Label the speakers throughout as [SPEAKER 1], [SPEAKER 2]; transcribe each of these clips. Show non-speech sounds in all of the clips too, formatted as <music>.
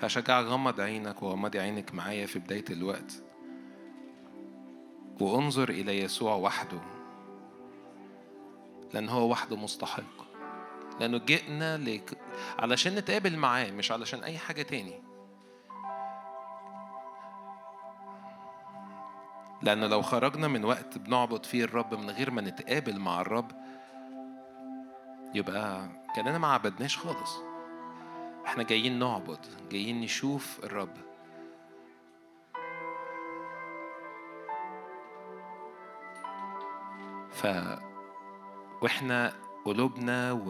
[SPEAKER 1] هشجعك غمض عينك وغمضي عينك معايا في بداية الوقت. وانظر إلى يسوع وحده. لأن هو وحده مستحق. لأنه جئنا لك علشان نتقابل معاه مش علشان أي حاجة تاني. لأن لو خرجنا من وقت بنعبد فيه الرب من غير ما نتقابل مع الرب يبقى كأننا ما عبدناش خالص. إحنا جايين نعبد جايين نشوف الرب. ف وإحنا قلوبنا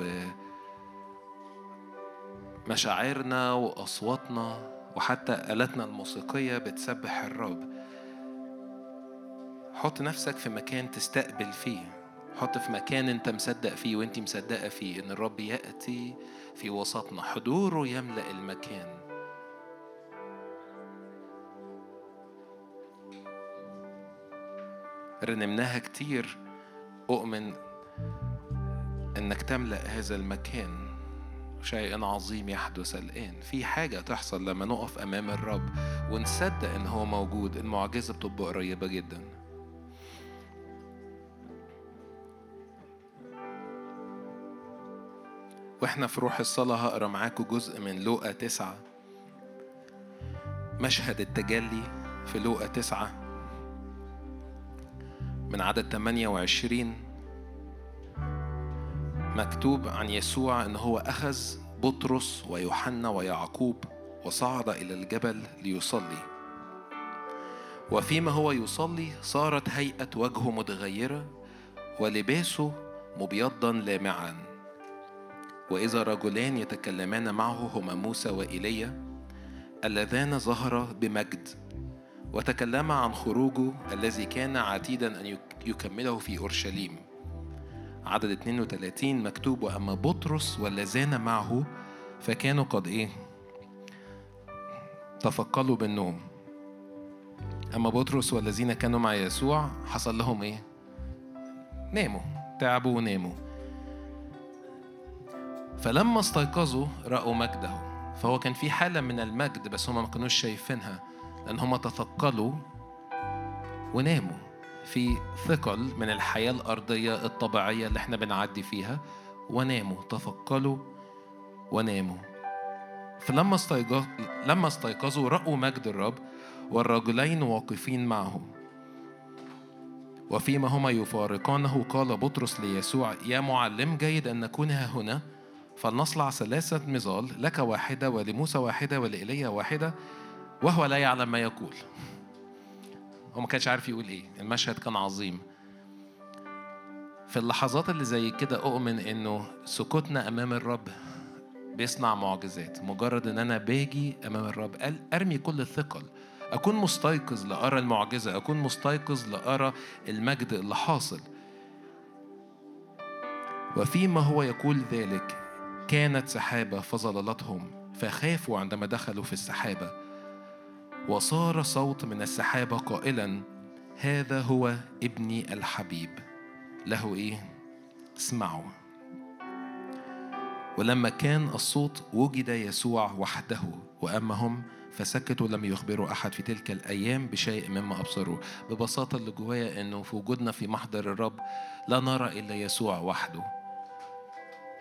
[SPEAKER 1] ومشاعرنا وأصواتنا وحتى آلاتنا الموسيقية بتسبح الرب. حط نفسك في مكان تستقبل فيه. حط في مكان انت مصدق فيه وانت مصدقة فيه إن الرب يأتي في وسطنا. حضوره يملأ المكان. رنمناها كتير. أؤمن إنك تملأ هذا المكان. شيء عظيم يحدث الآن. في حاجة تحصل لما نقف أمام الرب ونصدق إن هو موجود. المعجزة بتبقى قريبة جدا. وإحنا في روح الصلاة هقرأ معاكم جزء من لوقا تسعة. مشهد التجلي في لوقا تسعة. من عدد 28 مكتوب عن يسوع إن هو أخذ بطرس ويوحنا ويعقوب وصعد إلى الجبل ليصلي. وفيما هو يصلي صارت هيئة وجهه متغيرة ولباسه مبيضا لامعا. وإذا رجلان يتكلمان معه هما موسى وإيليا اللذان ظهرا بمجد وتكلما عن خروجه الذي كان عتيدا أن يكمله في أورشليم. عدد 32 مكتوب وأما بطرس واللذان معه فكانوا قد إيه؟ تفقلوا بالنوم. أما بطرس والذين كانوا مع يسوع حصل لهم إيه؟ ناموا تعبوا وناموا. فلما استيقظوا رأوا مجده فهو كان في حالة من المجد بس هما ما كانوش شايفينها لأن هما تثقلوا وناموا. في ثقل من الحياة الأرضية الطبيعية اللي إحنا بنعدي فيها وناموا تثقلوا وناموا. فلما استيقظ لما استيقظوا رأوا مجد الرب والرجلين واقفين معه وفيما هما يفارقانه قال بطرس ليسوع يا معلم جيد أن نكون هنا؟ فلنصنع ثلاثة مظال لك واحدة ولموسى واحدة ولإيليا واحدة وهو لا يعلم ما يقول. هو ما كانش عارف يقول إيه المشهد كان عظيم. في اللحظات اللي زي كده أؤمن إنه سكوتنا أمام الرب بيصنع معجزات. مجرد إن أنا باجي أمام الرب أرمي كل الثقل. أكون مستيقظ لأرى المعجزة أكون مستيقظ لأرى المجد اللي حاصل. وفيما هو يقول ذلك كانت سحابة فظللتهم فخافوا عندما دخلوا في السحابة. وصار صوت من السحابة قائلا هذا هو ابني الحبيب. له إيه؟ اسمعوا. ولما كان الصوت وجد يسوع وحده واما هم فسكتوا لم يخبروا أحد في تلك الأيام بشيء مما أبصروا. ببساطة اللي جوايا إنه في وجودنا في محضر الرب لا نرى إلا يسوع وحده.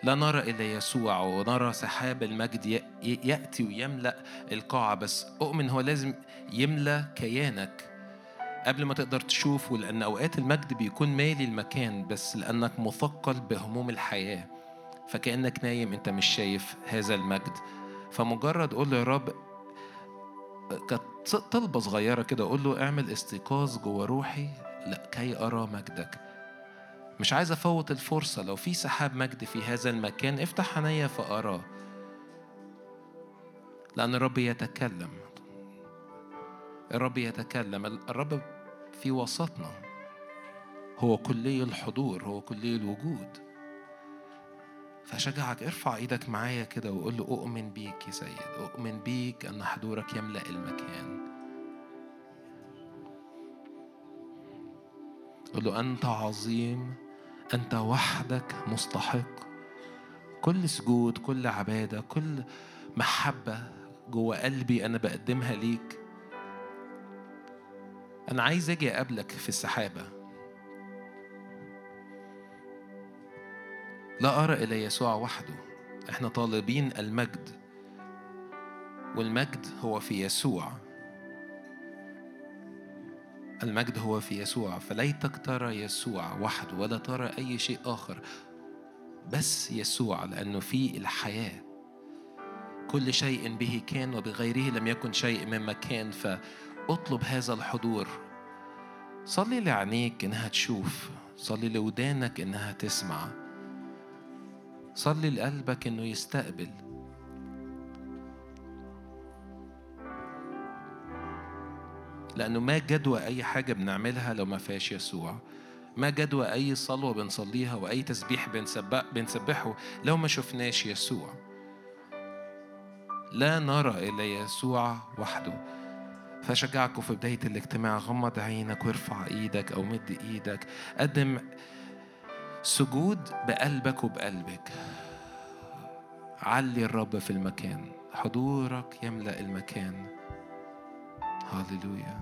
[SPEAKER 1] لا نرى إلا يسوع ونرى سحاب المجد يأتي ويملأ القاعة. بس أؤمن هو لازم يملأ كيانك قبل ما تقدر تشوفه لأن أوقات المجد بيكون مالي المكان بس لأنك مثقل بهموم الحياة. فكأنك نايم أنت مش شايف هذا المجد. فمجرد قول يا رب كانت طلبة صغيرة كده قول له اعمل استيقاظ جوه روحي لا كي أرى مجدك. مش عايز أفوت الفرصة. لو في سحاب مجد في هذا المكان افتح عينيا فأراه. لأن الرب يتكلم. الرب يتكلم. الرب في وسطنا. هو كلي الحضور هو كلي الوجود. فشجعك ارفع إيدك معايا كده وقول له أؤمن بيك يا سيد أؤمن بيك أن حضورك يملأ المكان. قل له أنت عظيم أنت وحدك مستحق. كل سجود كل عبادة كل محبة جوه قلبي أنا بقدمها ليك. أنا عايز أجي أقابلك في السحابة. لا أرى إلى يسوع وحده. إحنا طالبين المجد. والمجد هو في يسوع. المجد هو في يسوع فليتك ترى يسوع وحده ولا ترى أي شيء آخر بس يسوع لأنه فيه الحياة. كل شيء به كان وبغيره لم يكن شيء مما كان فأطلب هذا الحضور. صلي لعينيك إنها تشوف صلي لودانك إنها تسمع. صلي لقلبك إنه يستقبل. لأنه ما جدوى أي حاجة بنعملها لو ما فيهاش يسوع. ما جدوى أي صلوة بنصليها وأي تسبيح بنسبح بنسبحه لو ما شفناش يسوع. لا نرى إلا يسوع وحده. فشجعكم في بداية الاجتماع. غمض عينك وارفع إيدك أو مد إيدك. قدم سجود بقلبك وبقلبك. علي الرب في المكان. حضورك يملأ المكان. هللويا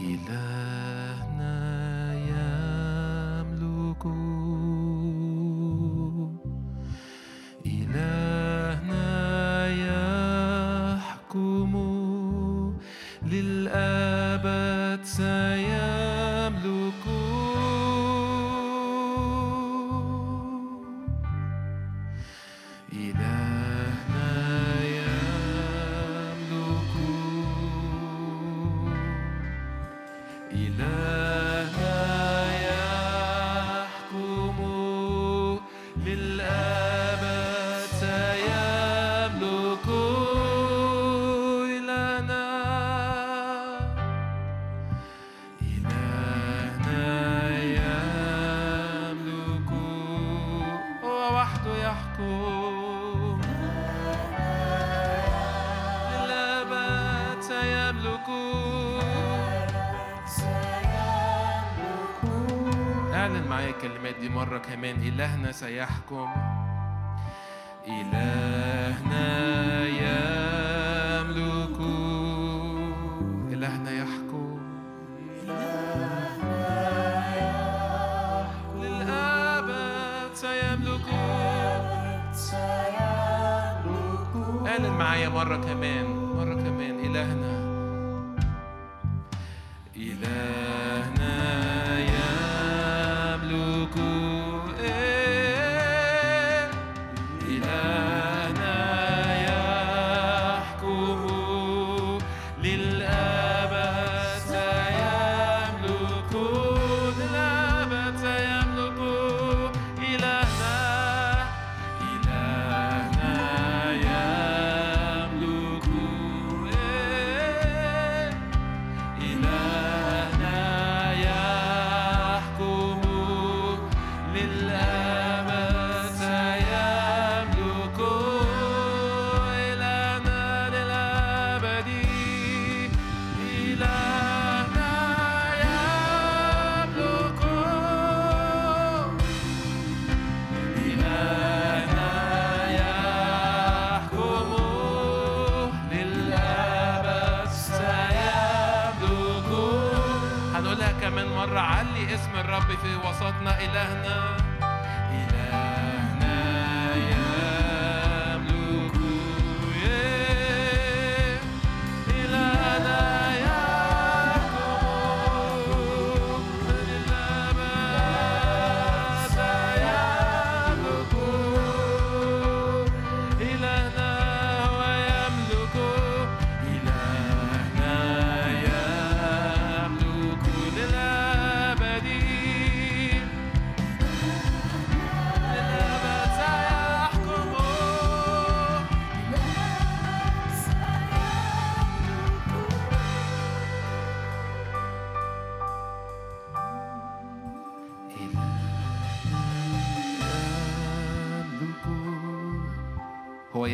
[SPEAKER 1] إلهنا دي مرة كمان. إلهنا سيحكم. إلهنا يملك إلهنا يحكم. للأبد سيملك اعلن معايا مرة كمان مرة كمان. إلهنا إلهنا.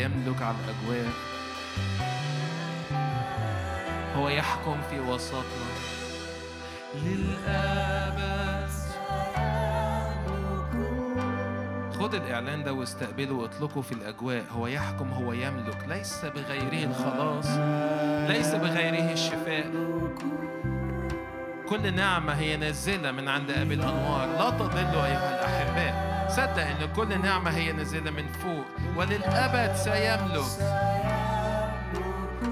[SPEAKER 1] يملك على الأجواء. هو يحكم في وسطنا. للأبد. خد الإعلان ده واستقبله واطلقه في الأجواء. هو يحكم هو يملك. ليس بغيره الخلاص. ليس بغيره الشفاء. كل نعمة هي نازلة من عند أبي الأنوار. لا تضلوا أيها الأحباء. صدق إن كل نعمة هي نازلة من فوق. وللأبد سيملك.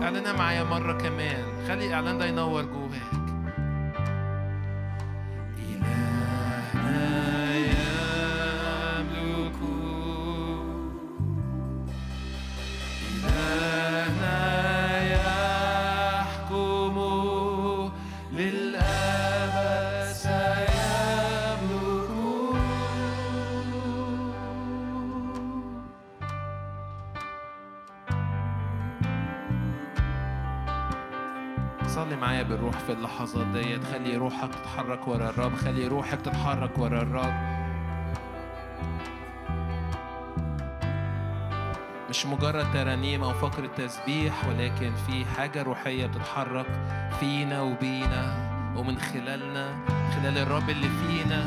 [SPEAKER 1] اعلنها معايا مرة كمان. خلي الإعلان ده ينور جواك. اللحظات ديت. خلي روحك تتحرك ورا الرب. خلي روحك تتحرك ورا الرب. مش مجرد ترانيم أو فقرة تسبيح ولكن في حاجة روحية بتتحرك فينا وبينا ومن خلالنا خلال الرب اللي فينا.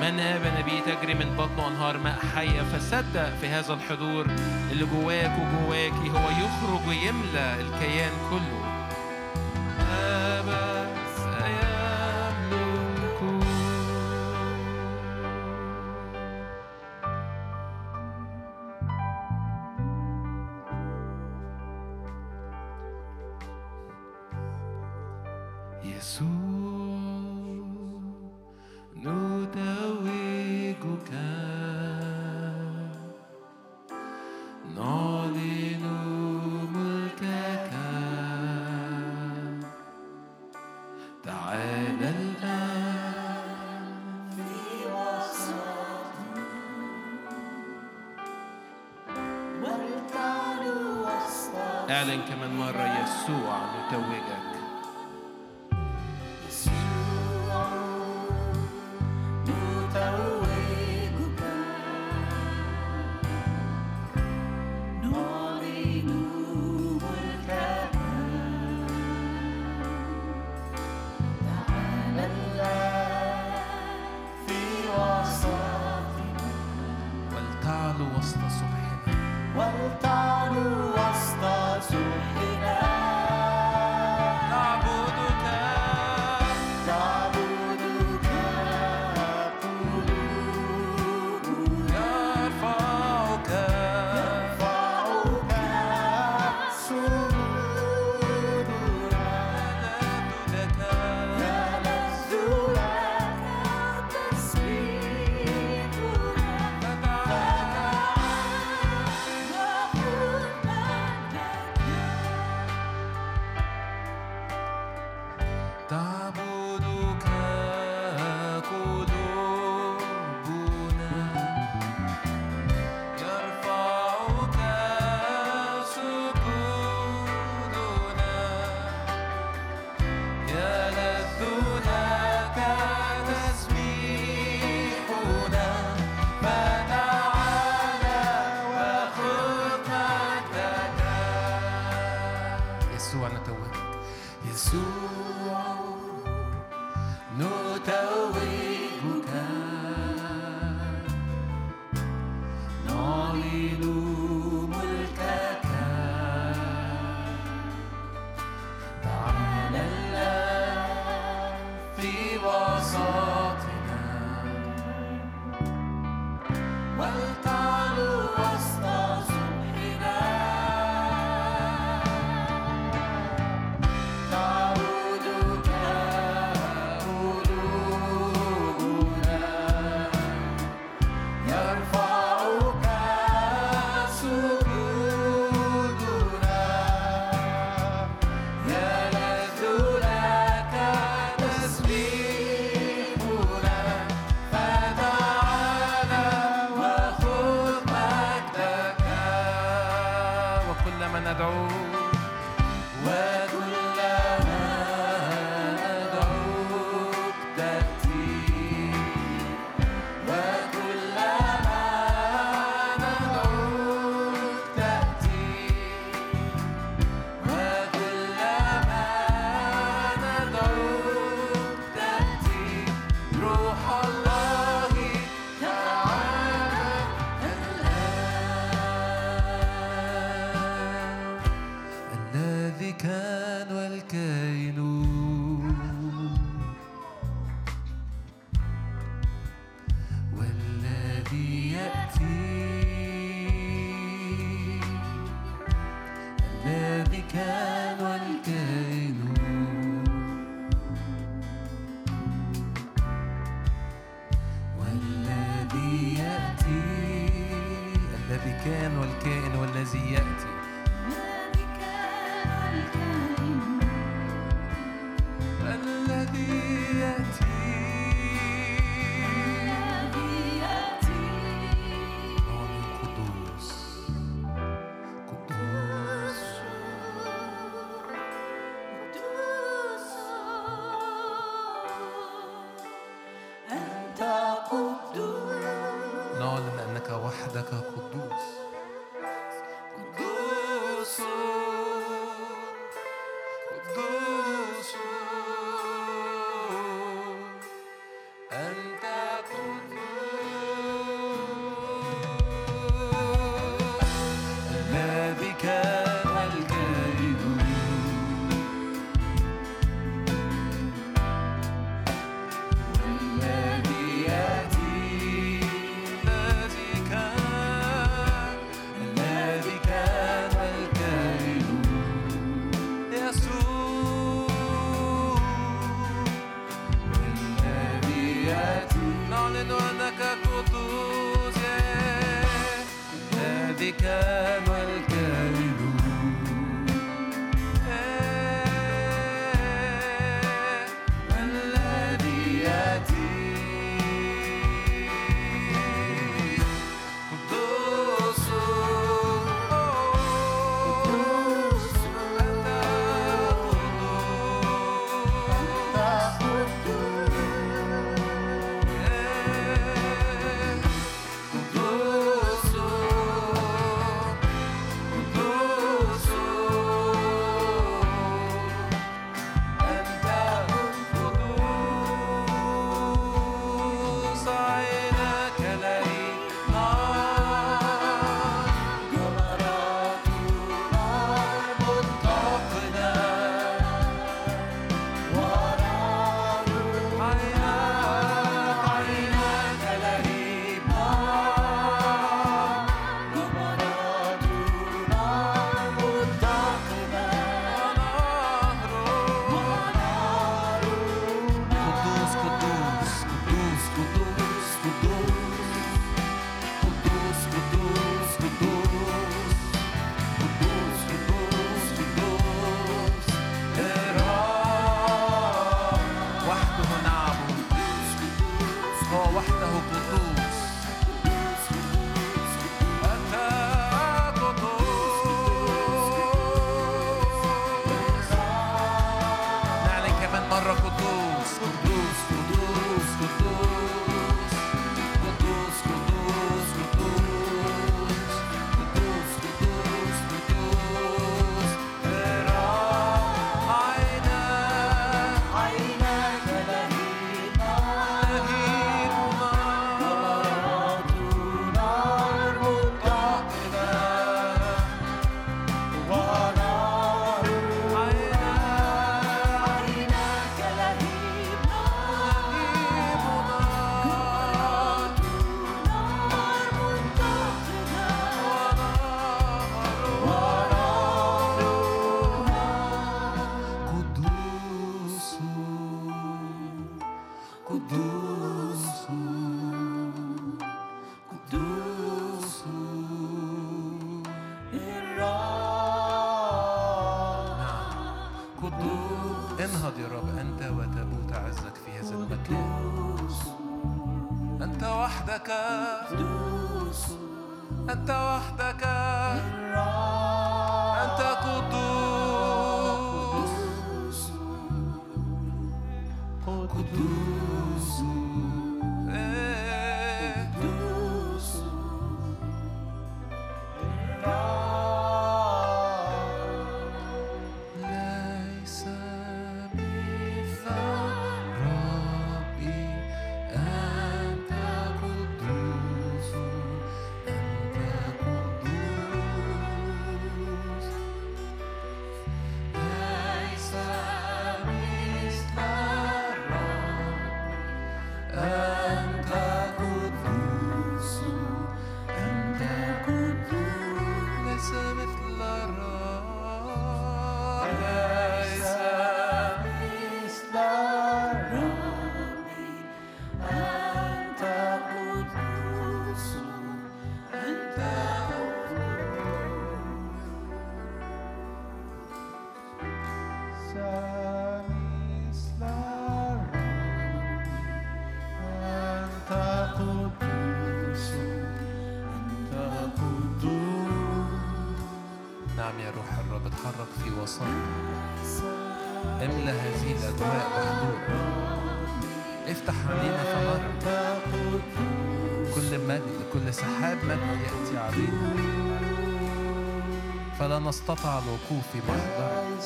[SPEAKER 1] من آمن بي تجري من بطنه أنهار ماء حية. فصدق في هذا الحضور اللي جواك وجواكي هو يخرج ويملى الكيان كله.
[SPEAKER 2] السماء مهدور افتح علينا فنرى كل مجد كل سحاب مجد يأتي علينا. فلا نستطع الوقوف في محضرك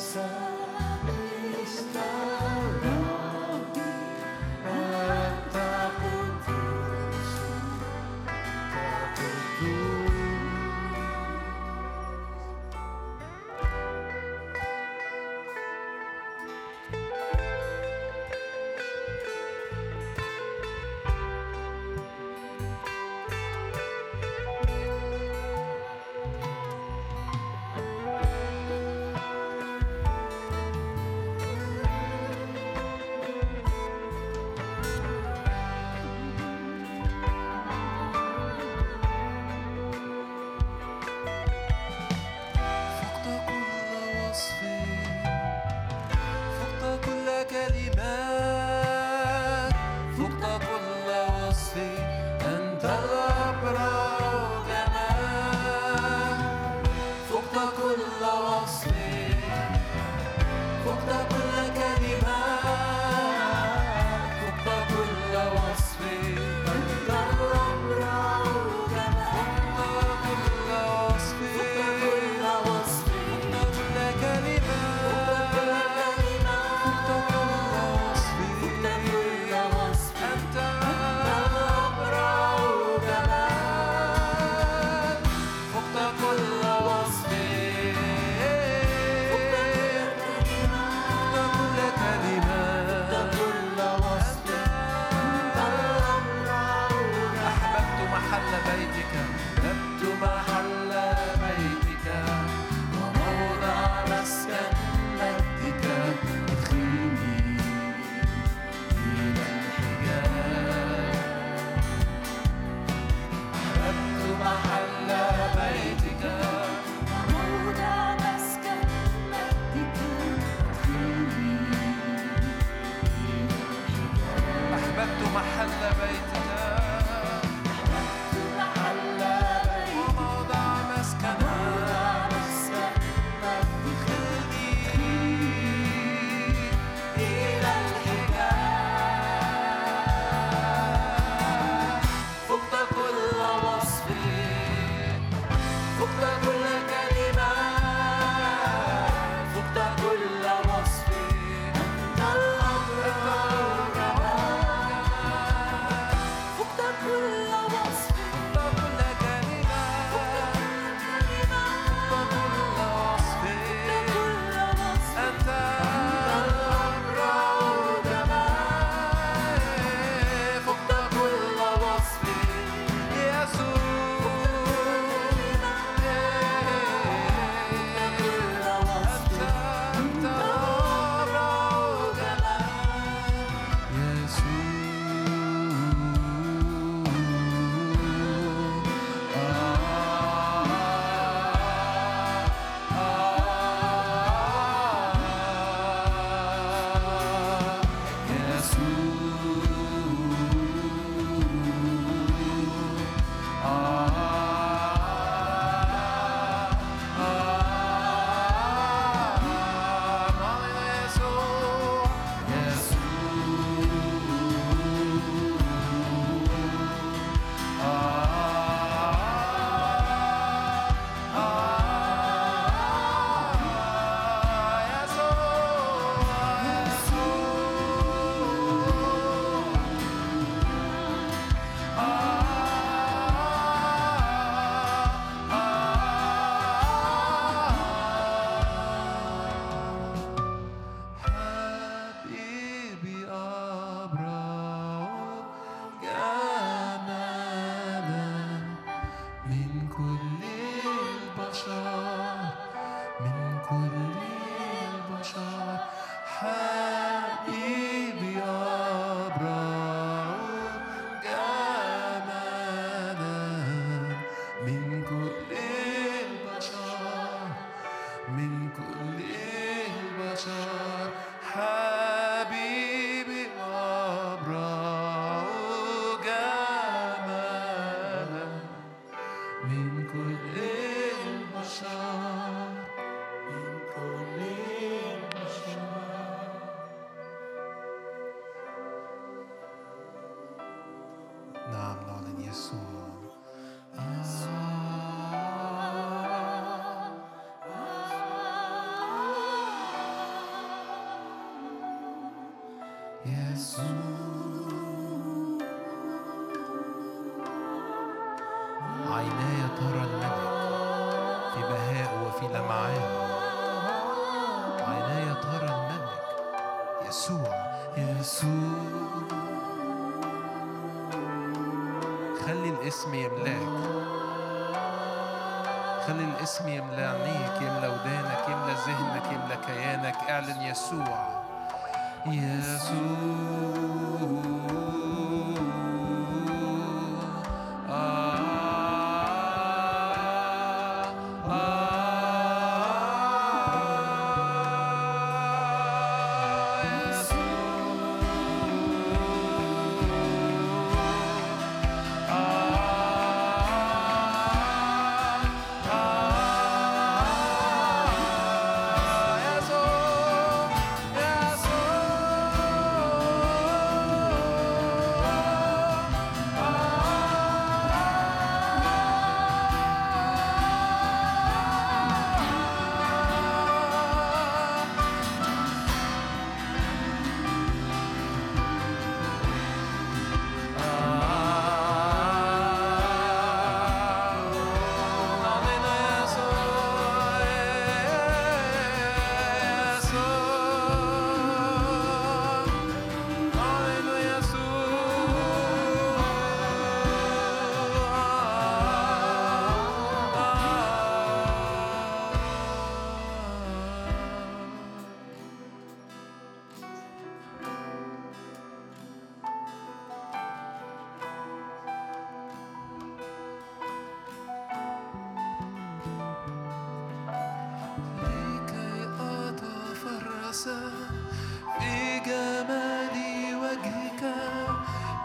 [SPEAKER 1] في جمال وجهك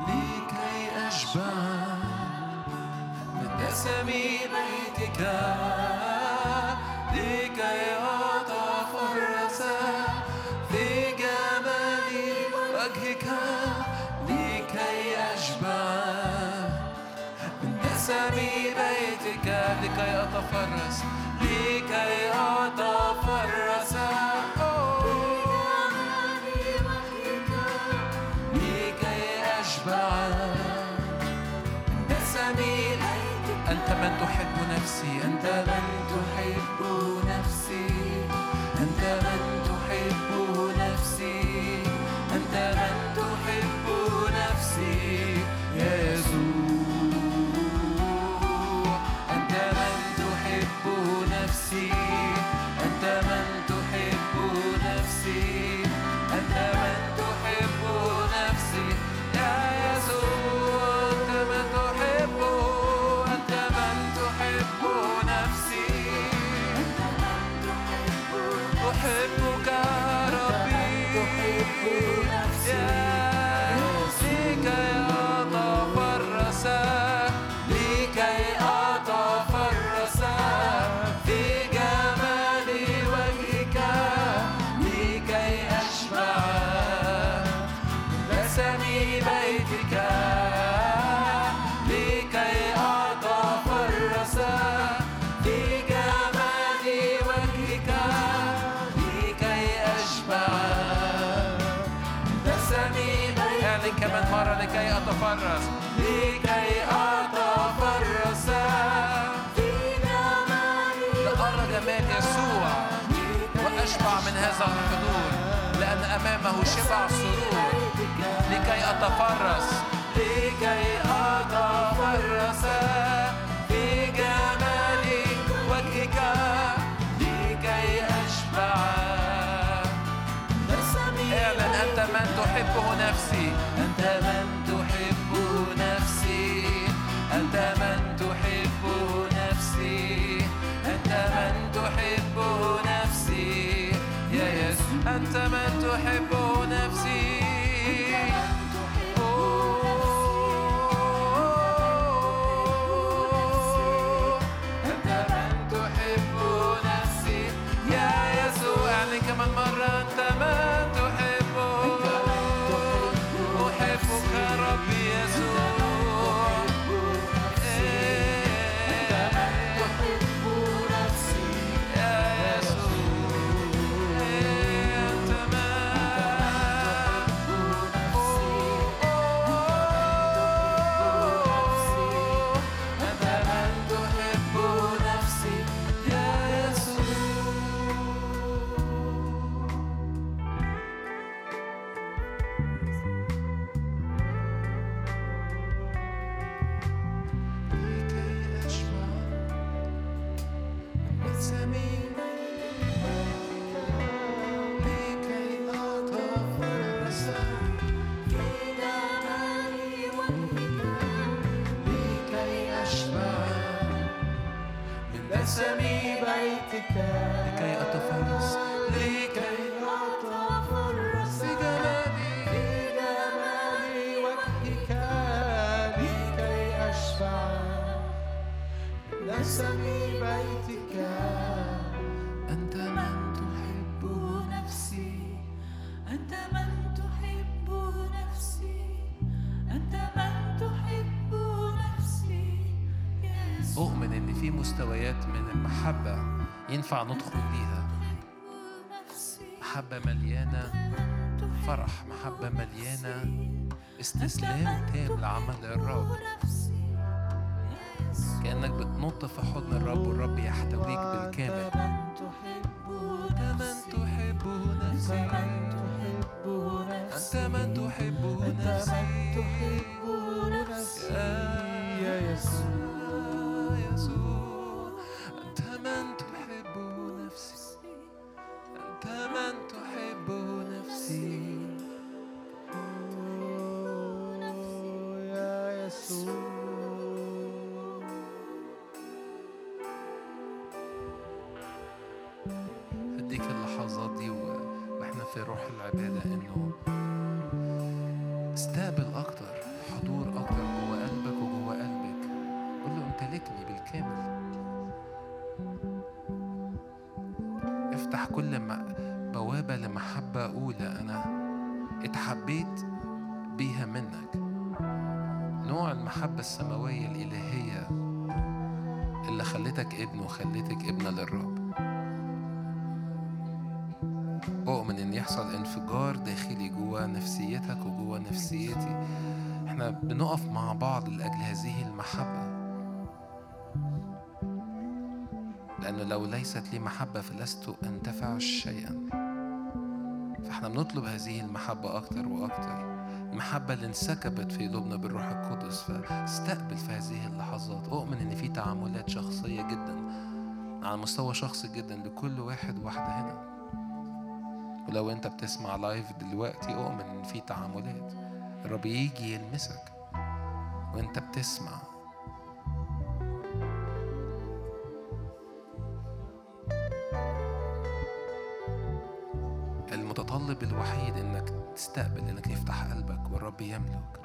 [SPEAKER 1] لكي أشبع من دسم بيتك أتفرس في جمال وجهك أشبع من بيتك لكي أتفرس لكي أتفرس تحب نفسي أنت من تحب نفسي أنت من هذا الحضور لأن أمامه شبع سرور. لكي أتفرس. لكي أتفرس في جمال وجهك. لكي أشبع. اعلن أنت من تحبه نفسي. type of ينفع ندخل بيها. محبة مليانة فرح محبة مليانة استسلام تام لعمل الرب. كأنك بتنط في حضن الرب والرب يحتويك بالكامل. أنت من تحب نفسي. أنت من تحب نفسي.
[SPEAKER 3] يا يسوع
[SPEAKER 1] يسوع. روح العبادة إنه استقبل أكتر حضور أكتر جوه قلبك وجوه قلبك. قول له امتلكني بالكامل. افتح كل بوابة لمحبة أولى. أنا اتحبيت بيها منك. نوع المحبة السماوية الإلهية اللي خلتك ابن وخلتك ابنة للرب. يحصل انفجار داخلي جوا نفسيتك وجوا نفسيتي. إحنا بنقف مع بعض لأجل هذه المحبة. لأنه لو ليست لي محبة فلست أنتفع شيئا. فإحنا بنطلب هذه المحبة أكتر وأكتر. المحبة اللي انسكبت في قلوبنا بالروح القدس فاستقبل في هذه اللحظات. أؤمن إن في تعاملات شخصية جدا على مستوى شخصي جدا لكل واحد واحدة هنا. ولو انت بتسمع لايف دلوقتي اؤمن إن في تعاملات. الرب يجي يلمسك وانت بتسمع. المتطلب الوحيد إنك تستقبل إنك تفتح قلبك والرب يملك.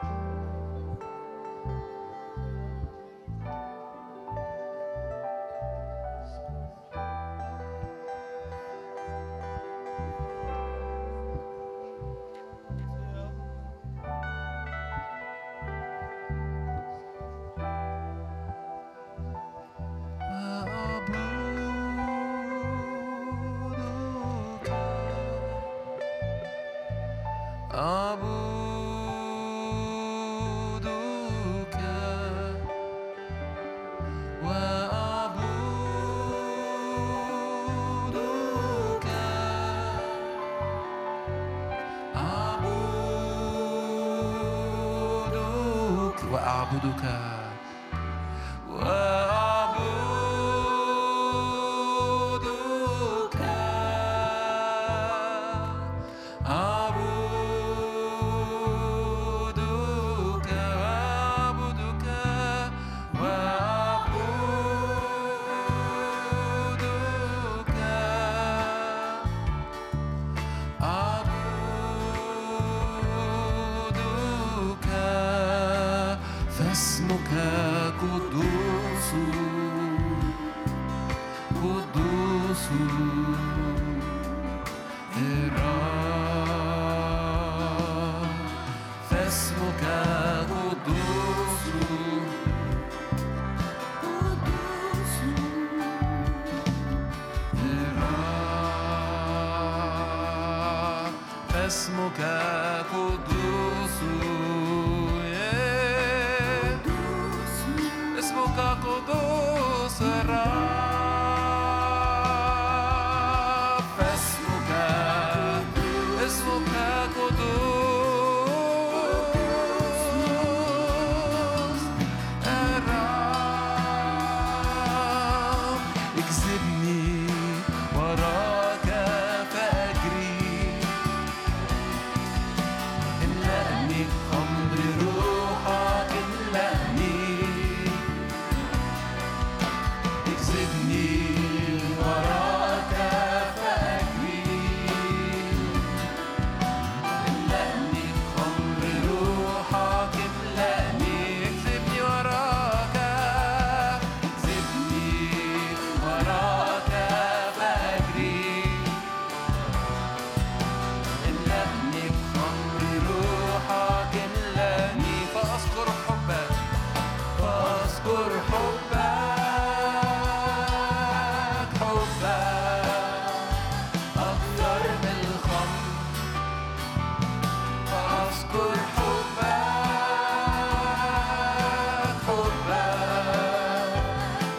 [SPEAKER 1] حبك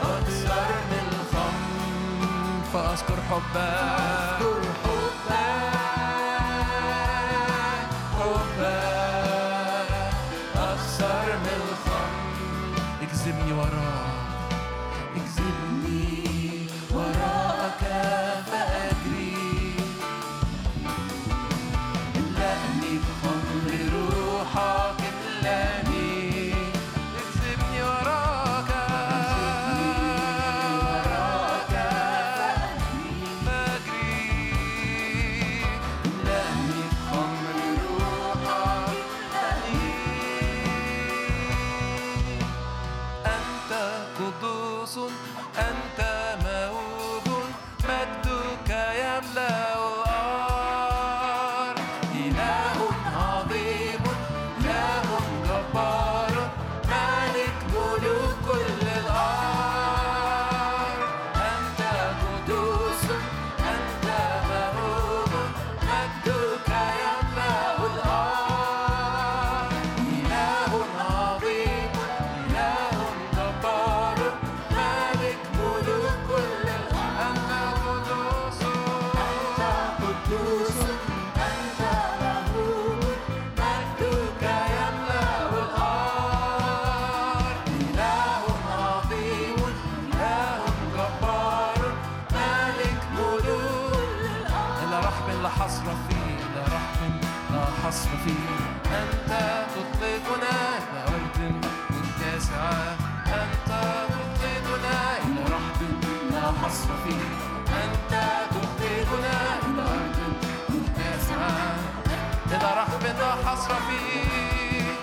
[SPEAKER 1] أكثر من الخمر فأذكر حبك فأذكر حبك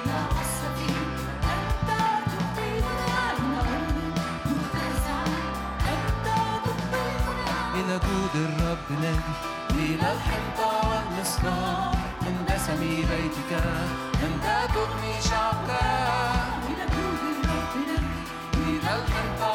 [SPEAKER 1] لا حصر فيه إلى جود الرب نادي إلى الحنطة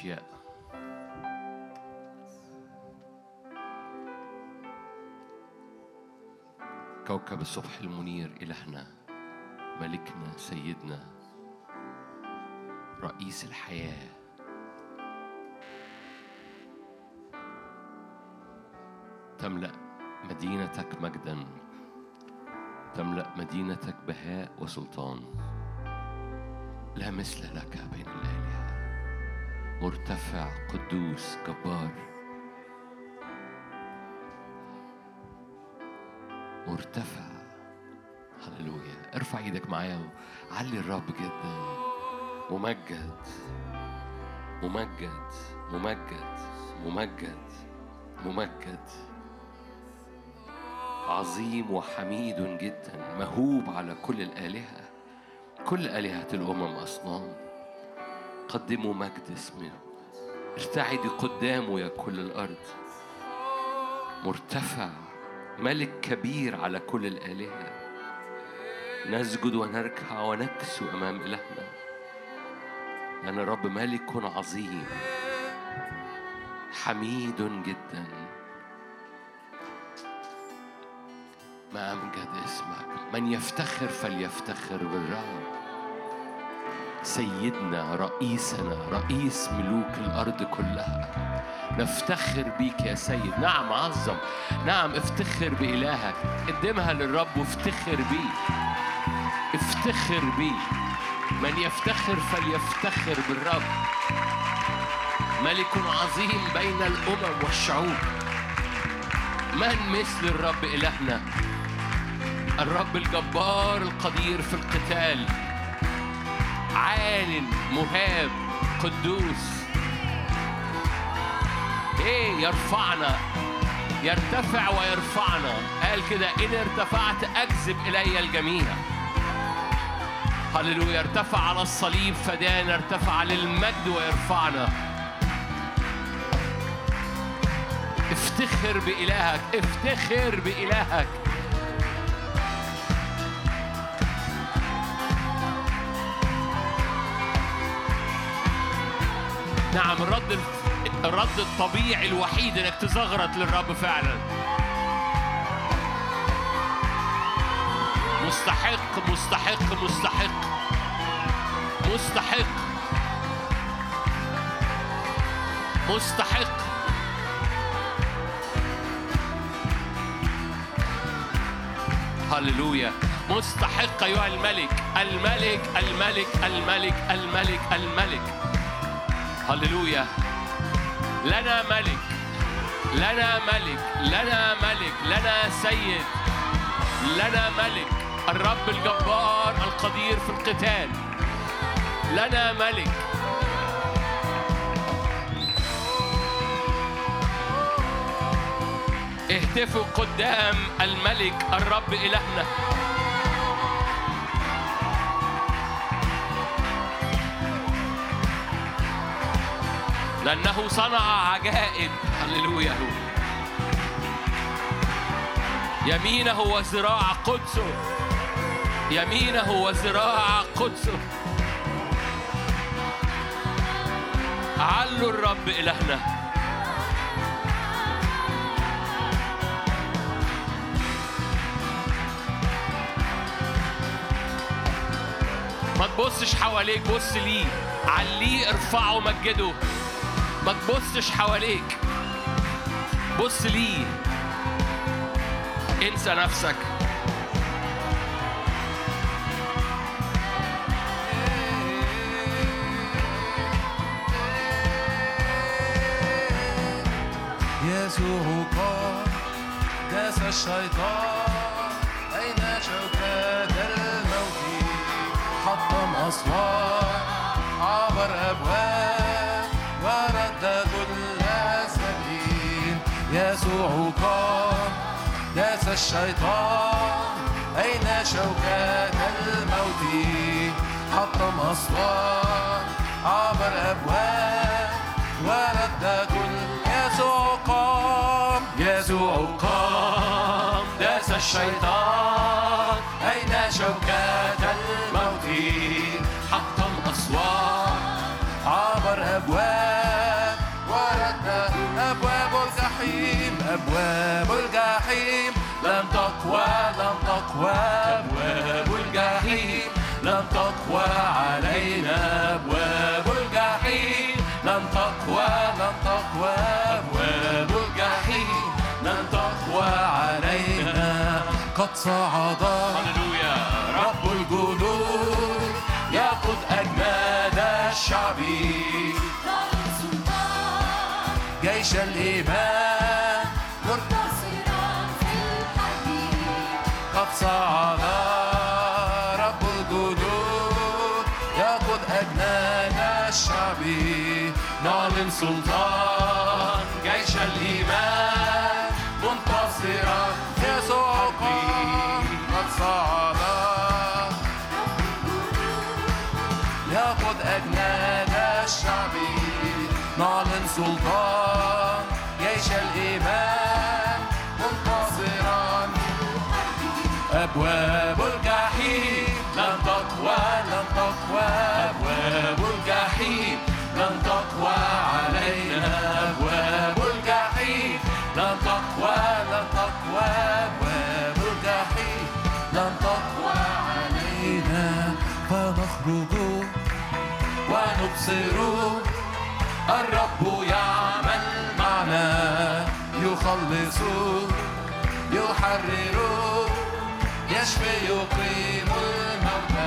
[SPEAKER 1] الأشياء كوكب الصبح المنير إلهنا ملكنا سيدنا رئيس الحياة. تملأ مدينتك مجدا. تملأ مدينتك بهاء وسلطان. لا مثل لك بين الآلهة مرتفع قدوس جبار. مرتفع. هللويا. ارفع إيدك معايا وعلي الرب جدا. ممجد. ممجد. ممجد. ممجد. ممجد. عظيم وحميد جدا. مهوب على كل الآلهة. كل آلهة الأمم أصنام قدموا مجد اسمه ارتعدي قدامه يا كل الأرض. مرتفع ملك كبير على كل الآلهة. نسجد ونركع ونكسو أمام إلهنا. لأن الرب ملك عظيم حميد جدا.
[SPEAKER 2] ما أمجد اسمك. من يفتخر فليفتخر بالرب. سيدنا رئيسنا رئيس ملوك الأرض كلها. نفتخر بيك يا سيد. نعم عظم. نعم افتخر بإلهك. قدمها للرب وافتخر بيه. افتخر بيه. من يفتخر فليفتخر بالرب. ملك عظيم بين الأمم والشعوب. من مثل الرب إلهنا؟ الرب الجبار القدير في القتال. عال مهاب قدوس. إيه يرفعنا. يرتفع ويرفعنا. قال كده إن ارتفعت أجذب إلي الجميع. هللويا. ارتفع على الصليب فدانا ارتفع للمجد ويرفعنا. افتخر بإلهك. افتخر بإلهك. نعم الرد الرد الطبيعي الوحيد انك تزغرط للرب فعلا. مستحق مستحق مستحق. مستحق. مستحق. هللويا. مستحق أيها الملك. الملك الملك الملك الملك الملك. هللويا. لنا ملك لنا ملك لنا ملك لنا سيد لنا ملك الرب الجبار القدير في القتال. لنا ملك. اهتفوا قدام الملك الرب إلهنا. لأنه صنع عجائب. هللويا. يمينه وذراع قدسه يمينه وذراع قدسه علوا الرب إلهنا. ما تبصش حواليك بص ليه عليه ارفعه مجده. ما تبصش حواليك. بص ليه. انسى نفسك.
[SPEAKER 1] يسوع قام داس الشيطان أين شوكات الموت. حطم أسوار عبر أبواب الشيطان أين شوكات الموت؟ حطم أسوار عبر أبواب ورد كل يسوع قام يسوع قام داس الشيطان أين شوكات الموت؟ حطم أسوار عبر أبواب ورد أبواب الجحيم أبواب الجحيم. لم تقوى لم تقوى أبواب الجحيم. لم تقوى علينا أبواب الجحيم. لم تقوى لم تقوى أبواب الجحيم. لم تقوى علينا قد صعد رب الجنود يقود أجناد الشعب جيش الإيمان أجناد الشعب نعلن سلطان جيش الإيمان منتصرا يسوع قد صعد يقود أجناد الشعب نعلن سلطان جيش الإيمان منتصرا أبواب الجحيم. لن تقوى علينا أبواب الجحيم. لن تقوى لن تقوى أبواب الجحيم. لن تقوى علينا فنخرج ونبصر. الرب يعمل معنا يخلص يحرر يشفي يقيم الموتى.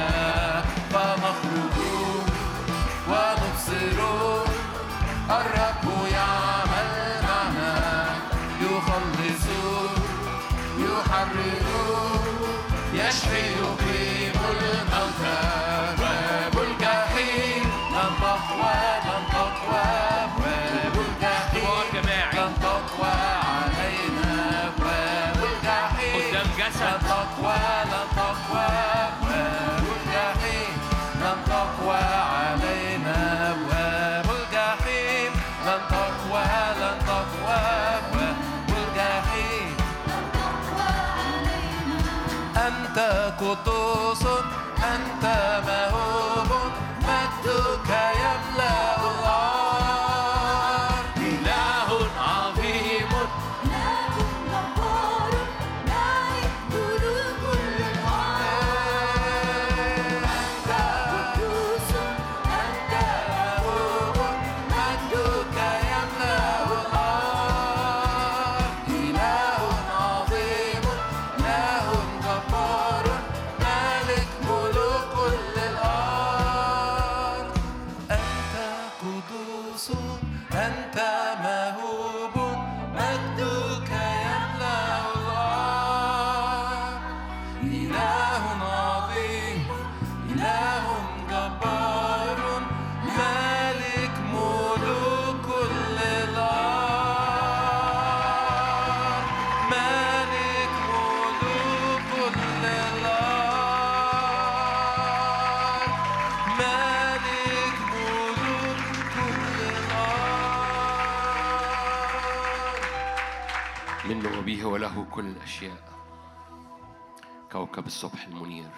[SPEAKER 2] كوكب الصبح المنير.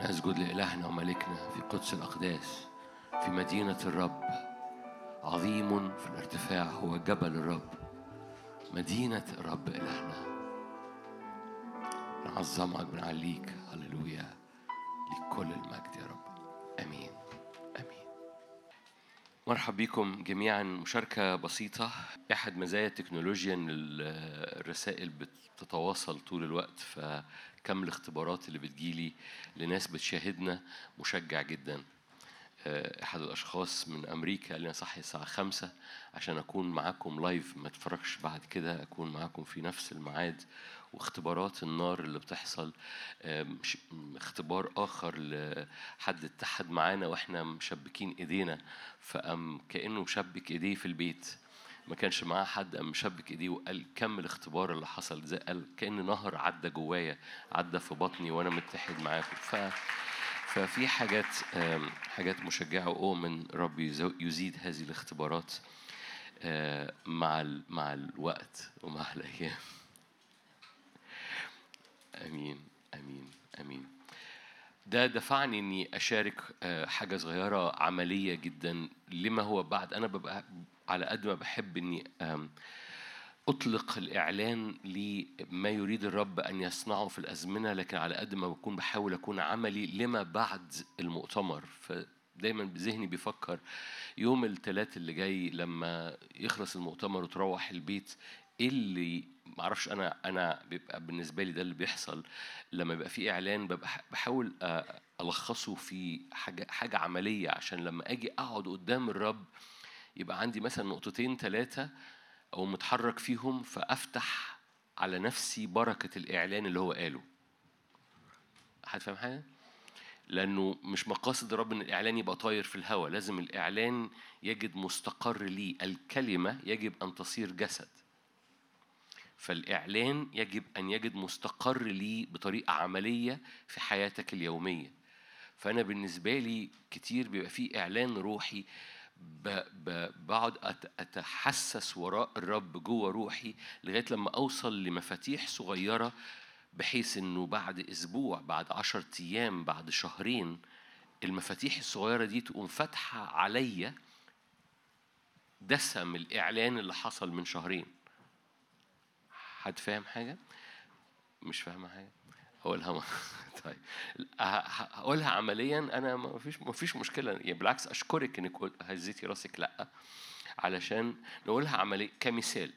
[SPEAKER 2] نسجد لإلهنا وملكنا في قدس الأقداس في مدينة الرب. عظيم في الارتفاع هو جبل الرب. مدينة الرب إلهنا. نعظمك بنعليك هللويا. لكل المجد يا رب. آمين. آمين. مرحب بكم جميعا. مشاركة بسيطة. أحد مزايا التكنولوجيا إن ال- الرسائل بتتواصل طول الوقت فكم الاختبارات اللي بتجيلي لناس بتشاهدنا. مشجع جدا آه، أحد الأشخاص من أمريكا قال لي صحي الساعة خمسة عشان أكون معاكم لايف ما أتفرجش بعد كده أكون معاكم في نفس الميعاد. واختبارات النار اللي بتحصل م- اختبار آخر لحد اتحد معانا وإحنا مشبكين إيدينا. فقام كأنه مشبك إيديه في البيت. ما كانش معاه حد قام مشبك ايديه وقال كم الاختبار اللي حصل زي قال كأن نهر عدى جوايا عدى في بطني وأنا متحد معاكم. ف ففي حاجات حاجات مشجعة وأؤمن رب يزو- يزيد هذه الاختبارات آه، مع مع الوقت ومع الأيام. آمين آمين آمين. ده دفعني إني أشارك آه، حاجة صغيرة عملية جدا لما هو بعد. أنا ببقى على قد ما بحب إني أطلق الإعلان لما يريد الرب أن يصنعه في الأزمنة لكن على قد ما بكون بحاول أكون عملي لما بعد المؤتمر. فدايما بذهني بيفكر يوم الثلاث اللي جاي لما يخلص المؤتمر وتروح البيت إيه اللي معرفش أنا أنا بيبقى بالنسبة لي ده اللي بيحصل لما يبقى في إعلان ببقى بحاول آه، ألخصه في حاجة حاجة عملية عشان لما أجي أقعد قدام الرب يبقى عندي مثلا نقطتين ثلاثة أو متحرك فيهم فأفتح على نفسي بركة الإعلان اللي هو قاله. حد فاهم حاجة؟ لأنه مش مقاصد الرب إن الإعلان يبقى طاير في الهواء لازم الإعلان يجد مستقر ليه. الكلمة يجب أن تصير جسد. فالإعلان يجب أن يجد مستقر ليه بطريقة عملية في حياتك اليومية فأنا بالنسبة لي كتير بيبقى فيه إعلان روحي. بقعد أت... أتحسس وراء الرب جوه روحي لغاية لما أوصل لمفاتيح صغيرة بحيث إنه بعد أسبوع بعد عشر أيام بعد شهرين المفاتيح الصغيرة دي تقوم فاتحة عليا دسم الإعلان اللي حصل من شهرين حد فاهم حاجة؟ مش فاهمة حاجة؟ هو الهوا <laughs> طيب. هقولها عمليا أنا ما فيش ما فيش مشكلة. يعني بالعكس أشكرك إنك قل- هزيتي راسك لأ. علشان نقولها عمليا كمثال.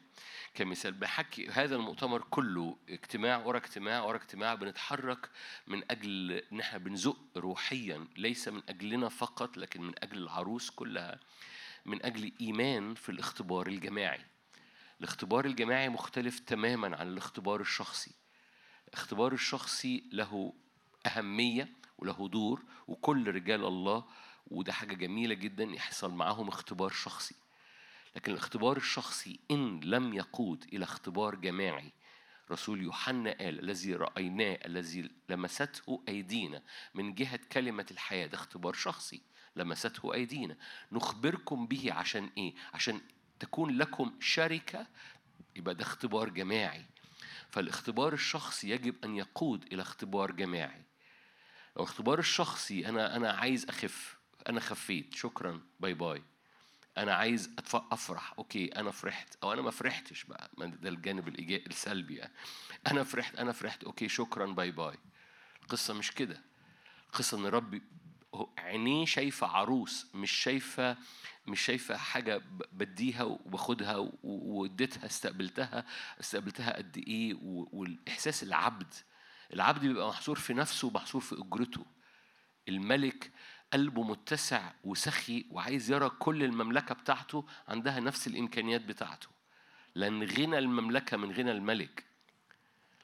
[SPEAKER 2] كمثال بحكي هذا المؤتمر كله اجتماع ورا اجتماع ورا اجتماع بنتحرك من أجل إن إحنا بنزق روحيا. ليس من أجلنا فقط لكن من أجل العروس كلها. من أجل إيمان في الاختبار الجماعي. الاختبار الجماعي مختلف تماما عن الاختبار الشخصي. الاختبار الشخصي له أهمية وله دور وكل رجال الله وده حاجة جميلة جدا يحصل معاهم اختبار شخصي. لكن الاختبار الشخصي إن لم يقود إلى اختبار جماعي رسول يوحنا قال الذي رأيناه الذي لمسته أيدينا من جهة كلمة الحياة. ده اختبار شخصي لمسته أيدينا. نخبركم به عشان إيه؟ عشان تكون لكم شركة يبقى ده اختبار جماعي. فالاختبار الشخصي يجب أن يقود إلى اختبار جماعي. لو الاختبار الشخصي أنا أنا عايز أخف أنا خفيت شكرا bye bye. أنا عايز أفرح okay أنا فرحت. أو أنا ما فرحتش بقى ده الجانب السلبي يعني. أنا فرحت أنا فرحت okay شكرا bye bye. القصة مش كده. القصة إن هو عينيه شايفة عروس مش شايفة مش شايفة حاجة بديها وباخدها واديتها استقبلتها استقبلتها قد إيه والإحساس العبد العبد بيبقى محصور في نفسه ومحصور في أجرته. الملك قلبه متسع وسخي وعايز يرى كل المملكة بتاعته عندها نفس الإمكانيات بتاعته. لأن غنى المملكة من غنى الملك.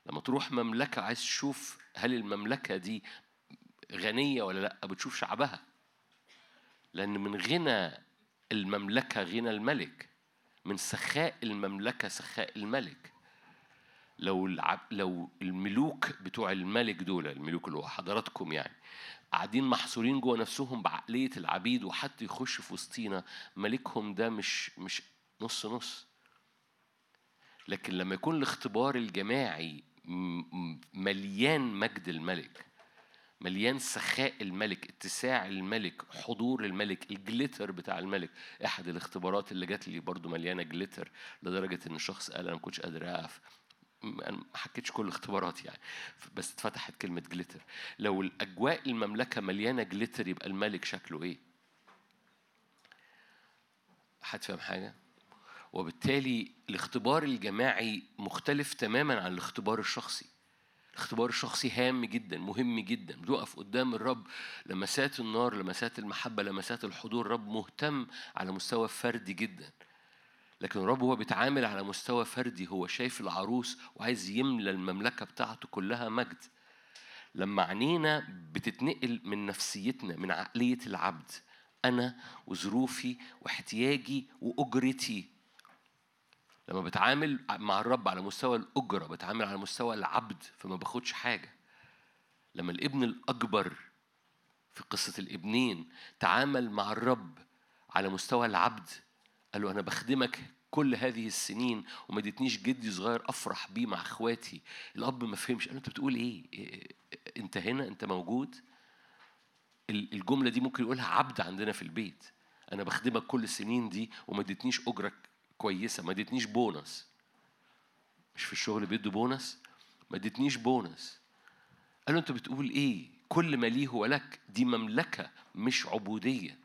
[SPEAKER 2] لما تروح مملكة عايز تشوف هل المملكة دي غنية ولا لأ؟ بتشوف شعبها. لأن من غنى المملكة غنى الملك. من سخاء المملكة سخاء الملك. لو لو الملوك بتوع الملك دول الملوك اللي هو حضراتكم يعني قاعدين محصورين جوه نفسهم بعقلية العبيد وحد يخش في وسطينا ملكهم ده مش مش نص نص. لكن لما يكون الاختبار الجماعي مليان مجد الملك مليان سخاء الملك اتساع الملك حضور الملك الجليتر بتاع الملك. احد الاختبارات اللي جات لي برضو مليانة جليتر لدرجة إن الشخص قال أنا ما كنتش قادر أقف. أنا ما حكيتش كل الاختبارات يعني. بس اتفتحت كلمة جليتر. لو الأجواء المملكة مليانة جليتر يبقى الملك شكله إيه؟ حد فاهم حاجة؟ وبالتالي الاختبار الجماعي مختلف تماما عن الاختبار الشخصي. الاختبار الشخصي هام جدا مهم جدا. بتقف قدام الرب لمسات النار لمسات المحبة لمسات الحضور. الرب مهتم على مستوى فردي جدا. لكن الرب هو بيتعامل على مستوى فردي. هو شايف العروس وعايز يملى المملكة بتاعته كلها مجد. لما عينينا بتتنقل من نفسيتنا من عقلية العبد أنا وظروفي واحتياجي وأجرتي لما بتعامل مع الرب على مستوى الأجرة بتعامل على مستوى العبد فما باخدش حاجة. لما الابن الأكبر في قصة الابنين تعامل مع الرب على مستوى العبد قال له أنا بخدمك كل هذه السنين وما اديتنيش جدي صغير أفرح بيه مع إخواتي. الأب ما فهمش. قال أنت بتقول إيه؟ إيه- أنت هنا؟ أنت موجود؟ ال- الجملة دي ممكن يقولها عبد عندنا في البيت. أنا بخدمك كل السنين دي وما اديتنيش اجره كويسة ما اديتنيش بونص. مش في الشغل بيدوا بونص؟ ما اديتنيش بونص. قال له انت بتقول إيه؟ كل ما ليه هو لك دي مملكة مش عبودية.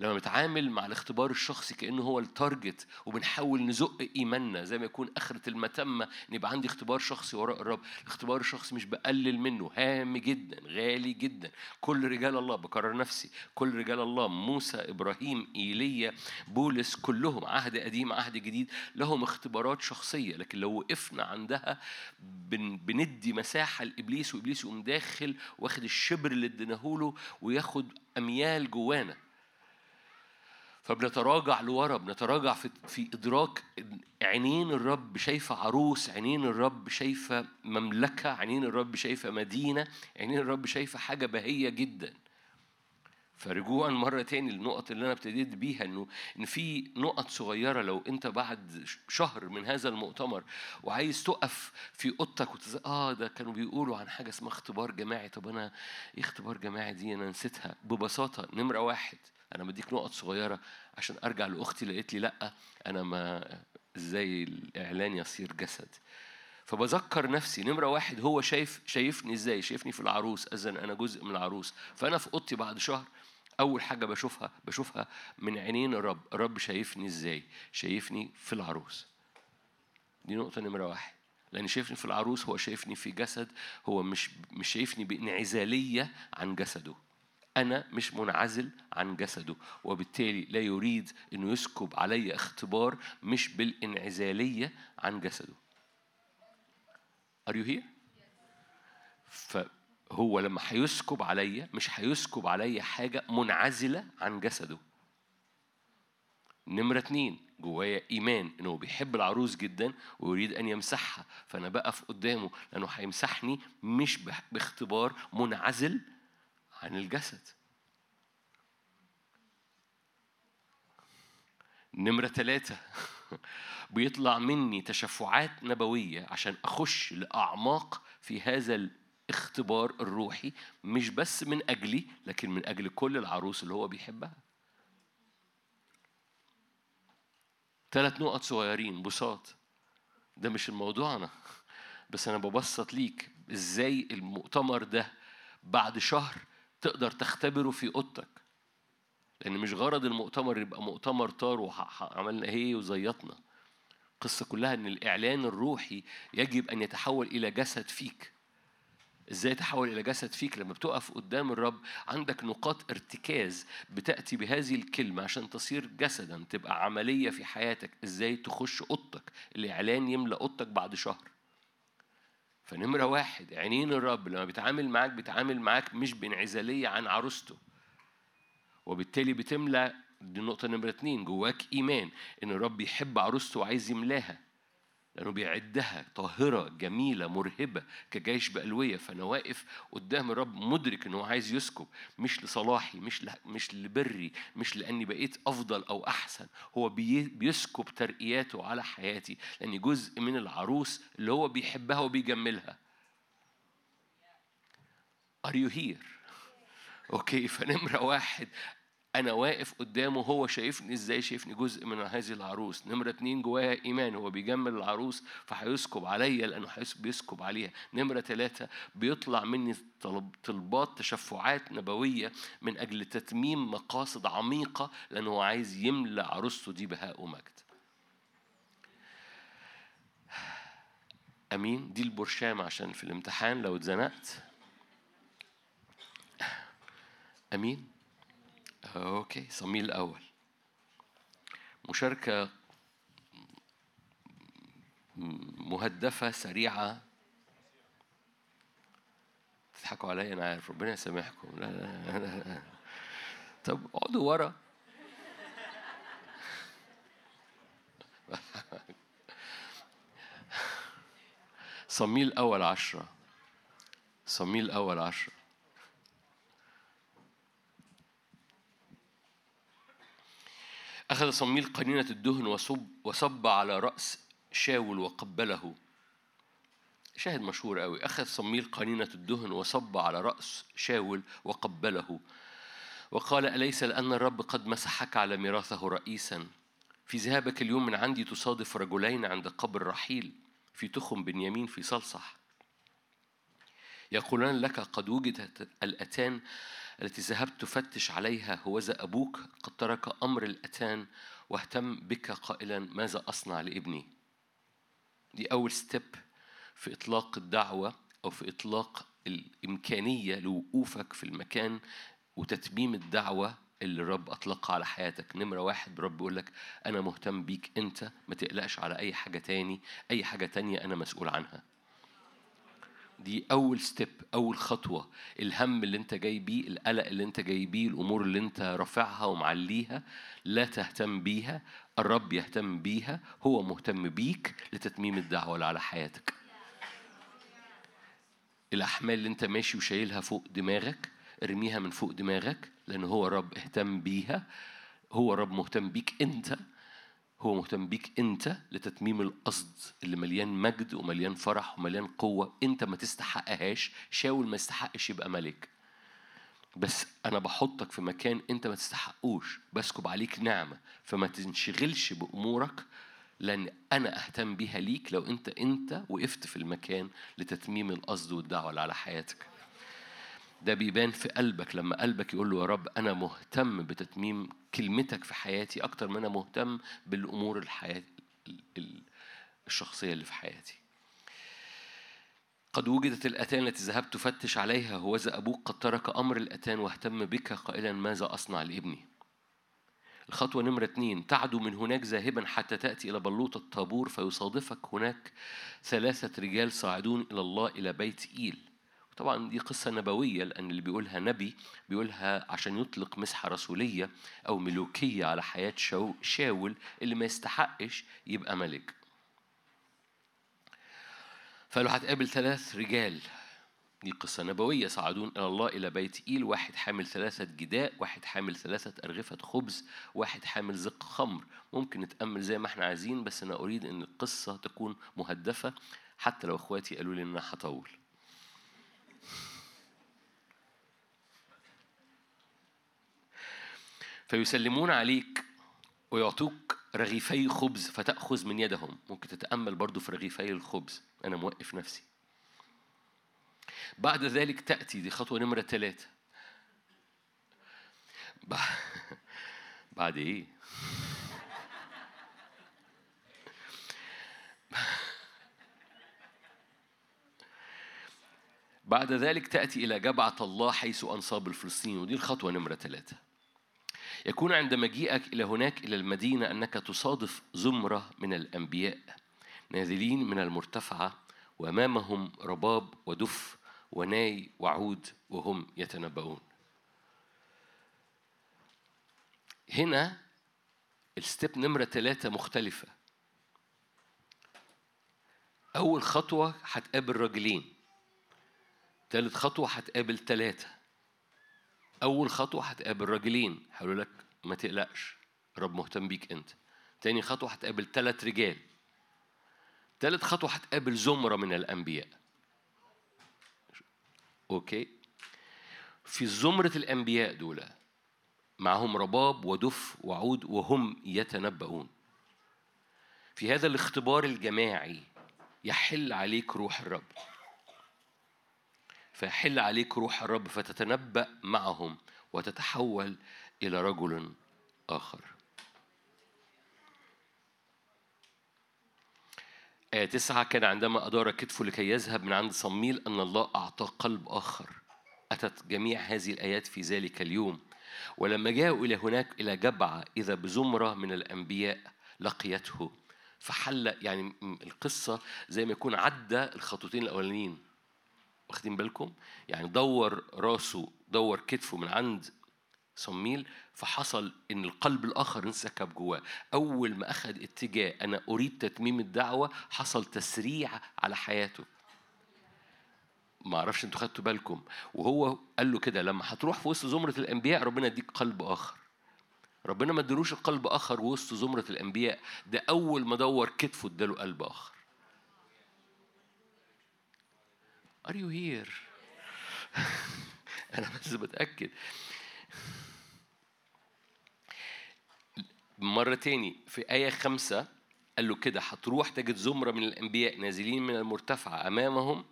[SPEAKER 2] لما بنتعامل مع الاختبار الشخصي كأنه هو ال target وبنحاول نزق إيماننا زي ما يكون آخرة المتمة ان يبقى عندي اختبار شخصي وراء الرب. الاختبار الشخصي مش بقلل منه هام جدا غالي جدا. كل رجال الله بكرر نفسي كل رجال الله موسى إبراهيم إيليا بولس كلهم عهد قديم عهد جديد لهم اختبارات شخصية. لكن لو وقفنا عندها بن بندي مساحة لإبليس وإبليس يقوم داخل واخد الشبر اللي اديناهوله وياخد أميال جوانا. فبنتراجع لورا بنتراجع في في إدراك إن عينين الرب شايفة عروس عينين الرب شايفة مملكة عينين الرب شايفة مدينة عينين الرب شايفة حاجة بهية جدا. فرجوعا مرة تاني للنقط اللي أنا ابتديت بيها إنه إن في نقط صغيرة لو أنت بعد شهر من هذا المؤتمر وعايز تقف في أوضتك وتز... آه ده كانوا بيقولوا عن حاجة اسمها اختبار جماعي. طب أنا إيه اختبار جماعي دي؟ أنا نسيتها. ببساطة نمرة واحد أنا بديك نقط صغيرة عشان أرجع لأختي لقيت لي لأ أنا ما إزاي الإعلان يصير جسد. فبذكر نفسي نمرة واحد هو شايف شايفني إزاي؟ شايفني في العروس أذن أنا جزء من العروس. فأنا في أوضتي بعد شهر أول حاجة بشوفها بشوفها من عينين الرب الرب شايفني إزاي؟ شايفني في العروس. دي نقطة نمرة واحد. لأن شايفني في العروس هو شايفني في جسد هو مش مش شايفني بانعزالية عن جسده. أنا مش منعزل عن جسده وبالتالي لا يريد أنه يسكب علي اختبار مش بالانعزالية عن جسده. Are you here؟ فهو لما هيسكب عليا مش هيسكب عليا حاجة منعزلة عن جسده. نمرة اتنين جوايا إيمان إنه بيحب العروس جدا ويريد أن يمسحها. فأنا بقف قدامه لأنه هيمسحني مش باختبار منعزل عن الجسد. نمرة ثلاثة <laughs> بيطلع مني تشفعات نبوية عشان أخش لأعماق في هذا الاختبار الروحي مش بس من أجلي لكن من أجل كل العروس اللي هو بيحبها. ثلاث نقط صغيرين بساط. ده مش الموضوعنا. بس أنا ببسط ليك إزاي المؤتمر ده بعد شهر تقدر تختبره في أوضتك. لأن مش غرض المؤتمر يبقى مؤتمر طار وعملنا إيه وزيطنا. القصة كلها إن الإعلان الروحي يجب أن يتحول إلى جسد فيك. إزاي تحول إلى جسد فيك؟ لما بتقف قدام الرب عندك نقاط ارتكاز بتأتي بهذه الكلمة عشان تصير جسدا تبقى عملية في حياتك. إزاي تخش أوضتك؟ الإعلان يملأ أوضتك بعد شهر. فنمره واحد عينين الرب لما بيتعامل معاك بيتعامل معاك مش بانعزالية عن عروسته. وبالتالي بتملى دي النقطة نمرة اتنين جواك إيمان إن الرب يحب عروسته وعايز يملاها. لأنه بيعدها طاهرة جميلة مرهبة كجيش بألوية. فأنا واقف قدام الرب مدرك إنه عايز يسكب مش لصلاحي مش ل... مش لبري مش لأني بقيت أفضل أو أحسن. هو بي... بيسكب ترقياته على حياتي لأني جزء من العروس اللي هو بيحبها وبيجملها. Are you here؟ أوكي <laughs> فنمرة واحد. أنا واقف قدامه هو شايفني إزاي؟ شايفني جزء من هذه العروس. نمرة اتنين جوايا إيمان. هو بيجمل العروس فهيسكب عليا لأنه بيسكب عليها. نمرة ثلاثة بيطلع مني طلب طلبات تشفعات نبوية من أجل تتميم مقاصد عميقة لأنه هو عايز يملى عروسته دي بهاء ومجد. أمين؟ دي البرشام عشان في الامتحان لو اتزنقت. أمين؟ أوكي صميل الأول. مشاركة مهدفة سريعة. تضحكوا عليا؟ أنا عارف ربنا يسامحكم. لا لا لا. طب اقعدوا ورا. <laughs> صميل أول عشرة. صميل أول عشرة. أخذ صميل قنينة الدهن وصب وصب على رأس شاول وقبله. شاهد مشهور قوي أخذ صميل قنينة الدهن وصب على رأس شاول وقبله. وقال أليس لأن الرب قد مسحك على ميراثه رئيسا؟ في ذهابك اليوم من عندي تصادف رجلين عند قبر رحيل في تخم بنيامين في صلصح. يقولان لك قد وجدت الأتان التي ذهبت تفتش عليها هوذا أبوك قد ترك أمر الأتان واهتم بك قائلا ماذا أصنع لابني؟ دي أول ستيب في إطلاق الدعوة أو في إطلاق الإمكانية لوقوفك في المكان وتتميم الدعوة اللي الرب أطلقها على حياتك. نمرة واحد الرب بيقول لك أنا مهتم بيك أنت ما تقلقش على أي حاجة تاني أي حاجة تانية أنا مسؤول عنها. دي أول ستيب أول خطوة. الهم اللي أنت جاي بيه القلق اللي أنت جاي بيه الأمور اللي أنت رافعها ومعليها لا تهتم بيها. الرب يهتم بيها هو مهتم بيك لتتميم الدعوة اللي على حياتك. الأحمال اللي أنت ماشي وشايلها فوق دماغك ارميها من فوق دماغك لأن هو رب اهتم بيها. هو رب مهتم بيك أنت. هو مهتم بيك أنت لتتميم القصد اللي مليان مجد ومليان فرح ومليان قوة. أنت ما تستحقهاش شاول ما يستحقش يبقى ملك. بس أنا بحطك في مكان أنت ما تستحقوش. بسكب عليك نعمة. فما تنشغلش بأمورك لأن أنا أهتم بيها ليك لو أنت أنت وقفت في المكان لتتميم القصد والدعوة اللي على حياتك. ده بيبان في قلبك لما قلبك يقول له يا رب أنا مهتم بتتميم كلمتك في حياتي أكتر ما أنا مهتم بالأمور الحياة ال- ال- الشخصية اللي في حياتي. قد وجدت الأتان التي ذهبت تفتش عليها هوذا أبوك قد ترك أمر الأتان واهتم بك قائلا ماذا أصنع لابني؟ الخطوة نمرة اتنين تعدو من هناك ذاهبا حتى تأتي إلى بلوط الطابور فيصادفك هناك ثلاثة رجال صاعدون إلى الله إلى بيت إيل. طبعا دي قصة نبوية لأن اللي بيقولها نبي بيقولها عشان يطلق مسحة رسولية أو ملوكية على حياة شاو شاول اللي ما يستحقش يبقى ملك. فقالوا هتقابل ثلاث رجال دي قصة نبوية صعدون إلى الله إلى بيت إيل واحد حامل ثلاثة جداء واحد حامل ثلاثة أرغفة خبز واحد حامل زق خمر. ممكن نتأمل زي ما إحنا عايزين بس أنا أريد أن القصة تكون مهدفة حتى لو إخواتي قالوا لي إن أنا هطول. فيسلمون عليك ويعطوك رغيفي خبز فتأخذ من يدهم. ممكن تتأمل برضو في رغيفي الخبز. أنا موقف نفسي. بعد ذلك تأتي دي خطوة نمرة ثلاثة بع- <laughs> بعد إيه؟ <laughs> بعد ذلك تأتي إلى جبعة الله حيث أنصاب الفلسطيني ودي الخطوة نمرة ثلاثة يكون عند مجيئك إلى هناك إلى المدينة أنك تصادف زمرة من الأنبياء نازلين من المرتفعة وأمامهم رباب ودف وناي وعود وهم يتنبؤون. هنا الستيب نمرة ثلاثة مختلفة. أول خطوة هتقابل راجلين تالت خطوة هتقابل ثلاثة أول خطوة هتقابل راجلين. هيقولوا لك ما تقلقش رب مهتم بيك أنت. تاني خطوة هتقابل ثلاث رجال. تالت خطوة هتقابل زمرة من الأنبياء. أوكي؟ في زمرة الأنبياء دول معهم رباب ودف وعود وهم يتنبؤون. في هذا الاختبار الجماعي يحل عليك روح الرب. فيحل عليك روح الرب فتتنبأ معهم وتتحول إلى رجل آخر. آية تسعة كان عندما أدار كتفه لكي يذهب من عند صميل أن الله أعطاه قلب آخر. أتت جميع هذه الآيات في ذلك اليوم. ولما جاءوا إلى هناك إلى جبعة إذا بزمرة من الأنبياء لقيته. فحل يعني القصة زي ما يكون عدى الخطوتين الأولانيين. واخدين بالكم؟ يعني دور راسه دور كتفه من عند صميل فحصل إن القلب الآخر انسكب جواه. أول ما اخذ اتجاه أنا أريد تتميم الدعوة حصل تسريع على حياته. ما أعرفش أنتوا خدتوا بالكم. وهو قال له كده لما هتروح في وسط زمرة الأنبياء ربنا يديك قلب آخر. ربنا ما ادالوش القلب آخر وسط زمرة الأنبياء. ده أول ما دور كتفه اداله قلب آخر. Are you here؟ <laughs> أنا بس بتأكد. مرة تاني في آية خمسة قال له كده هتروح تجد زمرة من الأنبياء نازلين من المرتفع أمامهم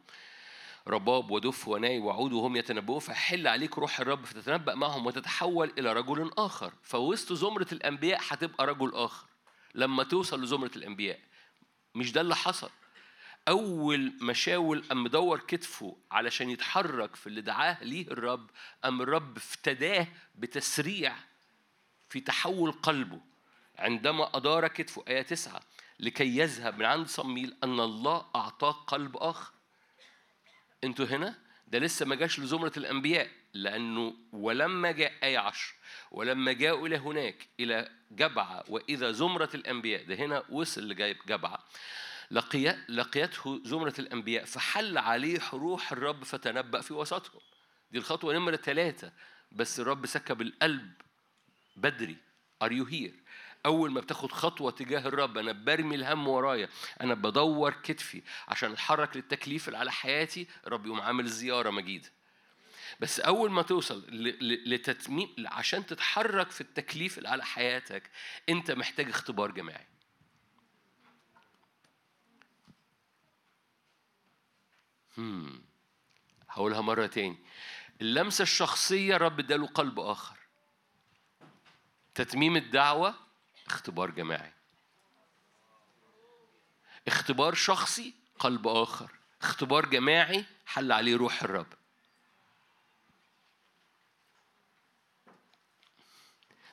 [SPEAKER 2] رباب ودف وناي وعود وهم يتنبؤون فحل عليك روح الرب فتتنبأ معهم وتتحول إلى رجل آخر. فوسط زمرة الأنبياء هتبقى رجل آخر لما توصل لزمرة الأنبياء. مش ده اللي حصل. أول ما شاول قام مدور كتفه علشان يتحرك في اللي دعاه ليه الرب قام الرب افتداه بتسريع في تحول قلبه عندما أدار كتفه. آية تسعة لكي يذهب من عند صميل أن الله أعطاه قلب آخر. أنتوا هنا؟ ده لسه ما جاش لزمرة الأنبياء لأنه ولما جاء آية عشر ولما جاءوا إلى هناك إلى جبعة وإذا زمرة الأنبياء ده هنا وصل لجبعة لقيته زمرة الأنبياء فحل عليه روح الرب فتنبأ في وسطهم. دي الخطوة نمرة ثلاثة بس الرب سكب القلب بدري. Are you here؟ أول ما بتاخد خطوة تجاه الرب أنا برمي الهم ورايا. أنا بدور كتفي عشان أتحرك للتكليف اللي على حياتي. الرب يقوم عامل زيارة مجيدة بس أول ما توصل لتتميم عشان تتحرك في التكليف اللي على حياتك أنت محتاج اختبار جماعي. هقولها مرة تاني. اللمسة الشخصية رب اداله قلب آخر. تتميم الدعوة اختبار جماعي. اختبار شخصي قلب آخر. اختبار جماعي حل عليه روح الرب.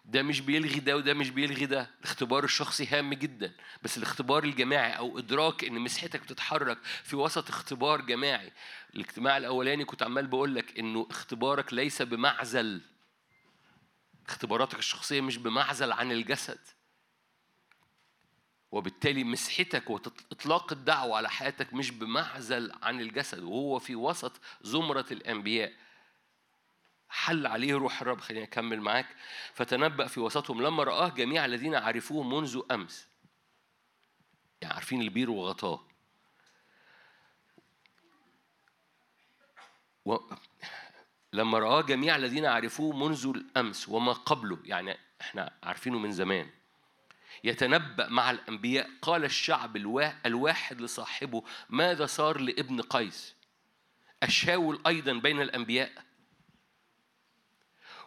[SPEAKER 2] ده مش بيلغي ده وده مش بيلغي ده. الاختبار الشخصي هام جدا. بس الاختبار الجماعي أو إدراك إن مسحتك بتتحرك في وسط اختبار جماعي. الاجتماع الأولاني كنت عمال بقول لك إنه اختبارك ليس بمعزل. اختباراتك الشخصية مش بمعزل عن الجسد. وبالتالي مسحتك وإطلاق الدعوة على حياتك مش بمعزل عن الجسد. وهو في وسط زمرة الأنبياء. حل عليه روح الرب. خليني أكمل معاك. فتنبأ في وسطهم لما رآه جميع الذين عرفوه منذ أمس. يعني عارفين البير وغطاه. و... لما رآه جميع الذين عرفوه منذ الأمس وما قبله يعني إحنا عارفينه من زمان. يتنبأ مع الأنبياء. قال الشعب الوا... الواحد لصاحبه ماذا صار لابن قيس؟ أشاول أيضا بين الأنبياء.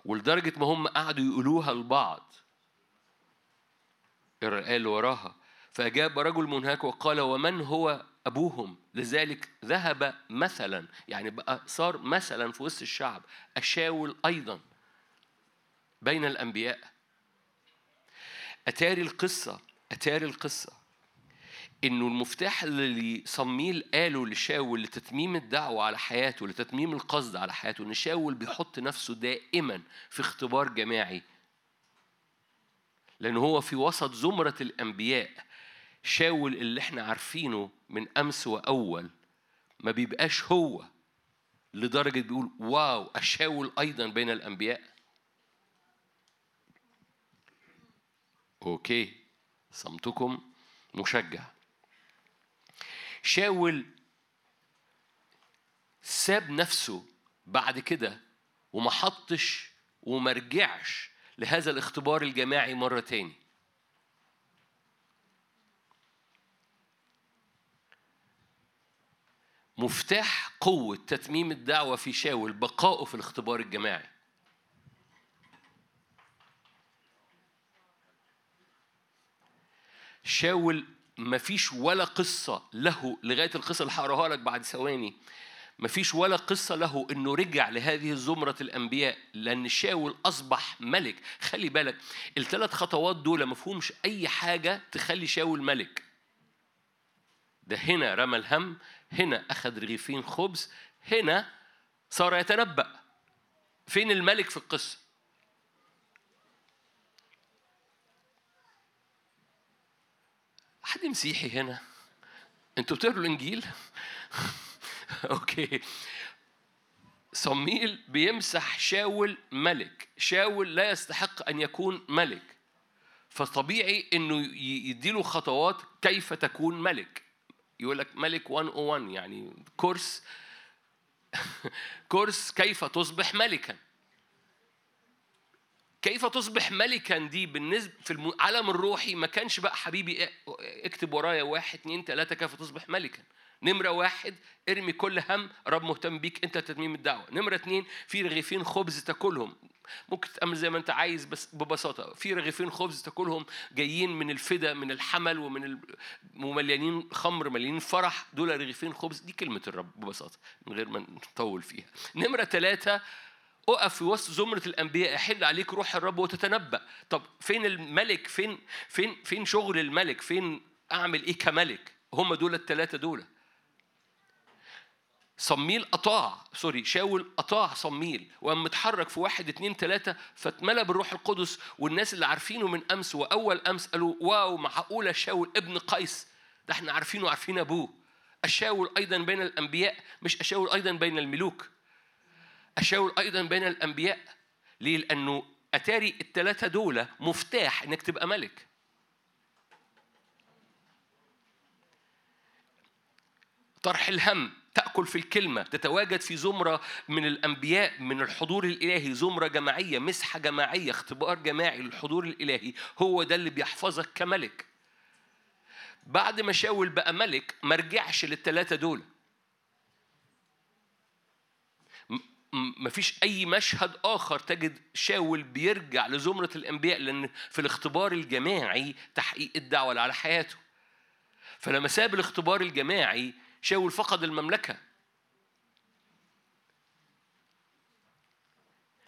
[SPEAKER 2] ولدرجة ما هم قعدوا يقولوها لبعض. الآية اللي وراها فأجاب رجل منهك وقال ومن هو أبوهم؟ لذلك ذهب مثلا يعني بقى صار مثلا في وسط الشعب أشاول أيضا بين الأنبياء. أتاري القصة أتاري القصة. إنه المفتاح اللي صميل قاله لشاول لتتميم الدعوة على حياته لتتميم القصد على حياته إن شاول بيحط نفسه دائما في اختبار جماعي. لأن هو في وسط زمرة الأنبياء شاول اللي إحنا عارفينه من أمس وأول ما بيبقاش هو لدرجة بيقول واو اشاول أيضا بين الأنبياء. أوكي صمتكم مشجع. شاول ساب نفسه بعد كده وما حطش وما رجعش لهذا الاختبار الجماعي مرة تاني. مفتاح قوة تتميم الدعوة في شاول بقائه في الاختبار الجماعي. شاول مفيش ولا قصة له لغاية القصة اللي هقراها لك بعد ثواني. مفيش ولا قصة له إنه رجع لهذه الزمرة الأنبياء لأن شاول أصبح ملك. خلي بالك الثلاث خطوات دول مفهومش أي حاجة تخلي شاول ملك. ده هنا رمى الهم هنا أخذ رغيفين خبز هنا صار يتنبأ. فين الملك في القصة؟ حد مسيحي هنا؟ أنتوا بتقروا الإنجيل؟ <laughs> أوكي. صميل بيمسح شاول ملك. شاول لا يستحق أن يكون ملك. فطبيعي إنه يديله خطوات كيف تكون ملك. يقول لك ملك 101 يعني كورس. <laughs> كورس كيف تصبح ملكا. كيف تصبح ملكا دي بالنسبة في العالم الروحي؟ ما كانش بقى حبيبي اكتب ورايا واحد اتنين تلاتة كيف تصبح ملكا؟ نمرة واحد ارمي كل هم رب مهتم بيك انت تتميم الدعوة. نمرة اتنين في رغيفين خبز تاكلهم. ممكن تعمل زي ما انت عايز بس ببساطة في رغيفين خبز تاكلهم جايين من الفدا من الحمل ومن ال... ومليانين خمر مليانين فرح. دول رغيفين خبز دي كلمة الرب ببساطة من غير ما نطول فيها. نمرة ثلاثة اقف في وسط زمرة الأنبياء يحل عليك روح الرب وتتنبأ. طب فين الملك؟ فين فين فين شغل الملك؟ فين أعمل إيه كملك؟ هم دول الثلاثة دول. صميل أطاع سوري شاول أطاع صميل. وقام متحرك في واحد اتنين تلاتة فاتملى بالروح القدس والناس اللي عارفينه من أمس وأول أمس قالوا واو معقولة شاول ابن قيس. ده إحنا عارفينه وعارفين أبوه. أشاول أيضا بين الأنبياء مش أشاول أيضا بين الملوك. أشاول أيضا بين الأنبياء ليه؟ لأنه أتاري الثلاثة دول مفتاح إنك تبقى ملك. طرح الهم تأكل في الكلمة تتواجد في زمرة من الأنبياء من الحضور الإلهي زمرة جماعية مسحة جماعية اختبار جماعي للحضور الإلهي. هو ده اللي بيحفظك كملك. بعد ما شاول بقى ملك ما رجعش للثلاثة دول. مفيش أي مشهد آخر تجد شاول بيرجع لزمرة الأنبياء لأن في الاختبار الجماعي تحقيق الدعوة على حياته. فلما ساب الاختبار الجماعي شاول فقد المملكة.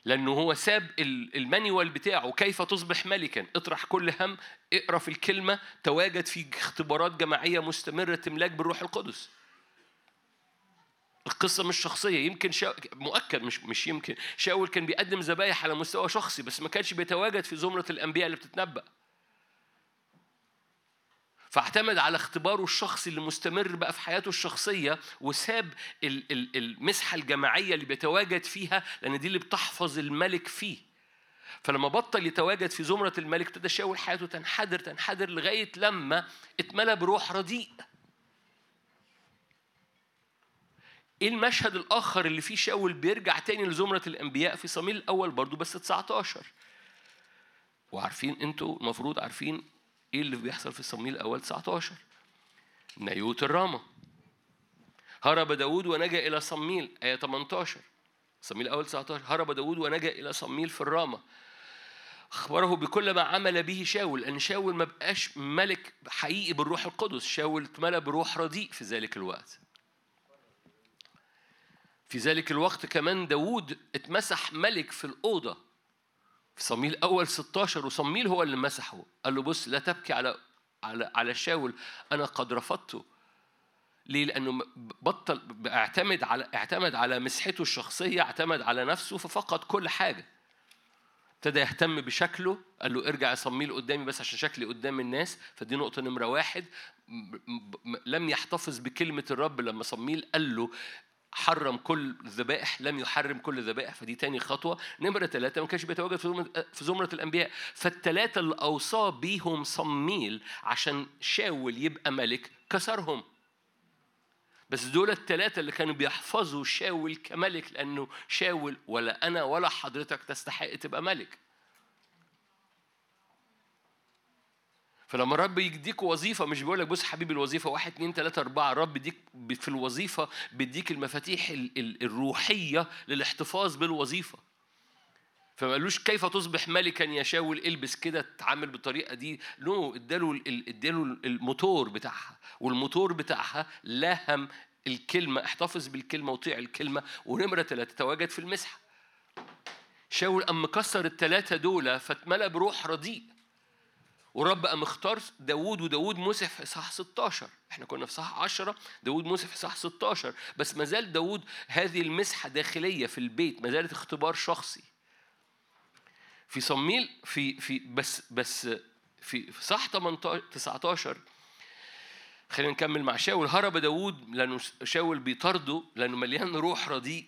[SPEAKER 2] لأنه هو ساب ال- المانيوال بتاعه. كيف تصبح ملكا؟ اطرح كل هم اقرأ في الكلمة تواجد في اختبارات جماعية مستمرة تملاك بالروح القدس. القصة مش شخصية يمكن شا... مؤكد مش مش يمكن. شاول كان بيقدم ذبايح على مستوى شخصي بس ما كانش بيتواجد في زمرة الأنبياء اللي بتتنبأ. فاعتمد على اختباره الشخصي اللي مستمر بقى في حياته الشخصية وساب ال- ال- المسحة الجماعية اللي بيتواجد فيها لأن دي اللي بتحفظ الملك فيه. فلما بطل يتواجد في زمرة الملك ابتدى شاول حياته تنحدر تنحدر لغاية لما اتملى بروح رديء. إيه المشهد الآخر اللي فيه شاول بيرجع تاني لزمرة الأنبياء في صمويل الأول برضو بس 19 وعارفين أنتوا المفروض عارفين إيه اللي بيحصل في صمويل الأول 19 نيوت الرامة. هرب داود ونجا إلى صميل آية 18 صمويل الأول 19 هرب داود ونجا إلى صميل في الرامة. أخبره بكل ما عمل به شاول لأن شاول ما بقاش ملك حقيقي بالروح القدس. شاول اتملى بروح رديء في ذلك الوقت. في ذلك الوقت كمان داود اتمسح ملك في الأوضة. في صميل أول 16 وصميل هو اللي مسحه. قال له بص لا تبكي على على على شاول. أنا قد رفضته. ليه؟ لأنه بطل اعتمد على اعتمد على مسحته الشخصية اعتمد على نفسه ففقد كل حاجة. ابتدى يهتم بشكله. قال له ارجع صميل قدامي بس عشان شكلي قدام الناس. فدي نقطة نمرة واحد. لم يحتفظ بكلمة الرب لما صميل قال له حرم كل الذبائح لم يحرم كل الذبائح فدي تاني خطوة. نمرة ثلاثة ما كانش بيتواجد في زمرة, زمرة الأنبياء. فالثلاثة اللي أوصى بيهم صميل عشان شاول يبقى ملك كسرهم. بس دول الثلاثة اللي كانوا بيحفظوا شاول كملك لأنه شاول ولا أنا ولا حضرتك تستحق تبقى ملك. فلما الرب يديك وظيفة مش بيقول لك بص حبيبي الوظيفة واحد اتنين تلاتة أربعة الرب بيديك في الوظيفة بيديك المفاتيح ال- ال- الروحية للاحتفاظ بالوظيفة. فما قالوش كيف تصبح ملكا يا شاول البس كده تتعامل بالطريقة دي. نو اداله ال- اداله الموتور بتاعها والموتور بتاعها لهم الكلمة احتفظ بالكلمة وطيع الكلمة. ونمرة ثلاثة تواجد في المسحة. شاول قام مكسر الثلاثه دول فاتملى بروح رديء. ورب قام اختار داوود وداوود مسح في إصحاح 16 إحنا كنا في إصحاح 10 داوود مسح في إصحاح 16 بس ما زال داوود هذه المسحة داخلية في البيت ما زالت اختبار شخصي. في صميل في في بس بس في في صح 18 19 خلينا نكمل مع شاول. هرب داوود لأنه شاول بيطارده لأنه مليان روح رديء.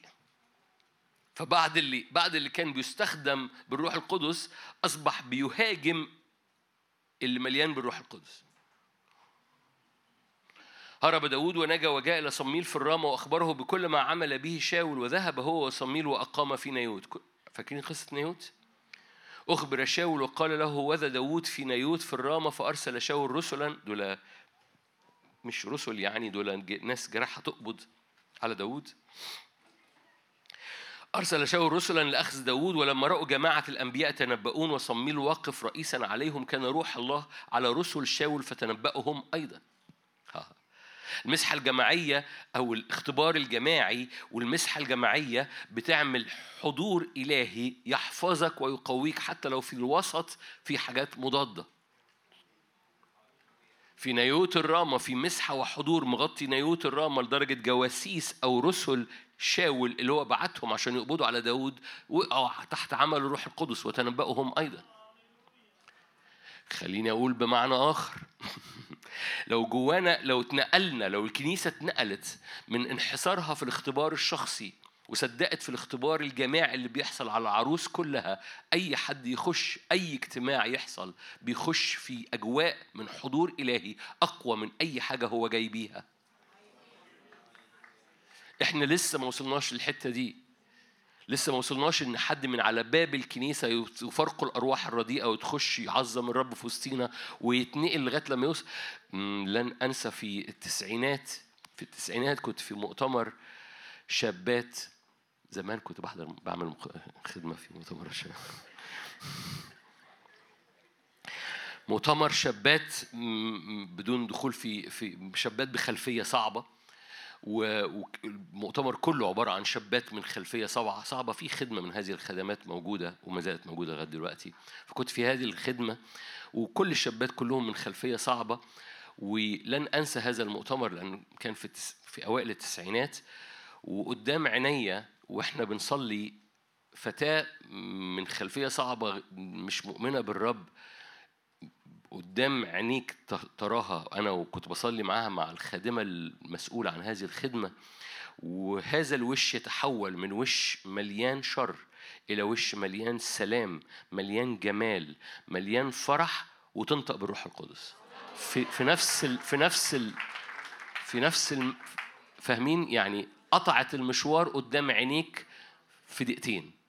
[SPEAKER 2] فبعد اللي بعد اللي كان بيستخدم بالروح القدس أصبح بيهاجم اللي مليان بالروح القدس. هرب داود ونجا وجاء إلى صميل في الرامة وأخبره بكل ما عمل به شاول وذهب هو وصميل وأقام في نيوت. فاكرين قصة نيوت؟ أخبر شاول وقال له وذا داود في نيوت في الرامة فأرسل شاول رسلا دول مش رسل يعني دول ناس جراحة تقبض على داود. أرسل شاول رسلا لأخذ داود ولما رأوا جماعة الأنبياء تنبؤون وصميل واقف رئيسا عليهم كان روح الله على رسل شاول فتنبأهم أيضا ها. المسحة الجماعية أو الاختبار الجماعي والمسحة الجماعية بتعمل حضور إلهي يحفظك ويقويك حتى لو في الوسط في حاجات مضادة في نيوت الرامة في مسحة وحضور مغطي نيوت الرامة لدرجة جواسيس أو رسل شاول اللي هو بعتهم عشان يقبضوا على داود وقعوا تحت عمل الروح القدس وتنبأهم أيضا. خليني أقول بمعنى آخر. <laughs> لو جوانا لو اتنقلنا لو الكنيسة اتنقلت من انحسارها في الاختبار الشخصي وصدقت في الاختبار الجماعي اللي بيحصل على العروس كلها أي حد يخش أي اجتماع يحصل بيخش في أجواء من حضور إلهي أقوى من أي حاجة هو جاي بيها. إحنا لسه ما وصلناش للحتة دي. لسه ما وصلناش ان حد من على باب الكنيسة يفرقوا الأرواح الرديئة وتخش يعظم الرب في وسطينا ويتنقل لغاية لما يوصل. لن أنسى في التسعينات في التسعينات كنت في مؤتمر شابات. زمان كنت بحضر بعمل خدمة في مؤتمر الشباب مؤتمر شابات بدون دخول في في شابات بخلفية صعبة. و- والمؤتمر كله عبارة عن شابات من خلفية صعبة صعبة. في خدمة من هذه الخدمات موجودة وما زالت موجودة لغاية دلوقتي. فكنت في هذه الخدمة وكل الشابات كلهم من خلفية صعبة. ولن أنسى هذا المؤتمر لأنه كان في التس... في أوائل التسعينات. وقدام عينيا وإحنا بنصلي فتاة من خلفية صعبة مش مؤمنة بالرب قدام عينيك تراها. أنا وكنت بصلي معاها مع الخادمة المسؤولة عن هذه الخدمة وهذا الوش يتحول من وش مليان شر إلى وش مليان سلام مليان جمال مليان فرح وتنطق بالروح القدس. في في نفس ال في نفس ال في نفس ال فاهمين؟ يعني قطعت المشوار قدام عينيك في دقيقتين.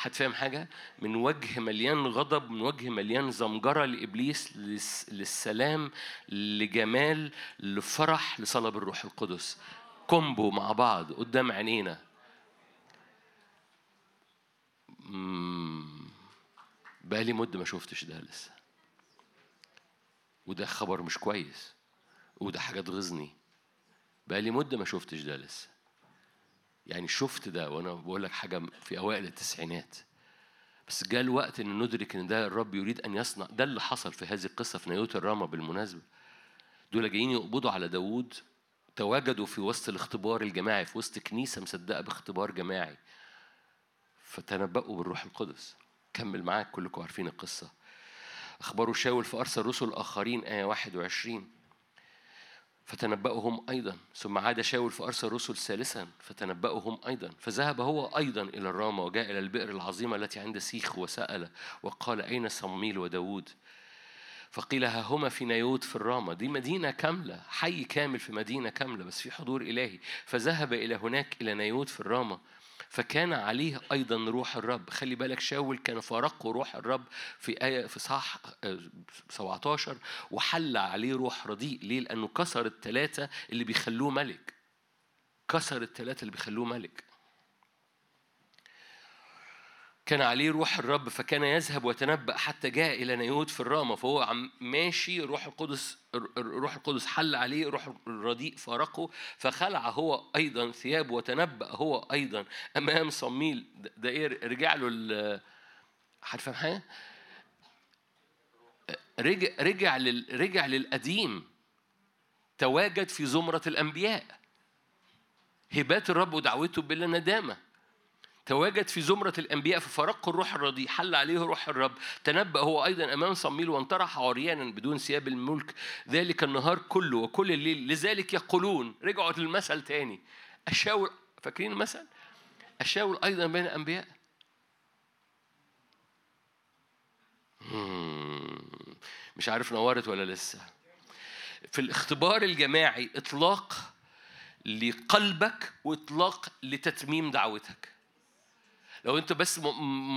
[SPEAKER 2] حد فاهم حاجة؟ من وجه مليان غضب من وجه مليان زمجرة لإبليس لس- للسلام لجمال لفرح لصلاة بالروح القدس. كومبو مع بعض قدام عينينا. بقالي مدة ما شفتش ده لسه. وده خبر مش كويس. وده حاجة تغيظني بقالي مدة ما شفتش ده لسه. يعني شفت ده وأنا بقول لك حاجة في أوائل التسعينات. بس جاء الوقت إن ندرك إن ده الرب يريد أن يصنع. ده اللي حصل في هذه القصة في نيوت الرامة بالمناسبة. دول جايين يقبضوا على داوود. تواجدوا في وسط الاختبار الجماعي في وسط كنيسة مصدقة باختبار جماعي. فتنبأوا بالروح القدس. كمل معاك كلكم عارفين القصة. أخبروا شاول فارسل رسل اخرين آية 21 فتنبأهم أيضا. ثم عاد شاول فأرسل رسل ثالثا فتنبأهم أيضا. فذهب هو أيضا إلى الرامة وجاء إلى البئر العظيمة التي عند سيخ وسأل وقال أين صمويل وداود؟ فقيل ها هما في نيوت في الرامة دي مدينة كاملة حي كامل في مدينة كاملة بس في حضور إلهي. فذهب إلى هناك إلى نيوت في الرامة فكان عليه أيضا روح الرب. خلي بالك شاول كان فارقه روح الرب في آية في صح 17 وحل عليه روح رديء. ليه؟ لأنه كسر الثلاثة اللي بيخلوه ملك. كسر الثلاثة اللي بيخلوه ملك. كان عليه روح الرب فكان يذهب ويتنبأ حتى جاء إلى نيوت في الرامة فهو عم ماشي روح القدس روح القدس حل عليه روح الرديء فارقه فخلع هو أيضا ثيابه وتنبأ هو أيضا أمام صميل ده- إيه رجع له فاهم حاجة؟ رجع رجع لل رجع للقديم تواجد في زمرة الأنبياء هبات الرب ودعوته بلا ندامة تواجد في زمرة الأنبياء ففرقه الروح الرديء حل عليه روح الرب تنبأ هو أيضا أمام صميل وانطرح عريانا بدون ثياب الملك. ذلك النهار كله وكل الليل لذلك يقولون رجعوا للمثل تاني. أشاول فاكرين المثل؟ أشاول أيضا بين الأنبياء. مش عارف نورت ولا لسه. في الاختبار الجماعي إطلاق لقلبك وإطلاق لتتميم دعوتك. لو انت بس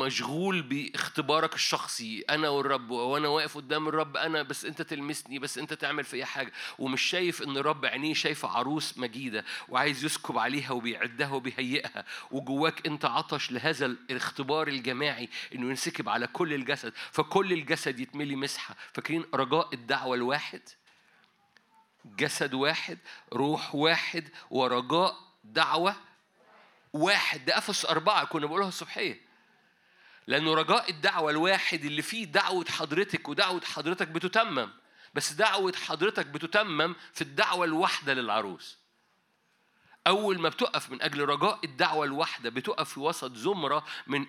[SPEAKER 2] مشغول باختبارك الشخصي أنا والرب وأنا واقف قدام الرب أنا بس انت تلمسني بس انت تعمل فيا حاجة. ومش شايف ان الرب عينيه شايفه عروس مجيدة وعايز يسكب عليها وبيعدها وبيهيئها. وجواك انت عطش لهذا الاختبار الجماعي انه ينسكب على كل الجسد. فكل الجسد يتملي مسحة. فاكرين رجاء الدعوة الواحد؟ جسد واحد روح واحد ورجاء دعوة واحد ده افسس أربعة كنا بنقولها الصبحية. لأنه رجاء الدعوة الواحد اللي فيه دعوة حضرتك ودعوة حضرتك بتتمم. بس دعوة حضرتك بتتمم في الدعوة الواحدة للعروس. أول ما بتقف من أجل رجاء الدعوة الواحدة بتقف في وسط زمرة من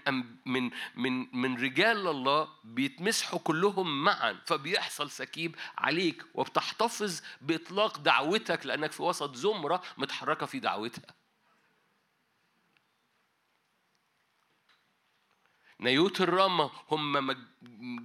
[SPEAKER 2] من من من رجال الله بيتمسحوا كلهم معا فبيحصل سكيب عليك وبتحتفظ بإطلاق دعوتك لأنك في وسط زمرة متحركة في دعوتها. نيوت الرامة هم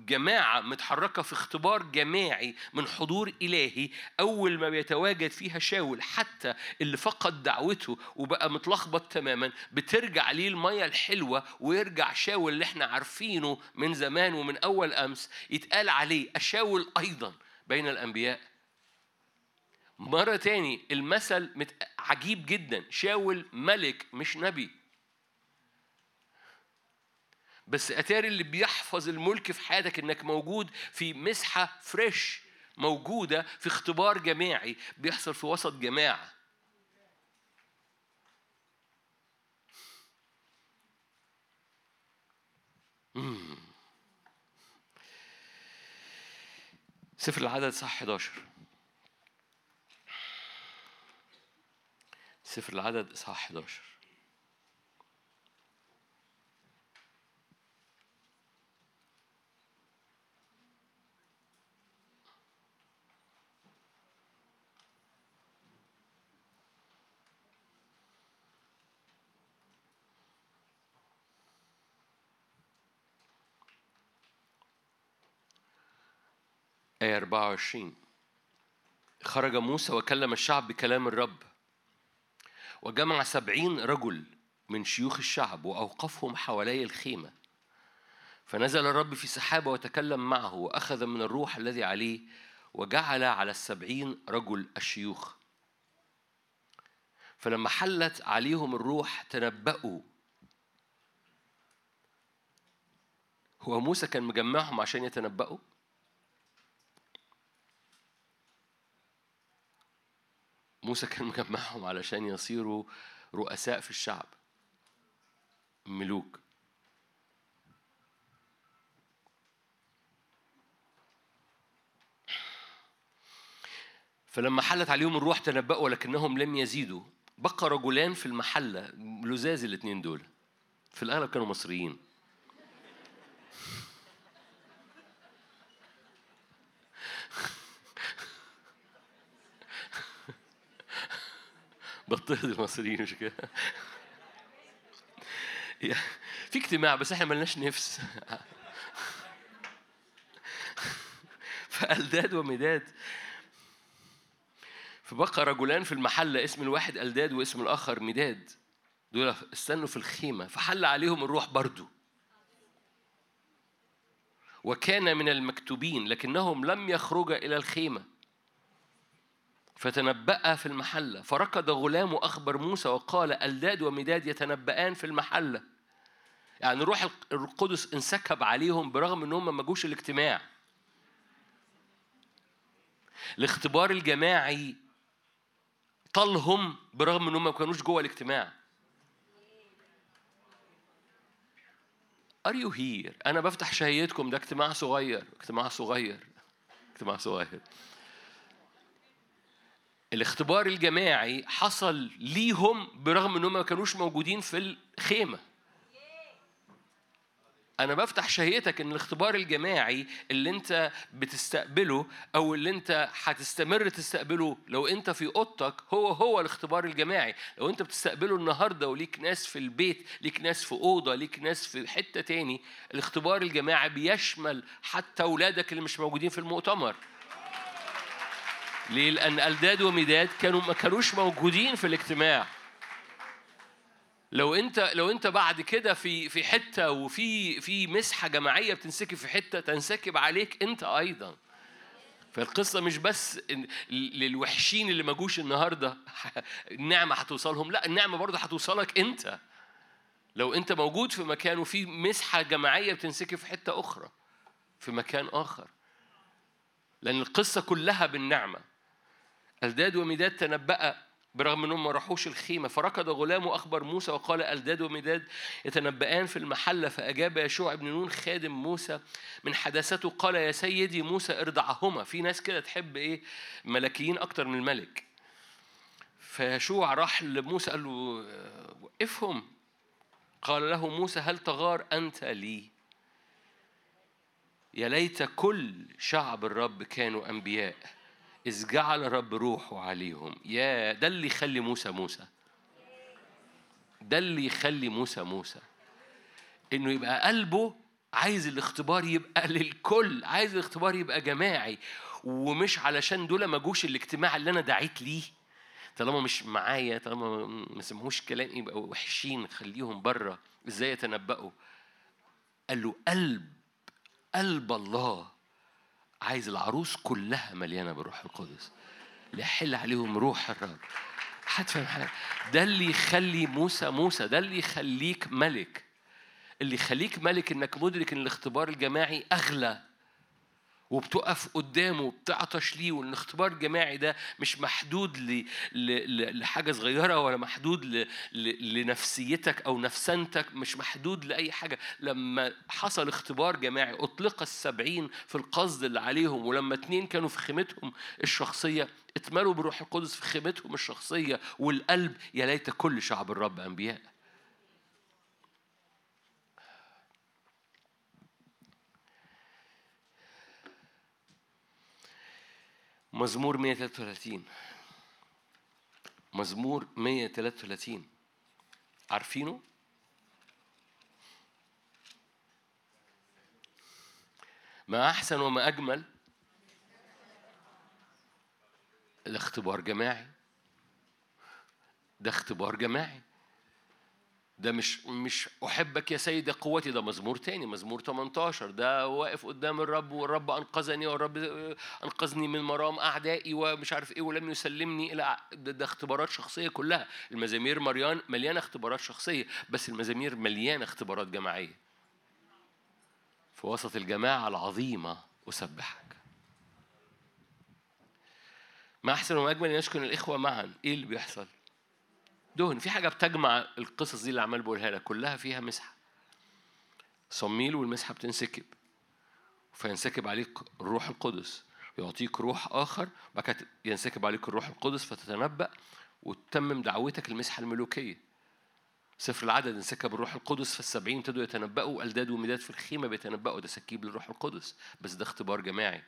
[SPEAKER 2] جماعة متحركة في اختبار جماعي من حضور إلهي أول ما بيتواجد فيها شاول حتى اللي فقد دعوته وبقى متلخبط تماما بترجع ليه المية الحلوة ويرجع شاول اللي إحنا عارفينه من زمان ومن أول أمس يتقال عليه أشاول أيضا بين الأنبياء مرة تاني المثل. عجيب جدا شاول ملك مش نبي بس أتاري اللي بيحفظ الملك في حياتك إنك موجود في مسحة فريش موجودة في اختبار جماعي بيحصل في وسط جماعة. سفر العدد صح 11 سفر العدد صح 11 آية 24 خرج موسى وكلم الشعب بكلام الرب. وجمع سبعين رجل من شيوخ الشعب وأوقفهم حوالي الخيمة. فنزل الرب في سحابة وتكلم معه وأخذ من الروح الذي عليه وجعل على السبعين رجل الشيوخ. فلما حلت عليهم الروح تنبأوا. هو موسى كان مجمعهم عشان يتنبأوا؟ موسى كان مجمعهم علشان يصيروا رؤساء في الشعب. ملوك. فلما حلت عليهم الروح تنبأوا ولكنهم لم يزيدوا. بقى رجلان في المحلة لزاز الاثنين دول. في الأغلب كانوا مصريين. بضطهد المصريين مش كده؟ في اجتماع بس إحنا ملناش نفس. <laughs> فألداد ومداد فبقى رجلان في المحلة اسم الواحد ألداد واسم الآخر مداد دول استنوا في الخيمة فحل عليهم الروح برضو. وكان من المكتوبين لكنهم لم يخرجا إلى الخيمة. فتنبأ في المحلة. فركض غلام أخبر موسى وقال ألداد ومداد يتنبأان في المحلة. يعني روح القدس انسكب عليهم برغم إنهم ما جوش الاجتماع. الاختبار الجماعي طالهم برغم إنهم ما كانوش جوه الاجتماع. Are you here؟ أنا بفتح شهيتكم ده اجتماع صغير اجتماع صغير اجتماع صغير. الاختبار الجماعي حصل ليهم برغم إنهم ما كانوش موجودين في الخيمة. أنا بفتح شهيتك إن الاختبار الجماعي اللي أنت بتستقبله أو اللي أنت هتستمر تستقبله لو أنت في أوضتك هو هو الاختبار الجماعي. لو أنت بتستقبله النهارده وليك ناس في البيت ليك ناس في أوضة ليك ناس في حتة تاني الاختبار الجماعي بيشمل حتى اولادك اللي مش موجودين في المؤتمر. ليه؟ لأن ألداد ومداد كانوا ما كانوش موجودين في الاجتماع. لو أنت لو أنت بعد كده في في حتة وفي في مسحة جماعية بتنسكب في حتة تنسكب عليك أنت أيضا. فالقصة مش بس للوحشين اللي ما جوش النهاردة <laughs> النعمة هتوصلهم، لا النعمة برضه هتوصلك أنت. لو أنت موجود في مكان وفي مسحة جماعية بتنسكب في حتة أخرى في مكان آخر. لأن القصة كلها بالنعمة. ألداد ومداد تنبأ برغم إنهم ما راحوش الخيمة فركض غلام وأخبر موسى وقال ألداد ومداد يتنبأان في المحله فأجاب يشوع بن نون خادم موسى من حداثته قال يا سيدي موسى ارضعهما. في ناس كده تحب إيه؟ ملكيين أكتر من الملك. فيشوع راح لموسى قال له وقفهم. قال له موسى هل تغار أنت لي؟ يا ليت كل شعب الرب كانوا أنبياء. إذ جعل الرب روحه عليهم. يا ده اللي يخلي موسى موسى. ده اللي يخلي موسى موسى. إنه يبقى قلبه عايز الاختبار يبقى للكل عايز الاختبار يبقى جماعي. ومش علشان دول ما جوش الاجتماع اللي أنا دعيت ليه. طالما مش معايا طالما ما سمعوش كلام يبقى وحشين خليهم بره إزاي يتنبأوا؟ قال له قلب قلب الله. عايز العروس كلها مليانة بالروح القدس. ليحل عليهم روح الرب. هتفهم حاجة؟ ده اللي يخلي موسى موسى ده اللي يخليك ملك. اللي يخليك ملك إنك مدرك إن الاختبار الجماعي أغلى. وبتقف قدامه بتعطش ليه والاختبار الجماعي ده مش محدود ل... ل... لحاجة صغيرة ولا محدود ل... ل... لنفسيتك أو نفسنتك مش محدود لأي حاجة. لما حصل اختبار جماعي أطلق السبعين في القصد اللي عليهم ولما اتنين كانوا في خيمتهم الشخصية اتملوا بروح القدس في خيمتهم الشخصية والقلب يا ليت كل شعب الرب أنبياء. مزمور 133 مزمور 133 عارفينه؟ ما أحسن وما أجمل؟ الاختبار جماعي. ده اختبار جماعي. ده مش مش أحبك يا سيدي قوتي ده مزمور تاني مزمور 18 ده واقف قدام الرب والرب أنقذني والرب أنقذني من مرام أعدائي ومش عارف إيه ولم يسلمني إلى ده, ده اختبارات شخصية كلها. المزامير مريان مليانه اختبارات شخصية بس المزامير مليانه اختبارات جماعية. في وسط الجماعة العظيمة أسبحك. ما احسن واجمل أن يسكن الإخوة معا. إيه اللي بيحصل؟ دهن. في حاجة بتجمع القصص دي اللي عمال بقولها لك كلها فيها مسحة. صميل والمسحة بتنسكب. فينسكب عليك الروح القدس. يعطيك روح آخر بعد ينسكب عليك الروح القدس فتتنبأ وتتمم دعوتك المسحة الملوكية. سفر العدد انسكب الروح القدس فالسبعين ابتدوا يتنبأوا ألداد ومداد في الخيمة بيتنبأوا. ده سكيب للروح القدس. بس ده اختبار جماعي.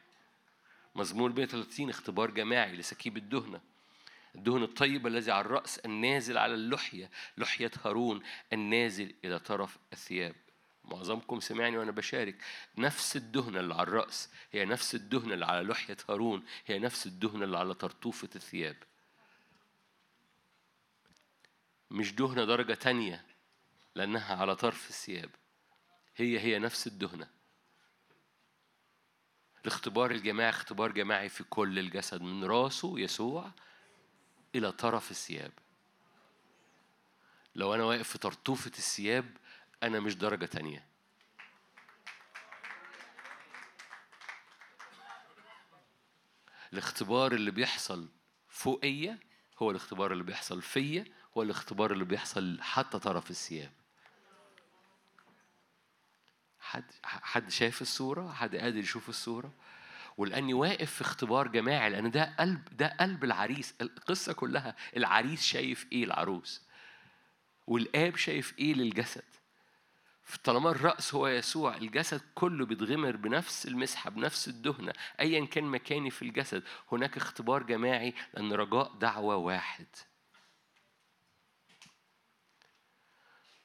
[SPEAKER 2] مزمور 130 اختبار جماعي لسكيب الدهنة. الدهن الطيب الذي على الرأس النازل على اللحية لحية هارون النازل إلى طرف الثياب. معظمكم سمعني وأنا بشارك. نفس الدهنة اللي على الرأس هي نفس الدهنة اللي على لحية هارون هي نفس الدهنة اللي على طرطوفة الثياب. مش دهنة درجة تانية لأنها على طرف الثياب. هي هي نفس الدهنة. الاختبار الجماعي اختبار جماعي في كل الجسد من راسه يسوع إلى طرف الثياب لو أنا واقف في طرطوفة الثياب أنا مش درجة تانية الاختبار اللي بيحصل فوقية هو الاختبار اللي بيحصل فيا هو الاختبار اللي بيحصل حتى طرف الثياب حد حد شايف الصورة؟ حد قادر يشوف الصورة؟ ولأني واقف في اختبار جماعي لأن ده قلب ده قلب العريس. القصة كلها العريس شايف إيه؟ العروس. والآب شايف إيه؟ للجسد. طالما الرأس هو يسوع الجسد كله بيتغمر بنفس المسحة بنفس الدهنة أيا كان مكاني في الجسد. هناك اختبار جماعي لأن رجاء دعوة واحد.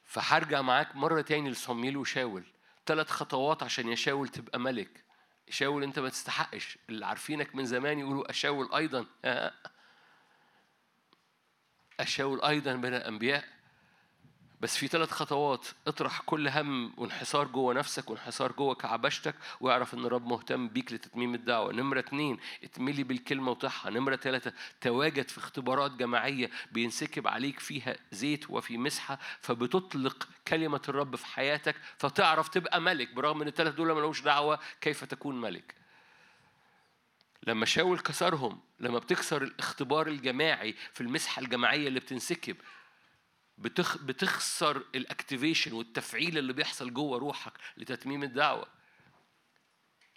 [SPEAKER 2] فهرجع معاك مرة تاني لصميل وشاول. ثلاث خطوات عشان يشاول تبقى ملك. شاول انت ما تستحقش. اللي عارفينك من زمان يقولوا أشاول أيضا. <laughs> أشاول أيضا من الأنبياء. بس في ثلاث خطوات. اطرح كل هم وانحصار جوه نفسك وانحصار جوه كعبشتك واعرف إن الرب مهتم بيك لتتميم الدعوة. نمرة اتنين اتملي بالكلمة وطحها نمرة ثلاثة تواجد في اختبارات جماعية بينسكب عليك فيها زيت وفي مسحة فبتطلق كلمة الرب في حياتك فتعرف تبقى ملك. برغم إن الثلاث دول ملوش دعوة كيف تكون ملك؟ لما شاول كسرهم لما بتكسر الاختبار الجماعي في المسحة الجماعية اللي بتنسكب بتخ... بتخسر الاكتيفيشن والتفعيل اللي بيحصل جوه روحك لتتميم الدعوة.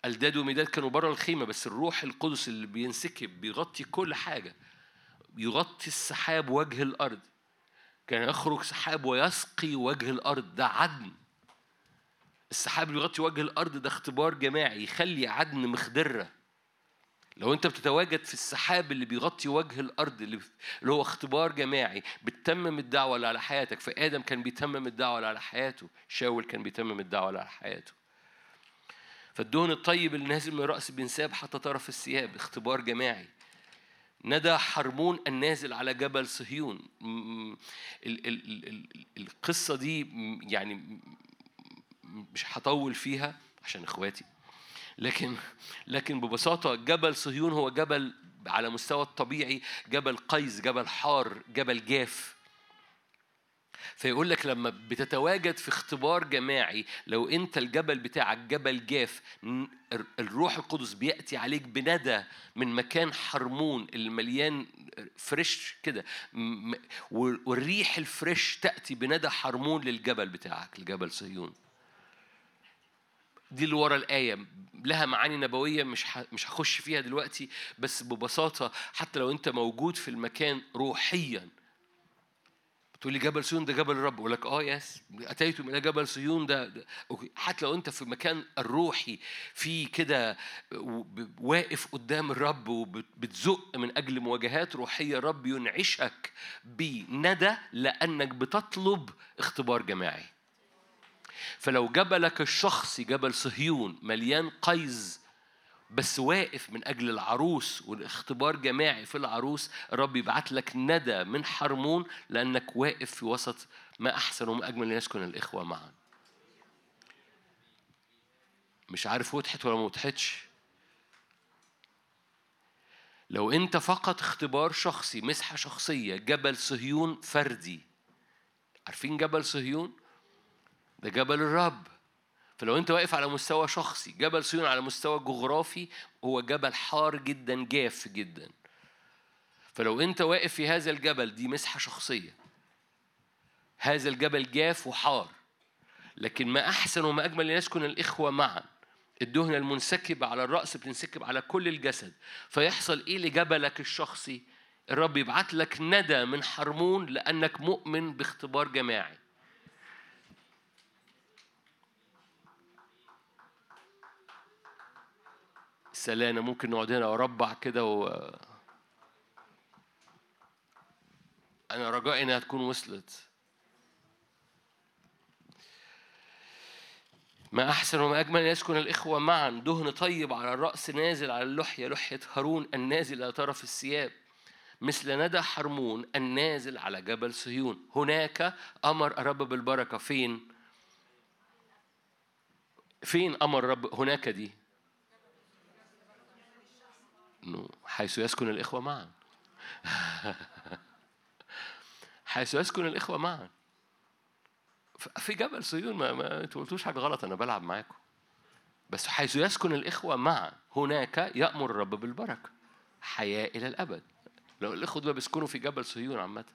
[SPEAKER 2] الداد وميداد كانوا بره الخيمة بس الروح القدس اللي بينسكب بيغطي كل حاجة. يغطي السحاب وجه الأرض. كان يخرج سحاب ويسقي وجه الأرض. ده عدن. السحاب اللي بيغطي وجه الأرض ده اختبار جماعي يخلي عدن مخدرة. لو انت بتتواجد في السحاب اللي بيغطي وجه الأرض اللي هو اختبار جماعي بتتمم الدعوة اللي على حياتك. فآدم كان بيتمم الدعوة اللي على حياته. شاول كان بيتمم الدعوة اللي على حياته. فالدهن الطيب اللي نازل من الراس بينساب حتى طرف الثياب اختبار جماعي. ندى حرمون النازل على جبل صهيون. ال- ال- ال- القصة دي يعني مش هطول فيها عشان إخواتي. لكن لكن ببساطة جبل صهيون هو جبل على مستوى الطبيعي جبل قيس جبل حار جبل جاف. فيقول لك لما بتتواجد في اختبار جماعي لو انت الجبل بتاعك جبل جاف الروح القدس بيأتي عليك بندى من مكان حرمون اللي مليان fresh كده والريح ال fresh تأتي بندى حرمون للجبل بتاعك الجبل صهيون. دي اللي ورا الآية لها معاني نبوية مش. مش هخش فيها دلوقتي بس ببساطة حتى لو أنت موجود في المكان روحيا تقول لي جبل صهيون ده جبل الرب أقول لك آه yes أتيتم إلى جبل صهيون ده, ده أوكي. حتى لو أنت في مكان الروحي في كده واقف قدام الرب وبتزق من أجل مواجهات روحية الرب ينعشك بندى لأنك بتطلب اختبار جماعي فلو جبلك الشخصي جبل صهيون مليان قيز بس واقف من أجل العروس والاختبار جماعي في العروس الرب يبعت لك ندى من حرمون لأنك واقف في وسط ما أحسن وما أجمل ان يسكن الإخوة معا. مش عارف وضحت ولا ما وضحتش. لو أنت فقط اختبار شخصي مسحة شخصية جبل صهيون فردي. عارفين جبل صهيون؟ ده جبل الرب. فلو انت واقف على مستوى شخصي جبل صهيون على مستوى جغرافي هو جبل حار جدا جاف جدا. فلو انت واقف في هذا الجبل دي مسحة شخصية. هذا الجبل جاف وحار. لكن ما أحسن وما أجمل ان يسكن الإخوة معا. الدهنه المنسكبه على الرأس بتنسكب على كل الجسد. فيحصل إيه لجبلك الشخصي؟ الرب يبعت لك ندى من حرمون لأنك مؤمن باختبار جماعي. سلانة ممكن نقعد هنا وربع كده و أنا رجائي إنها تكون وصلت. ما أحسن وما أجمل أن يسكن الإخوة معا. دهن طيب على الرأس نازل على اللحية. لحية هارون النازل إلى طرف الثياب. مثل ندى حرمون النازل على جبل صهيون. هناك أمر الرب بالبركة. فين؟ فين أمر الرب هناك دي؟ حيث يسكن الإخوة معا. <laughs> حيث يسكن الإخوة معا. في جبل صهيون ما, ما قلتوش حاجة غلط أنا بلعب معاكم. بس حيث يسكن الإخوة معا هناك يأمر الرب بالبركة حياة إلى الأبد. لو الإخوة دول بيسكنوا في جبل صهيون عامة.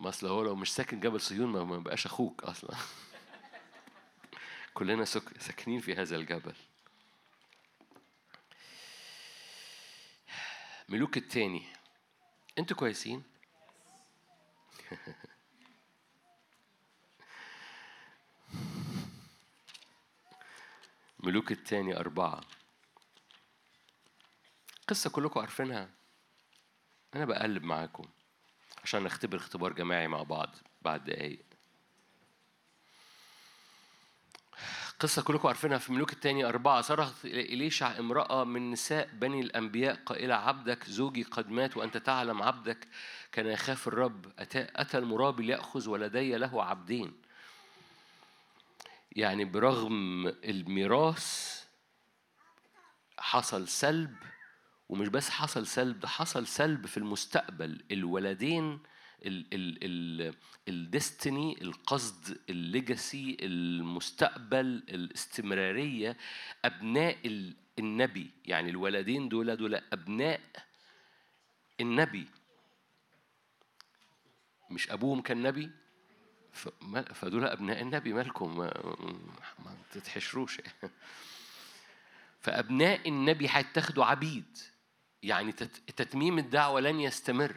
[SPEAKER 2] ما أصل هو لو مش ساكن جبل صهيون ما بقاش أخوك أصلا. <laughs> كلنا. ساكنين في هذا الجبل. ملوك التاني. أنتوا كويسين؟ <laughs> ملوك التاني أربعة. قصة كلكم عارفينها؟ أنا بقلب معاكم عشان نختبر اختبار جماعي مع بعض بعد دقايق. قصة كلكم عارفينها في ملوك الثاني أربعة. صرخت إليشع امرأة من نساء بني الأنبياء قائلة عبدك زوجي قد مات وأنت تعلم عبدك. كان يخاف الرب. أتى, أتى المرابي ليأخذ ولدي له عبدين. يعني برغم الميراث حصل سلب ومش بس حصل سلب ده حصل سلب في المستقبل. الولدين ال ال ال الديستني القصد الليجاسي المستقبل الاستمرارية أبناء ال- النبي. يعني الولدين دول دول أبناء النبي. مش أبوهم كان نبي؟ فدول أبناء النبي مالكم؟ ما, ما تتحشروش. <laughs> فأبناء النبي هيتاخدوا عبيد. يعني تت- تتميم الدعوة لن يستمر.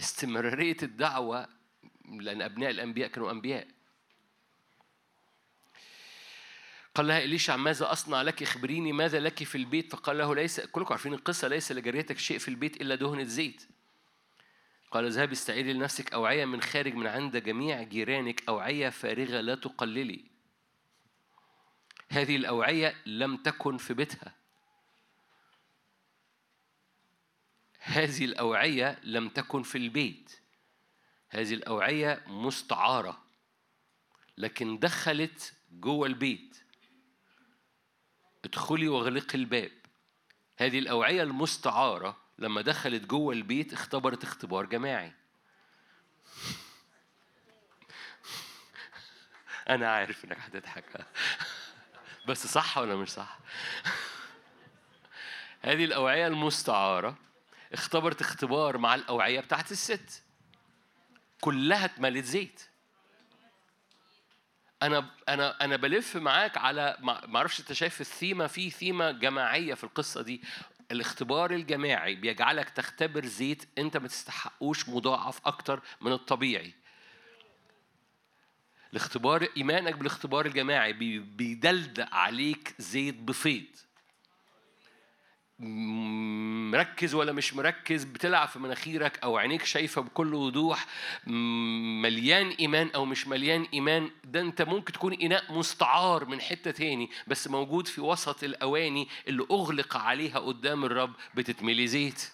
[SPEAKER 2] استمرارية الدعوة لأن أبناء الأنبياء كانوا أنبياء. قال لها إليشع ماذا أصنع لك؟ اخبريني ماذا لك في البيت. فقال له ليس كلكم عارفين القصة ليس لجاريتك شيء في البيت إلا دهنة زيت. قال اذهبي استعيري لنفسك أوعية من خارج من عند جميع جيرانك أوعية فارغة لا تقللي. هذه الأوعية لم تكن في بيتها. هذه الأوعية لم تكن في البيت. هذه الأوعية مستعارة لكن دخلت جوه البيت. ادخلي واغلقي الباب. هذه الأوعية المستعارة لما دخلت جوه البيت اختبرت اختبار جماعي. <laughs> أنا عارف إنك هتضحك. <laughs> بس صح ولا مش صح؟ <laughs> هذه الأوعية المستعارة اختبرت اختبار مع الأوعية بتاعت الست. كلها اتملت زيت. أنا أنا أنا بلف معاك على ما أعرفش أنت شايف الثيمة في ثيمة جماعية في القصة دي. الاختبار الجماعي بيجعلك تختبر زيت أنت ما تستحقوش مضاعف أكتر من الطبيعي. الاختبار إيمانك بالاختبار الجماعي بي- بيدلدق عليك زيت بفيض. مركز ولا مش مركز بتلعب في مناخيرك أو عينيك شايفة بكل وضوح مليان إيمان أو مش مليان إيمان ده أنت ممكن تكون إناء مستعار من حتة تاني بس موجود في وسط الأواني اللي أغلق عليها قدام الرب بتتملي زيت.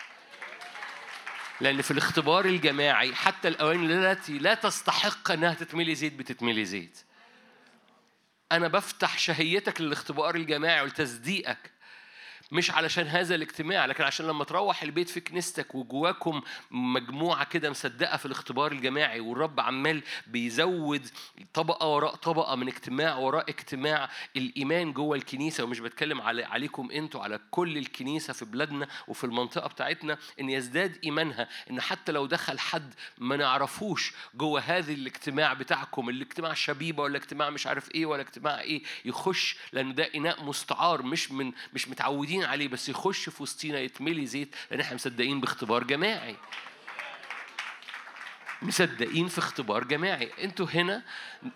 [SPEAKER 2] لأن في الاختبار الجماعي حتى الأواني التي لا تستحق أنها تتملي زيت بتتملي زيت. أنا بفتح شهيتك للاختبار الجماعي ولتصديقك مش علشان هذا الاجتماع لكن عشان لما تروح البيت في كنيستك وجواكم مجموعة كده مصدقة في الاختبار الجماعي والرب عمال بيزود طبقة وراء طبقة من اجتماع وراء اجتماع الإيمان جوه الكنيسة ومش بتكلم على عليكم أنتوا على كل الكنيسة في بلادنا وفي المنطقة بتاعتنا إن يزداد إيمانها إن حتى لو دخل حد ما نعرفوش جوه هذا الاجتماع بتاعكم الاجتماع شبيبة ولا اجتماع مش عارف إيه ولا اجتماع إيه يخش لأن ده إناء مستعار مش من مش متعودين عليه بس يخش في وسطينا يتملي زيت لأن إحنا مصدقين باختبار جماعي. مصدقين في اختبار جماعي. أنتوا هنا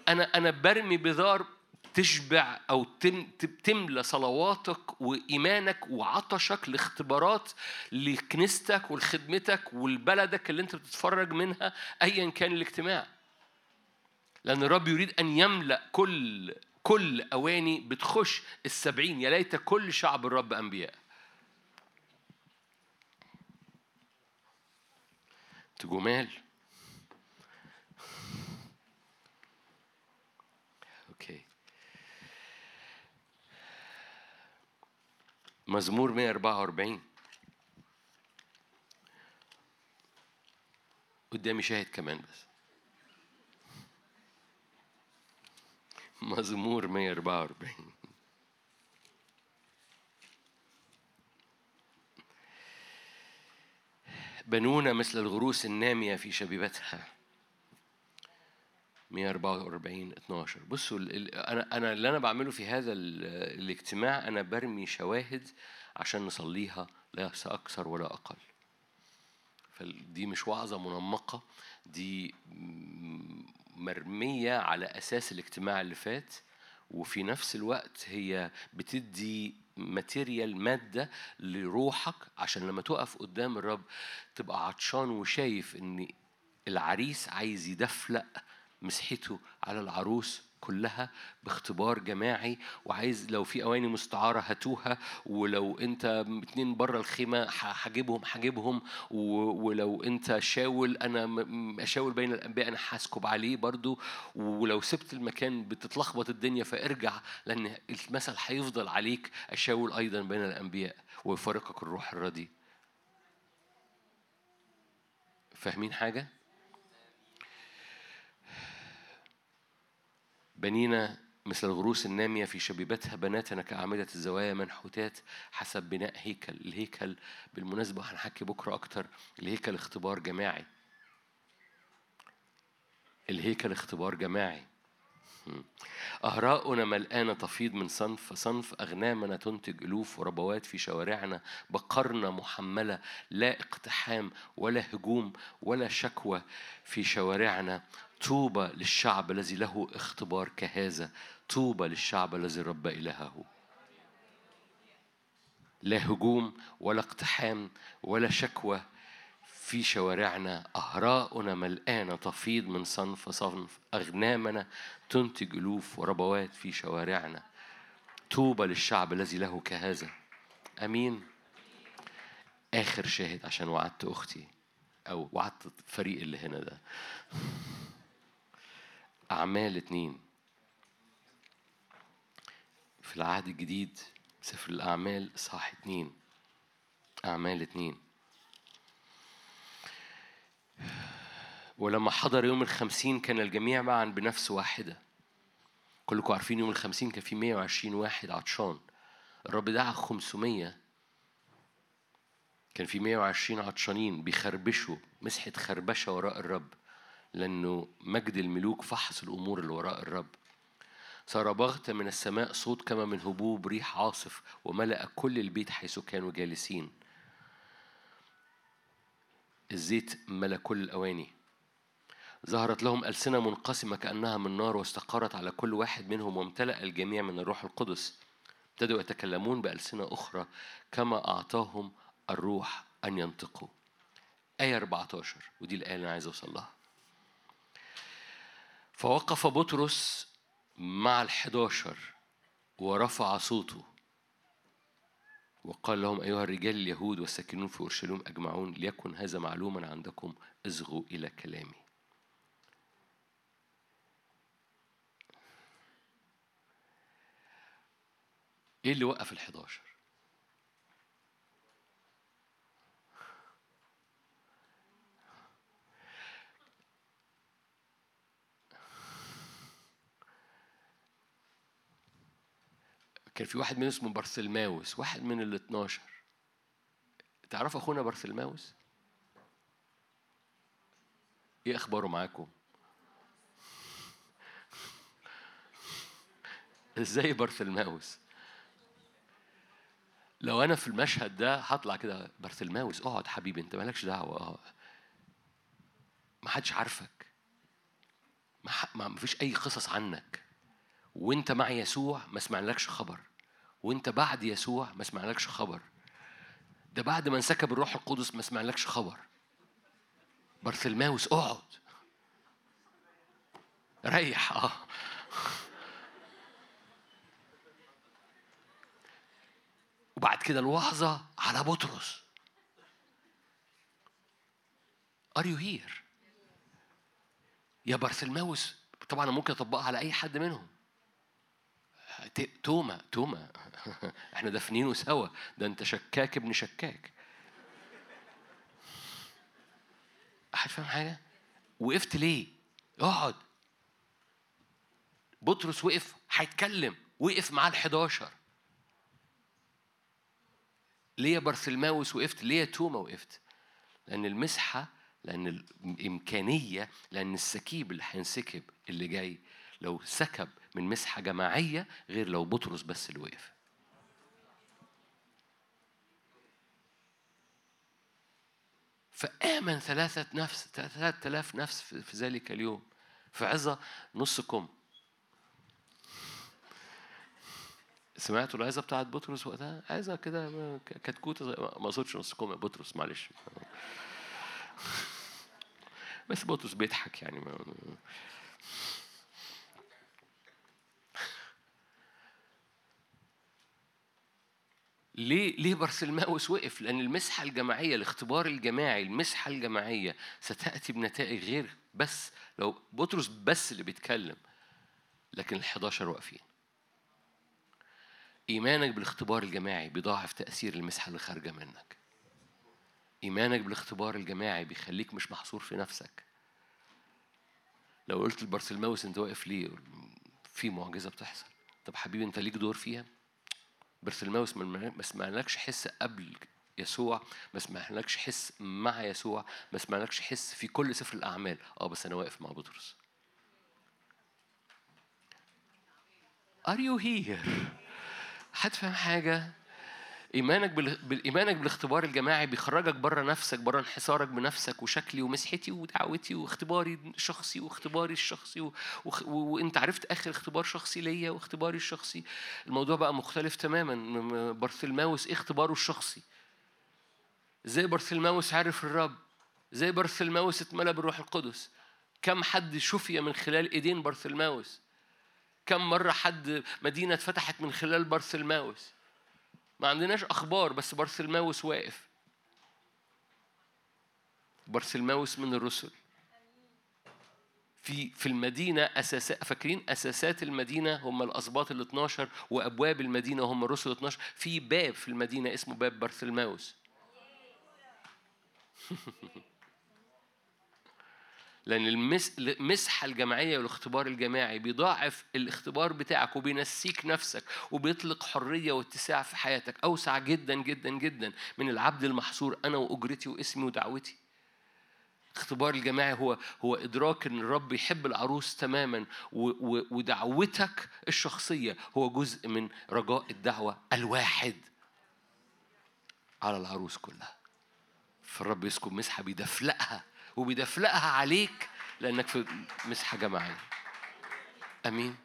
[SPEAKER 2] أنا أنا برمي بذار تشبع أو تم تملى صلواتك وإيمانك وعطشك لاختبارات لكنيستك ولخدمتك ولبلدك اللي انت بتتفرج منها ايا كان الاجتماع. لأن الرب يريد أن يملأ كل كل أواني بتخش السبعين يا ليت كل شعب الرب أنبياء. أنتوا جمال أوكي. مزمور 144 قدامي شاهد كمان بس. مزمور 144 بنونا مثل الغروس النامية في شبيبتها. 144 12 بصوا أنا أنا اللي أنا بعمله في هذا ال- الاجتماع أنا برمي شواهد عشان نصليها ليس أكثر ولا أقل. فدي مش وعظة منمقة دي مرمية على أساس الاجتماع اللي فات وفي نفس الوقت هي بتدي ماتيريال مادة لروحك عشان لما تقف قدام الرب تبقى عطشان وشايف إن العريس عايز يدفلق مسحته على العروس كلها باختبار جماعي وعايز لو في أواني مستعارة هاتوها ولو أنت اتنين بره الخيمة هجيبهم هجيبهم ولو أنت شاول أنا أشاول بين الأنبياء أنا هسكب عليه برضو ولو سبت المكان بتتلخبط الدنيا فارجع لأن المثل هيفضل عليك أشاول أيضا بين الأنبياء ويفارقك الروح الردي فاهمين حاجة؟ بنينا مثل الغروس النامية في شبيبتها بناتنا كأعمدة الزوايا منحوتات حسب بناء هيكل. الهيكل بالمناسبة هنحكي بكرة أكتر. الهيكل اختبار جماعي. الهيكل اختبار جماعي. أهراؤنا ملآنة تفيض من صنف فصنف أغنامنا تنتج ألوف وربوات في شوارعنا بقرنا محملة لا اقتحام ولا هجوم ولا شكوى في شوارعنا. طوبى للشعب الذي له اختبار كهذا. طوبى للشعب الذي رب إلهه. لا هجوم ولا اقتحام ولا شكوى في شوارعنا. أهراؤنا ملآنة تفيض من صنف صنف. أغنامنا تنتج ألوف وربوات في شوارعنا. طوبى للشعب الذي له كهذا. أمين. آخر شاهد عشان وعدت أختي أو وعدت الفريق اللي هنا ده. أعمال اتنين. في العهد الجديد سفر الأعمال إصحاح اتنين. أعمال اتنين. ولما حضر يوم الخمسين كان الجميع معا بنفس واحدة. كلكم عارفين يوم الخمسين كان في 120 واحد عطشان. الرب دعا 500 كان في 120 عطشانين بيخربشوا مسحة خربشة وراء الرب. لأنه مجد الملوك فحص الأمور اللي وراء الرب. صار بغتة من السماء صوت كما من هبوب ريح عاصف وملأ كل البيت حيث كانوا جالسين. الزيت ملأ كل الأواني. ظهرت لهم ألسنة منقسمة كأنها من نار واستقرت على كل واحد منهم وامتلأ الجميع من الروح القدس. ابتدوا يتكلمون بألسنة أخرى كما أعطاهم الروح أن ينطقوا. آية 14 ودي الآية اللي أنا عايز أوصل لها. فوقف بطرس مع الحداشر ورفع صوته وقال لهم أيها الرجال اليهود والساكنون في أورشليم أجمعون ليكن هذا معلوما عندكم أصغوا إلى كلامي إيه اللي وقف الحداشر؟ كان في واحد منهم اسمه برثلماوس واحد من ال 12 تعرف أخونا برثلماوس إيه أخباره معاكم؟ <laughs> إزاي برثلماوس لو أنا في المشهد ده هطلع كده برثلماوس اقعد حبيبي أنت مالكش دعوة آه ما حدش عارفك. ما. ما فيش أي قصص عنك. وانت مع يسوع ما سمعنالكش خبر. وانت بعد يسوع ما سمعنالكش خبر. ده بعد ما انسكب الروح القدس ما سمعنالكش خبر. برثلماوس اقعد. ريح آه. وبعد كده الوعظة على بطرس. Are you here؟ يا برثلماوس طبعا ممكن أطبقها على أي حد منهم. توما توما <laughs> إحنا دافنينه سوا. ده انت شكاك ابن شكاك. احد فاهم حاجة؟ وقفت ليه؟ اقعد. بطرس وقف هيتكلم. وقف معاه ال11 ليه يا برثلماوس وقفت؟ ليه يا توما وقفت؟ لأن المسحة لأن الإمكانية لأن السكيب اللي هينسكب اللي جاي لو سكب من مسحة جماعية غير لو بطرس بس اللي وقف. فآمن ثلاثة نفس ثلاثة آلاف نفس في ذلك اليوم. في عظة نص كم. سمعتوا العظة بتاعت بطرس وقتها؟ عظة كده ما ما أقصدش نص كم يا بطرس معلش. بس بطرس بيضحك يعني. ليه ليه برسلماوس وقف؟ لأن المسحة الجماعية الاختبار الجماعي المسحة الجماعية ستأتي بنتائج غير بس لو بطرس بس اللي بيتكلم لكن ال11 واقفين. إيمانك بالاختبار الجماعي بيضاعف تأثير المسحة اللي خارجة منك. إيمانك بالاختبار الجماعي بيخليك مش محصور في نفسك. لو قلت لبرسلماوس أنت واقف ليه؟ في معجزة بتحصل. طب حبيبي أنت ليك دور فيها؟ برسلماوس ما سمعناكش حس قبل يسوع ما سمعناكش حس مع يسوع ما سمعناكش حس في كل سفر الأعمال آه بس أنا واقف مع بطرس Are you here؟ حد فاهم حاجة؟ إيمانك بال... بالإيمانك بالاختبار الجماعي بيخرجك بره نفسك بره انحسارك بنفسك وشكلي ومسحتي ودعوتي واختباري الشخصي واختباري الشخصي و... و... وأنت عرفت آخر اختبار شخصي ليا واختباري الشخصي الموضوع بقى مختلف تماما برثلماوس إيه اختباره الشخصي؟ إزاي برثلماوس عرف الرب؟ إزاي برثلماوس اتملى بالروح القدس؟ كم حد شفي من خلال إيدين برثلماوس؟ كم مرة حد مدينة اتفتحت من خلال برثلماوس؟ ما عندناش أخبار بس برثلماوس واقف. برثلماوس من الرسل. في في المدينة أساسات فاكرين أساسات المدينة؟ هم الأسباط ال 12 وأبواب المدينة هم الرسل ال 12 في باب في المدينة اسمه باب برثلماوس <laughs> لأن المس... المسحة الجماعية والاختبار الجماعي بيضاعف الاختبار بتاعك وبينسيك نفسك وبيطلق حرية واتساع في حياتك. أوسع جدا جدا جدا من العبد المحصور أنا وأجرتي واسمي ودعوتي. الاختبار الجماعي هو هو إدراك إن الرب يحب العروس تماما ودعوتك الشخصية هو جزء من رجاء الدعوة الواحد على العروس كلها. فالرب يسكب مسحة بيدفلقها. وبيدفلقها عليك لأنك في مسحه جماعية. آمين.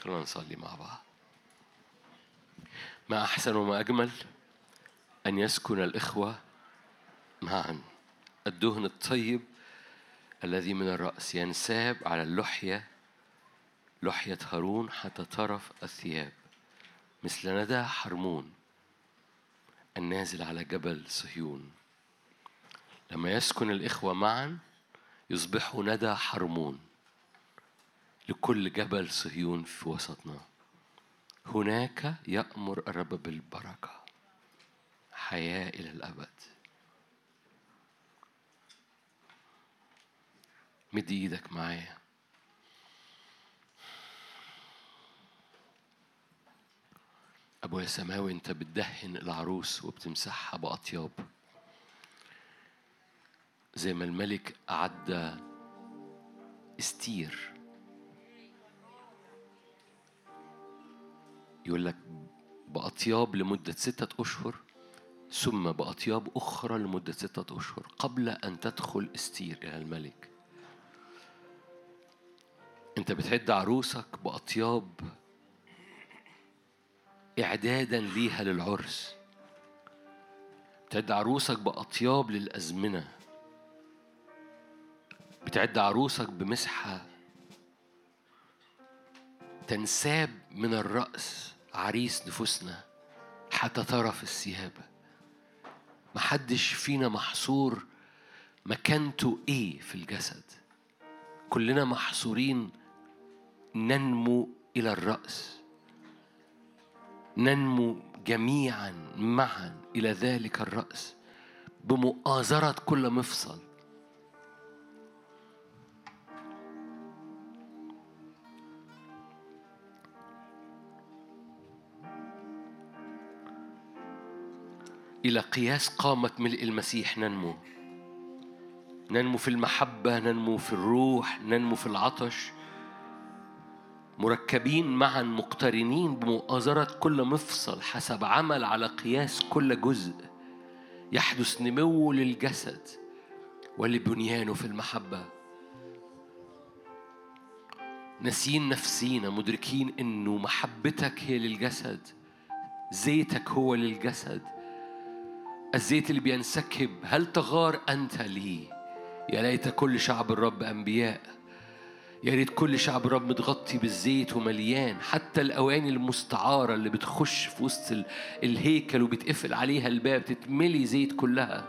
[SPEAKER 2] خلونا نصلي مع بعض. ما أحسن وما أجمل أن يسكن الإخوة معا. الدهن الطيب الذي من الرأس ينساب على اللحية لحية هارون حتى طرف الثياب. مثل ندى حرمون النازل على جبل صهيون. لما يسكن الإخوة معا يصبحوا ندى حرمون. لكل جبل صهيون في وسطنا. هناك يأمر الرب بالبركة. حياة إلى الأبد. مد إيدك معايا. ابويا سماوي أنت بتدهن العروس وبتمسحها بأطياب. زي ما الملك أعد استير. يقول لك بأطياب لمدة ستة أشهر ثم بأطياب أخرى لمدة ستة أشهر قبل أن تدخل استير إلى الملك. أنت بتعد عروسك بأطياب إعدادا ليها للعرس. بتعد عروسك بأطياب للأزمنة. بتعد عروسك بمسحة تنساب من الرأس عريس نفوسنا حتى طرف الثياب محدش فينا محصور مكانته إيه في الجسد. كلنا محصورين ننمو إلى الرأس. ننمو جميعا معا إلى ذلك الرأس بمؤازرة كل مفصل. إلى قياس قامه ملء المسيح ننمو. ننمو في المحبة ننمو في الروح ننمو في العطش. مركبين معا مقترنين بمؤازرة كل مفصل حسب عمل على قياس كل جزء. يحدث نمو للجسد ولبنيانه في المحبة. ناسيين نفسينا مدركين إنه محبتك هي للجسد زيتك هو للجسد. الزيت اللي بينسكب هل تغار أنت لي؟ يا ليت كل شعب الرب أنبياء. يا ريت كل شعب الرب متغطي بالزيت ومليان حتى الأواني المستعارة اللي بتخش في وسط ال- الهيكل وبتقفل عليها الباب تتملي زيت كلها.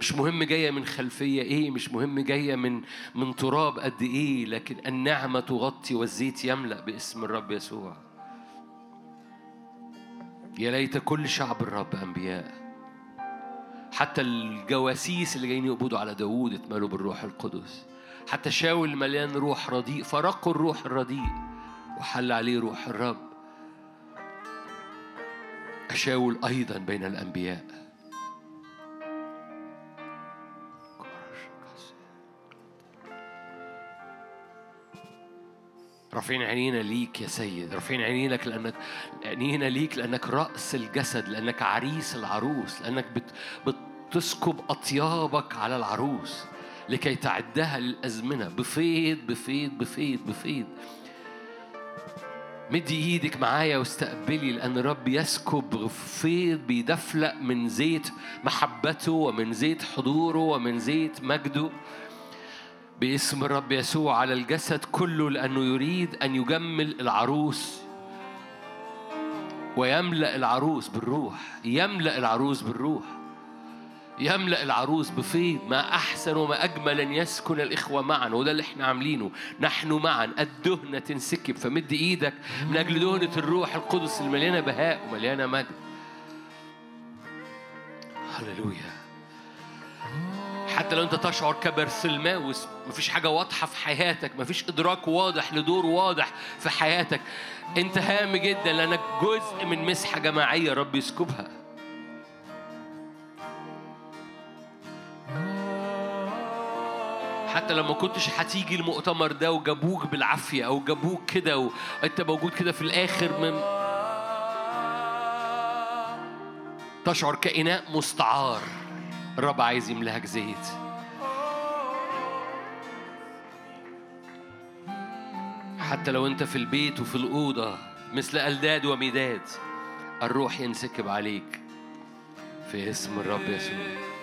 [SPEAKER 2] مش مهم جاية من خلفية إيه مش مهم جاية من من تراب قد إيه لكن النعمة تغطي والزيت يملأ باسم الرب يسوع. يا ليت كل شعب الرب أنبياء. حتى الجواسيس اللي جايين يقبضوا على داوود اتملوا بالروح القدس. حتى شاول مليان روح رديء فرقوا الروح الرديء وحل عليه روح الرب. أشاول أيضا بين الأنبياء. رافعين عينينا ليك يا سيد رافعين عينينا لأنك عينينا ليك لأنك رأس الجسد لأنك عريس العروس لأنك بت... بتسكب أطيابك على العروس لكي تعدها للأزمنة. بفيض بفيض بفيض بفيض. مدي إيدك معايا واستقبلي لأن الرب يسكب فيض بيدفلق من زيت محبته ومن زيت حضوره ومن زيت مجده. باسم الرب يسوع على الجسد كله لأنه يريد أن يجمل العروس ويملأ العروس بالروح يملأ العروس بالروح يملأ العروس بفيض ما أحسن وما أجمل أن يسكن الإخوة معا وده اللي إحنا عاملينه. نحن معا الدهنة تنسكب فمد إيدك من أجل دهنة الروح القدس المليانة بهاء ومليانة مجد. هللويا. حتى لو انت تشعر كبرسلماوس مفيش حاجة واضحة في حياتك مفيش إدراك واضح لدور واضح في حياتك. انت هام جدا لأنك جزء من مسحة جماعية رب يسكبها. حتى لما كنتش هتيجي المؤتمر ده وجابوك بالعافية أو جابوك كده وانت موجود كده في الآخر من تشعر كإناء مستعار. الرب عايز يملاك زيت. حتى لو انت في البيت وفي الأوضة مثل ألداد ومداد الروح ينسكب عليك في اسم الرب يسوع.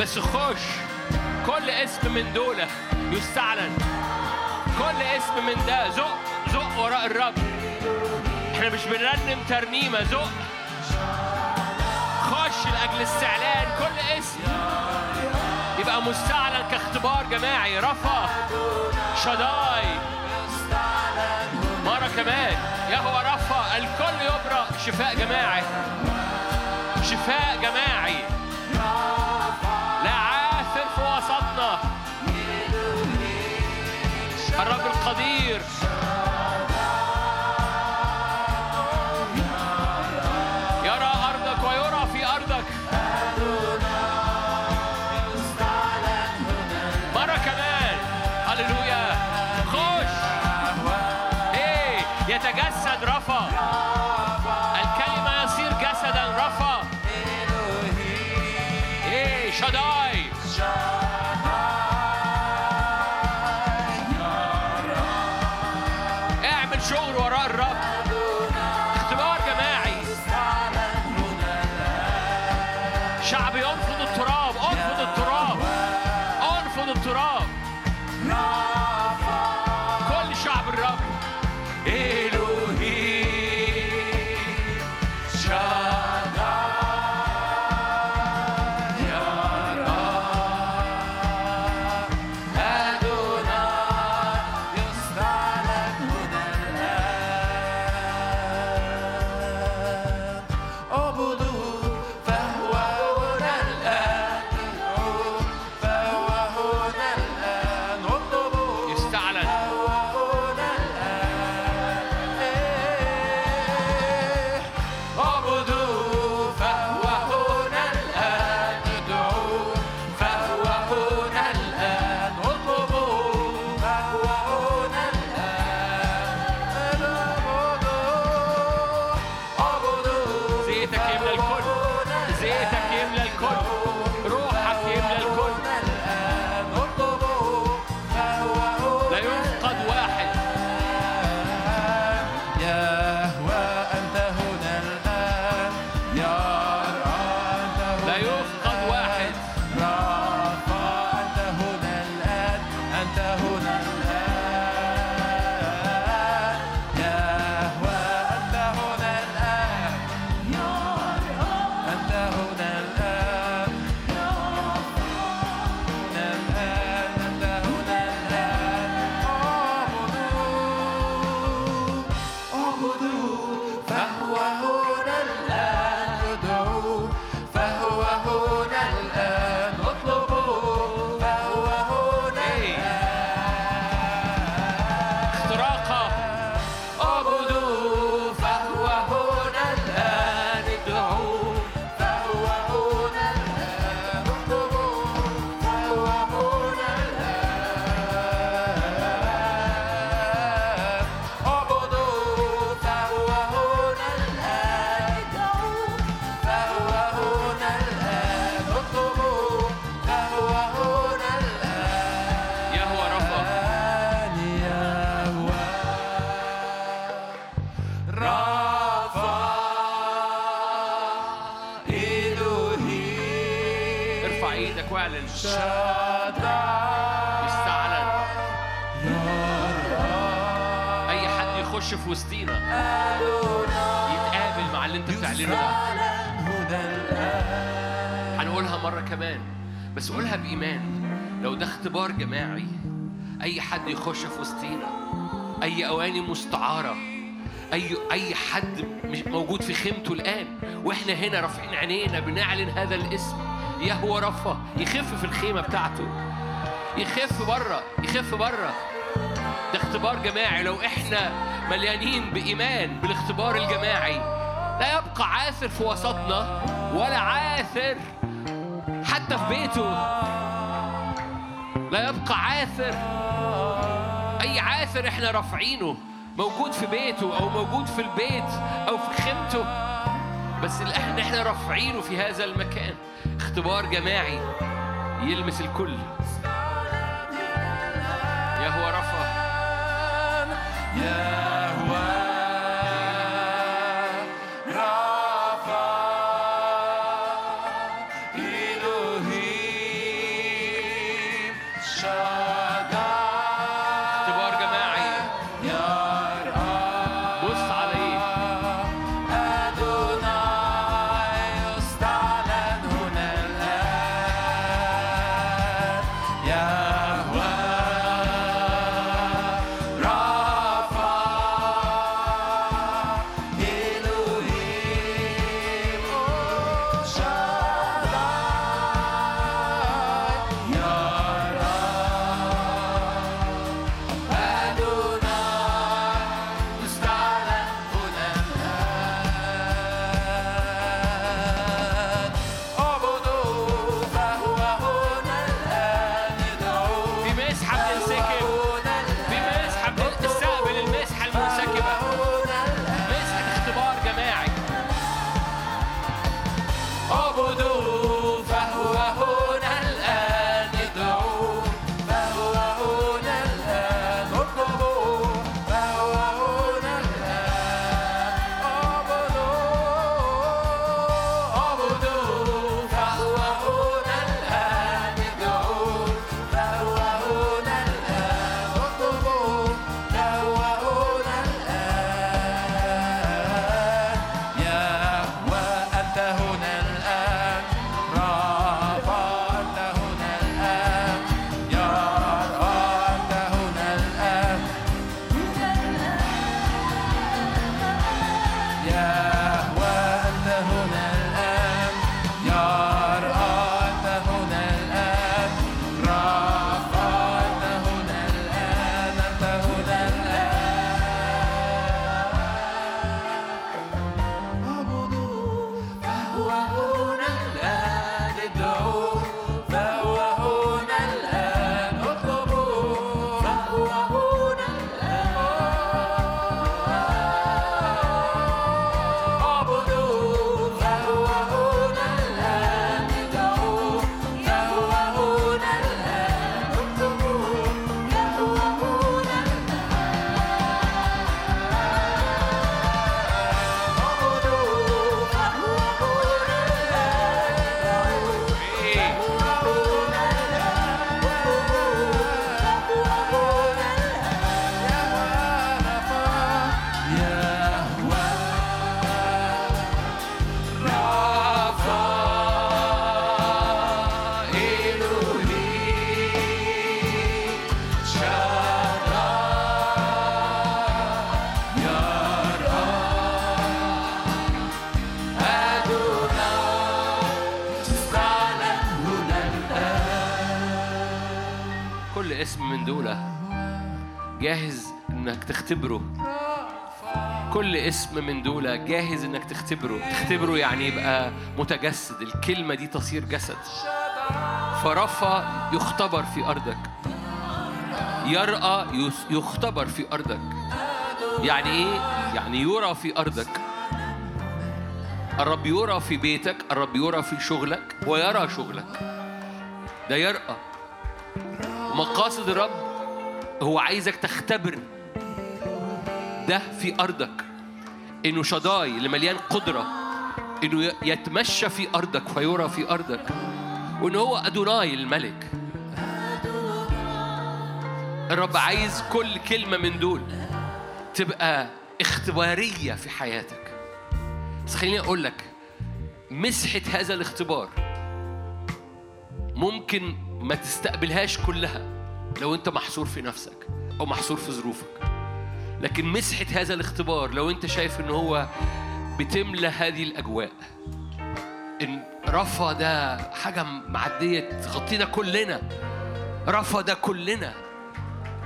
[SPEAKER 2] بس خش. كل اسم من دولة يستعلن. كل اسم من ده. زق زق وراء الرب.
[SPEAKER 1] إحنا مش بنرنم ترنيمة. زق. خش لأجل استعلان كل اسم يبقى مستعلن كاختبار جماعي. رفا شداي. مرة كمان. يا هو رفا الكل يبرأ. شفاء جماعي. شفاء جماعي. الرب القدير بس قولها بإيمان. لو ده اختبار جماعي أي حد يخش في وسطينا أي أواني مستعارة أي أي حد مش موجود في خيمته الآن وإحنا هنا رافعين عينينا بنعلن هذا الاسم يهوى رفا يخف في الخيمة بتاعته يخف برة يخف برة. ده اختبار جماعي. لو إحنا مليانين بإيمان بالاختبار الجماعي لا يبقى عاثر في وسطنا ولا عاثر حتى في بيته. لا يبقى عاثر. أي عاثر إحنا رافعينه. موجود في بيته أو موجود في البيت أو في خيمته. بس اللي إحنا إحنا رافعينه في هذا المكان. اختبار جماعي. يلمس الكل. يهوى رفا
[SPEAKER 2] يهوى تختبره. كل اسم من دول جاهز إنك تختبره. تختبره يعني يبقى متجسد. الكلمة دي تصير جسد. فرفا يختبر في أرضك. يرأى يختبر في أرضك. يعني إيه؟ يعني يرى في أرضك. الرب يرى في بيتك. الرب يرى في شغلك. ويرى شغلك. ده يرأى. ومقاصد الرب هو عايزك تختبر. ده في أرضك. إنه شداي اللي مليان قدرة. إنه يتمشى في أرضك ويرى في أرضك. وإن هو أدوناي الملك. الرب عايز كل كلمة من دول تبقى اختبارية في حياتك. بس خليني أقول لك مسحة هذا الاختبار ممكن ما تستقبلهاش كلها لو أنت محصور في نفسك أو محصور في ظروفك. لكن مسحة هذا الاختبار لو انت شايف ان هو بتملى هذه الأجواء. إن رفا ده حاجة معدية تغطينا كلنا. رفا ده كلنا.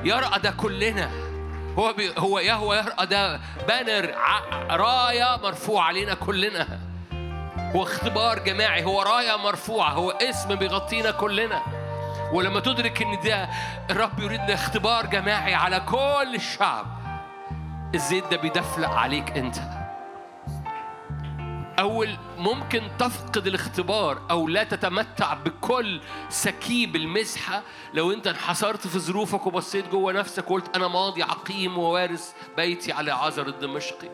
[SPEAKER 2] يرأى ده كلنا. هو بي هو يهوى يرأى ده بانر راية مرفوع علينا كلنا. هو اختبار جماعي. هو راية مرفوعة. هو اسم بيغطينا كلنا. ولما تدرك إن ده الرب يريد اختبار جماعي على كل الشعب. الزيت ده بيدفلق عليك انت. أول ممكن تفقد الاختبار أو لا تتمتع بكل سكيب المسحة لو أنت انحصرت في ظروفك وبصيت جوه نفسك وقلت أنا ماضي عقيم ووارث بيتي على عذر الدمشقي.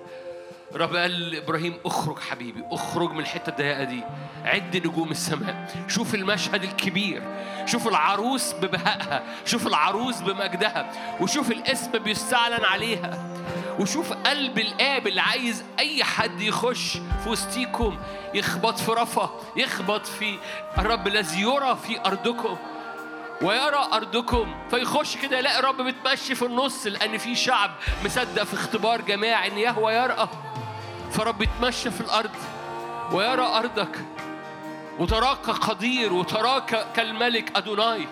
[SPEAKER 2] رب قال لإبراهيم اخرج حبيبي اخرج من الحتة الضيقة دي. عد نجوم السماء. شوف المشهد الكبير. شوف العروس ببهائها. شوف العروس بمجدها. وشوف الاسم بيستعلن عليها. وشوف قلب الآب اللي عايز أي حد يخش في وسطيكم يخبط في رفا يخبط في الرب الذي يرى في أرضكم ويرى أرضكم. فيخش كده يلاقي الرب بتمشي في النص لأن في شعب مصدق في اختبار جماعي إن يهوه يرأه. فرب يتمشى في الأرض ويرى أرضك. وتراك قدير وتراك كالملك أدوناي.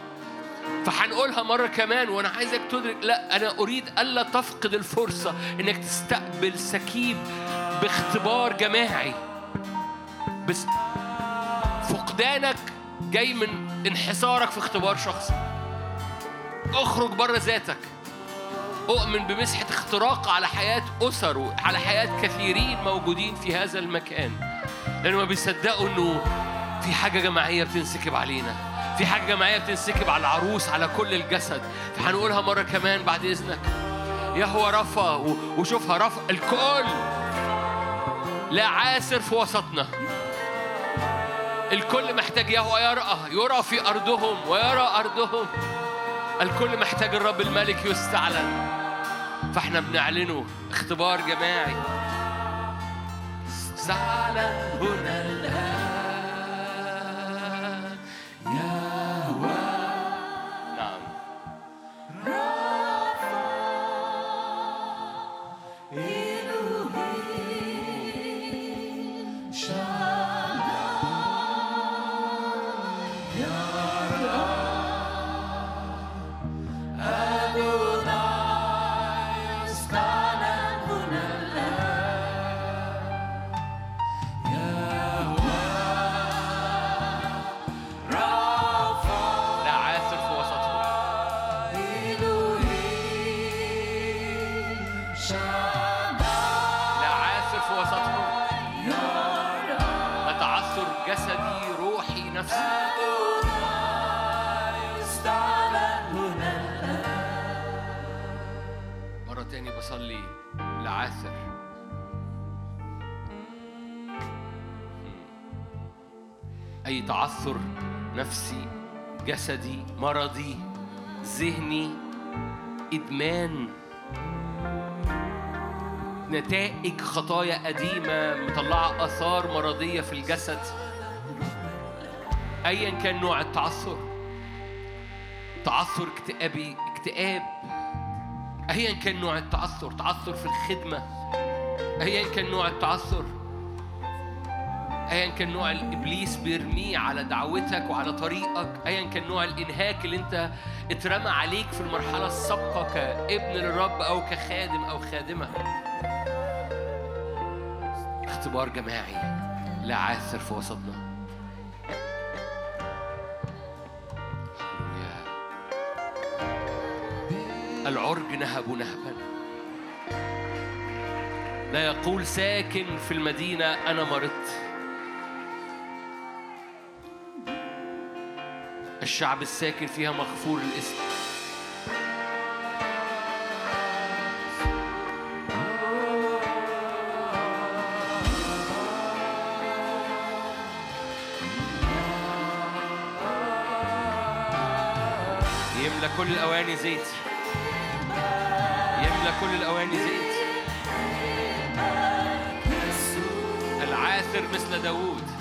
[SPEAKER 2] فهنقولها مرة كمان وأنا عايزك تدرك لا أنا أريد ألا تفقد الفرصة إنك تستقبل سكيب باختبار جماعي. بس فقدانك جاي من انحسارك في اختبار شخصي. اخرج بره ذاتك. أؤمن بمسحة اختراق على حياة أسر وعلى حياة كثيرين موجودين في هذا المكان. لأنهم بيصدقوا إنه في حاجة جماعية بتنسكب علينا. في حاجة جماعية بتنسكب على العروس على كل الجسد. فهنقولها مرة كمان بعد إذنك. يهوى رفا وشوفها رفا الكل. لا عاسر في وسطنا. الكل محتاج يهوى يرأى يرى في أرضهم ويرى أرضهم. الكل محتاج الرب الملك يستعلن. فإحنا بنعلنه. اختبار جماعي. استعلن هنا الآن تعثر نفسي جسدي مرضي ذهني إدمان. نتائج خطايا قديمة مطلعة آثار مرضية في الجسد. أيا كان نوع التعثر. تعثر اكتئابي اكتئاب. أيا كان نوع التعثر. تعثر في الخدمة. أيا كان نوع التعثر. ايا كان نوع الإبليس بيرميه على دعوتك وعلى طريقك ايا كان نوع الإنهاك اللي أنت اترمى عليك في المرحلة السابقة كابن للرب أو كخادم أو خادمة. اختبار جماعي لا عاثر في وسطنا. العرج نهب نهبا. لا يقول ساكن في المدينة أنا مرضت. الشعب الساكن فيها مغفور الاسم يملى كل الأواني زيت. يملى كل الأواني زيت. العاثر مثل داوود.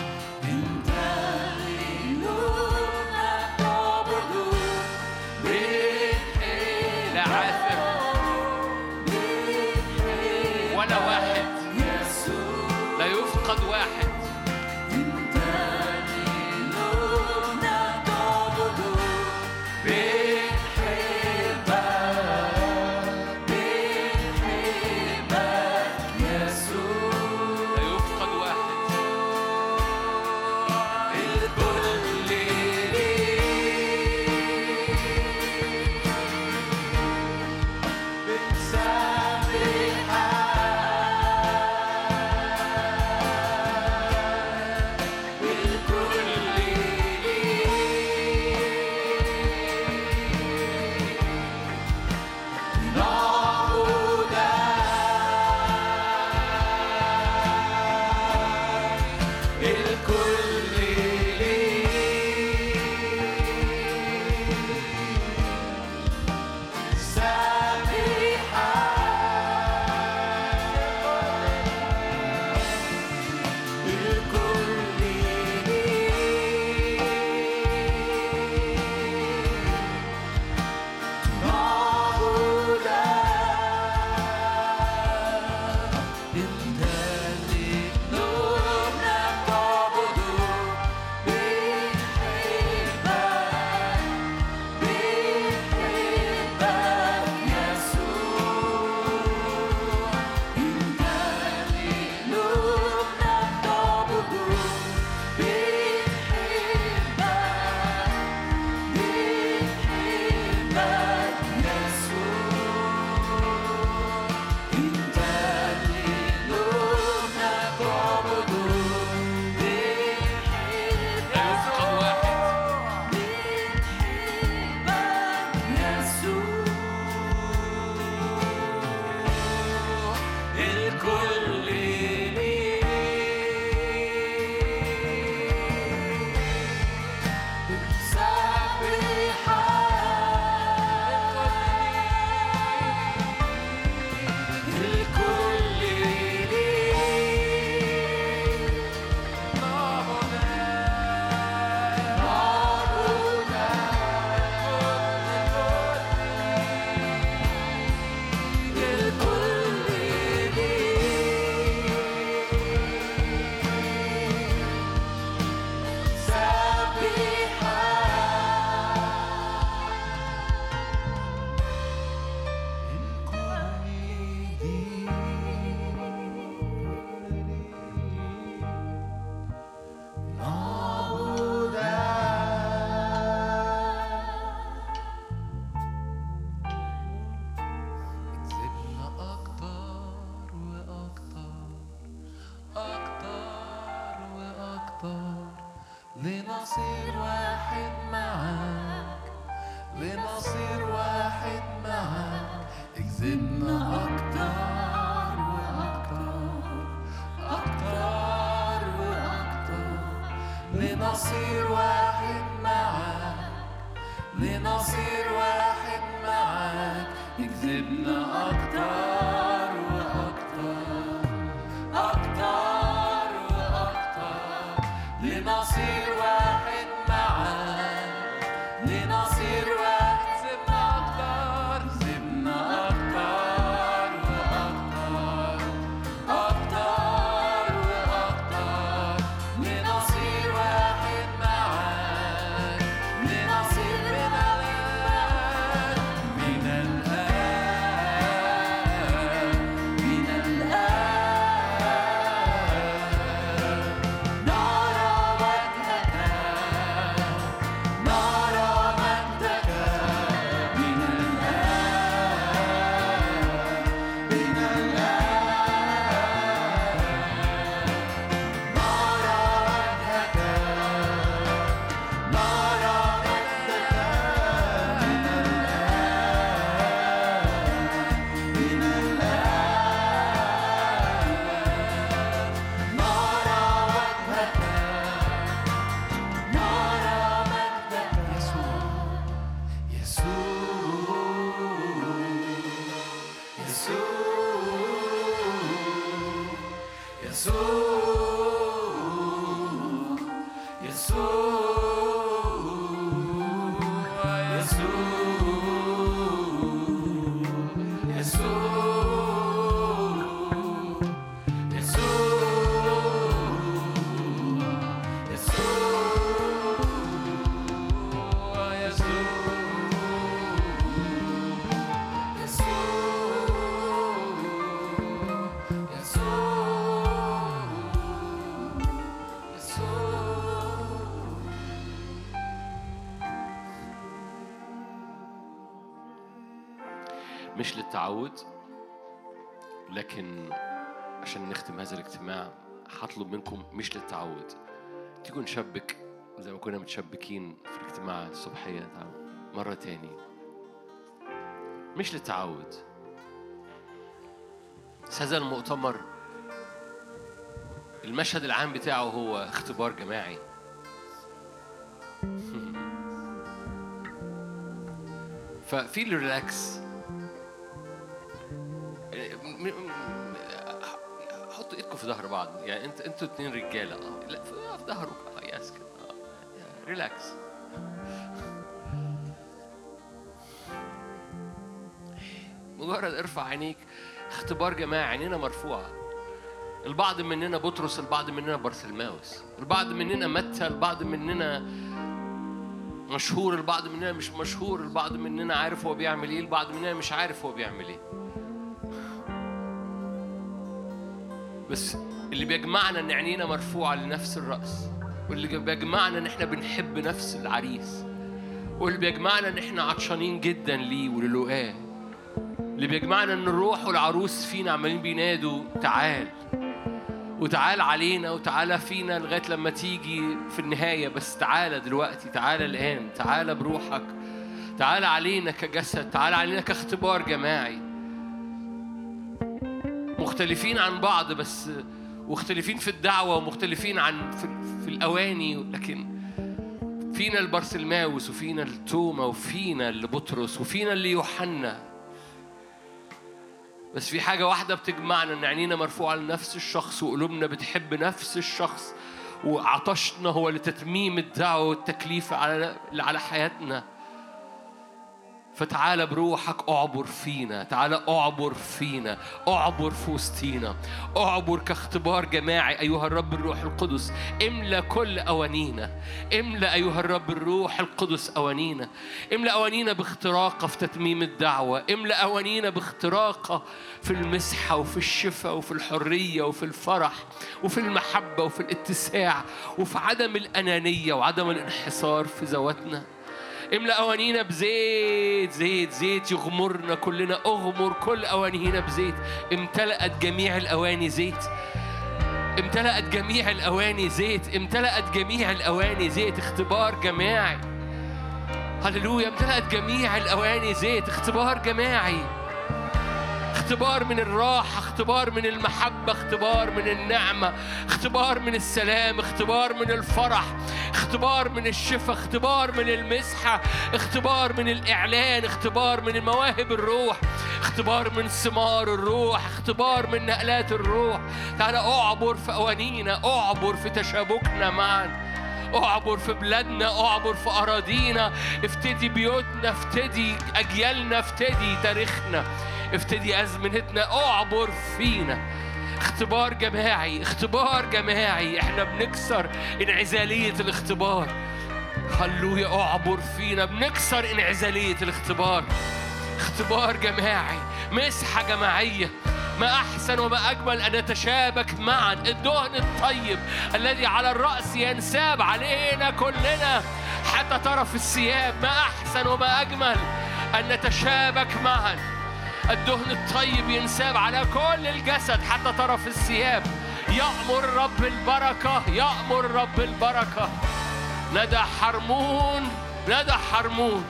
[SPEAKER 2] هطلب منكم مش للتعود. تيجوا نشبك زي ما كنا متشبكين في الاجتماع الصبحية مرة تاني. مش للتعود. بس هذا المؤتمر المشهد العام بتاعه هو اختبار جماعي. <laughs> ففي الريلاكس ايدكم في ظهر بعض. يعني انت أنتوا اتنين رجالة. آه. لا في ظهرك آه yes كده آه. relax. مجرد ارفع عينيك اختبار جماعي عينينا مرفوعة. البعض مننا بطرس البعض مننا بارثلماوس. البعض مننا متى البعض مننا مشهور البعض مننا مش مشهور البعض مننا عارف هو بيعمل إيه البعض مننا مش عارف هو بيعمل إيه. بس اللي بيجمعنا إن عينينا مرفوعة لنفس الرأس واللي بيجمعنا إن إحنا بنحب نفس العريس واللي بيجمعنا إن إحنا عطشانين جدا ليه وللقاه اللي بيجمعنا إن الروح والعروس فينا عمالين بينادوا تعال وتعال علينا وتعالى فينا لغاية لما تيجي في النهاية بس تعالى دلوقتي تعالى الآن تعالى بروحك تعالى علينا كجسد تعالى علينا كاختبار جماعي. مختلفين عن بعض بس مختلفين في الدعوة ومختلفين عن في, في الأواني لكن فينا البرسلماوس وفينا التوما وفينا اللي بطرس وفينا اللي يوحنا بس في حاجة واحدة بتجمعنا إن عينينا مرفوعة لنفس الشخص وقلوبنا بتحب نفس الشخص وعطشنا هو لتتميم الدعوة والتكليف على على حياتنا. فتعالى بروحك اعبر فينا تعالى اعبر فينا اعبر في وسطينا اعبر كاختبار جماعي أيها الرب الروح القدس املأ كل أوانينا املأ أيها الرب الروح القدس أوانينا املأ أوانينا باختراقه في تتميم الدعوة املأ أوانينا باختراقه في المسحة وفي الشفاء وفي الحرية وفي الفرح وفي المحبة وفي الاتساع وفي عدم الأنانية وعدم الانحصار في ذواتنا. املأ أوانينا بزيت زيت زيت يغمرنا كلنا. أغمر كل أوانينا بزيت. امتلأت جميع الأواني زيت. امتلأت جميع الأواني زيت. امتلأت جميع الأواني زيت. اختبار جماعي. هللويا. امتلأت جميع الأواني زيت. اختبار جماعي. اختبار من الراحة اختبار من المحبة اختبار من النعمة اختبار من السلام اختبار من الفرح اختبار من الشفاء اختبار من المسحة اختبار من الإعلان اختبار من المواهب الروح اختبار من ثمار الروح اختبار من نقلات الروح تعالى اعبر في أوانينا اعبر في تشابكنا معا اعبر في بلادنا اعبر في اراضينا افتدي بيوتنا افتدي اجيالنا افتدي تاريخنا افتدي أزمنتنا. اعبر فينا. اختبار جماعي اختبار جماعي. إحنا بنكسر انعزالية الاختبار. هللويا اعبر فينا. بنكسر انعزالية الاختبار. اختبار جماعي مسحة جماعية. ما أحسن وما أجمل أن نتشابك معا. الدهن الطيب الذي على الرأس ينساب علينا كلنا. حتى طرف الثياب ما أحسن وما أجمل أن نتشابك معا. الدهن الطيب ينساب على كل الجسد حتى طرف الثياب. يأمر رب البركة يأمر رب البركة. ندى حرمون ندى حرمون.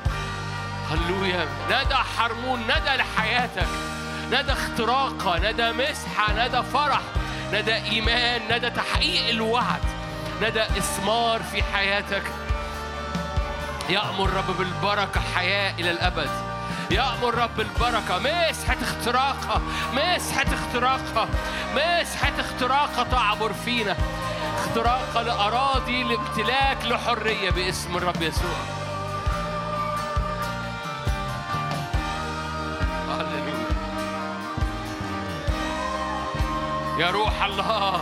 [SPEAKER 2] هللويا. ندى حرمون ندى لحياتك. ندى اختراقة ندى مسحة ندى فرح. ندى إيمان ندى تحقيق الوعد. ندى إثمار في حياتك. يأمر رب بالبركة حياة إلى الأبد. يأمر رب البركة مسحة اختراقة مسحة اختراقة مسحة اختراقة تعبر فينا اختراقة لأراضي لامتلاك لحرية باسم الرب يسوع. يا روح الله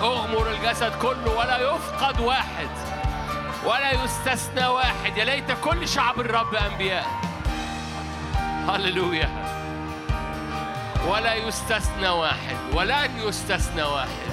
[SPEAKER 2] اغمر الجسد كله ولا يفقد واحد ولا يستثنى واحد. يا ليت كل شعب الرب أنبياء. هللويا ولا يستثنى واحد ولن يستثنى واحد.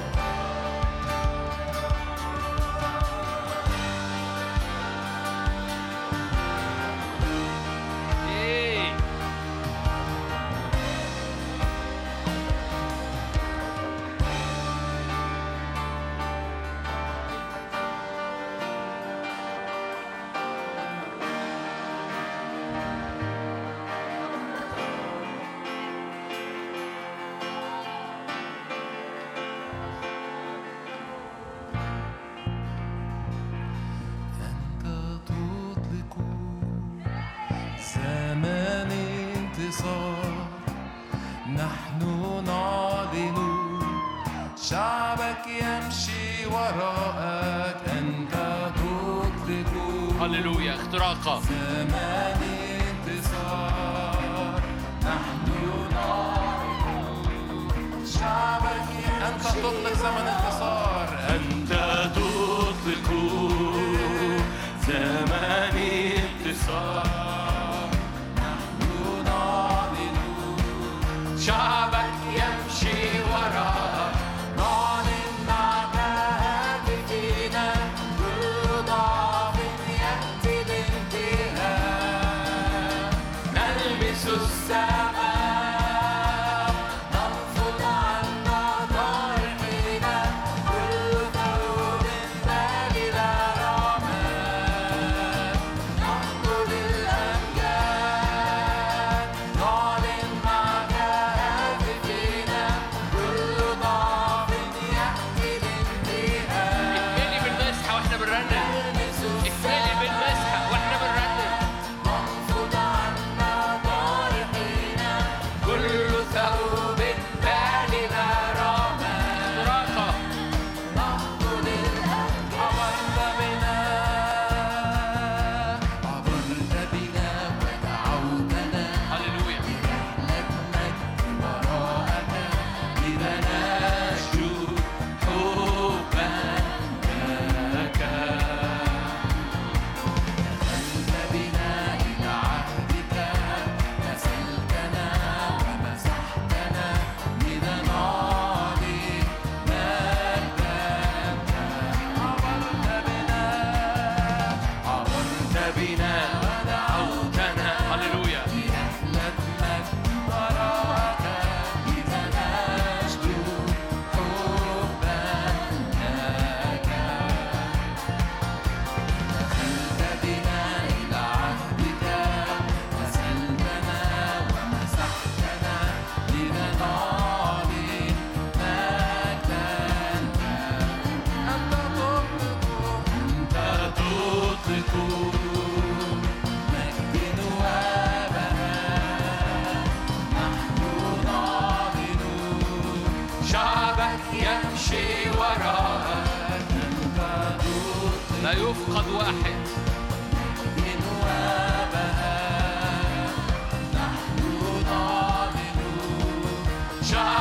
[SPEAKER 1] Shot.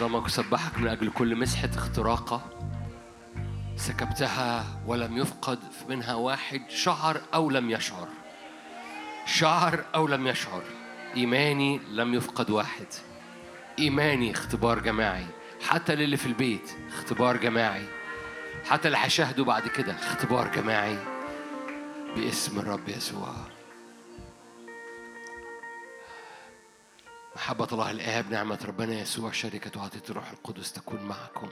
[SPEAKER 2] أعظمك وسبحك من أجل كل مسحة اختراقة. سكبتها ولم يفقد منها واحد شعر أو لم يشعر. شعر أو لم يشعر. إيماني لم يفقد واحد. إيماني اختبار جماعي. حتى للي في البيت اختبار جماعي. حتى اللي هشاهده بعد كده اختبار جماعي. باسم الرب يسوع. محبة الله الآب نعمة ربنا يسوع شركة وعطية الروح القدس تكون معكم.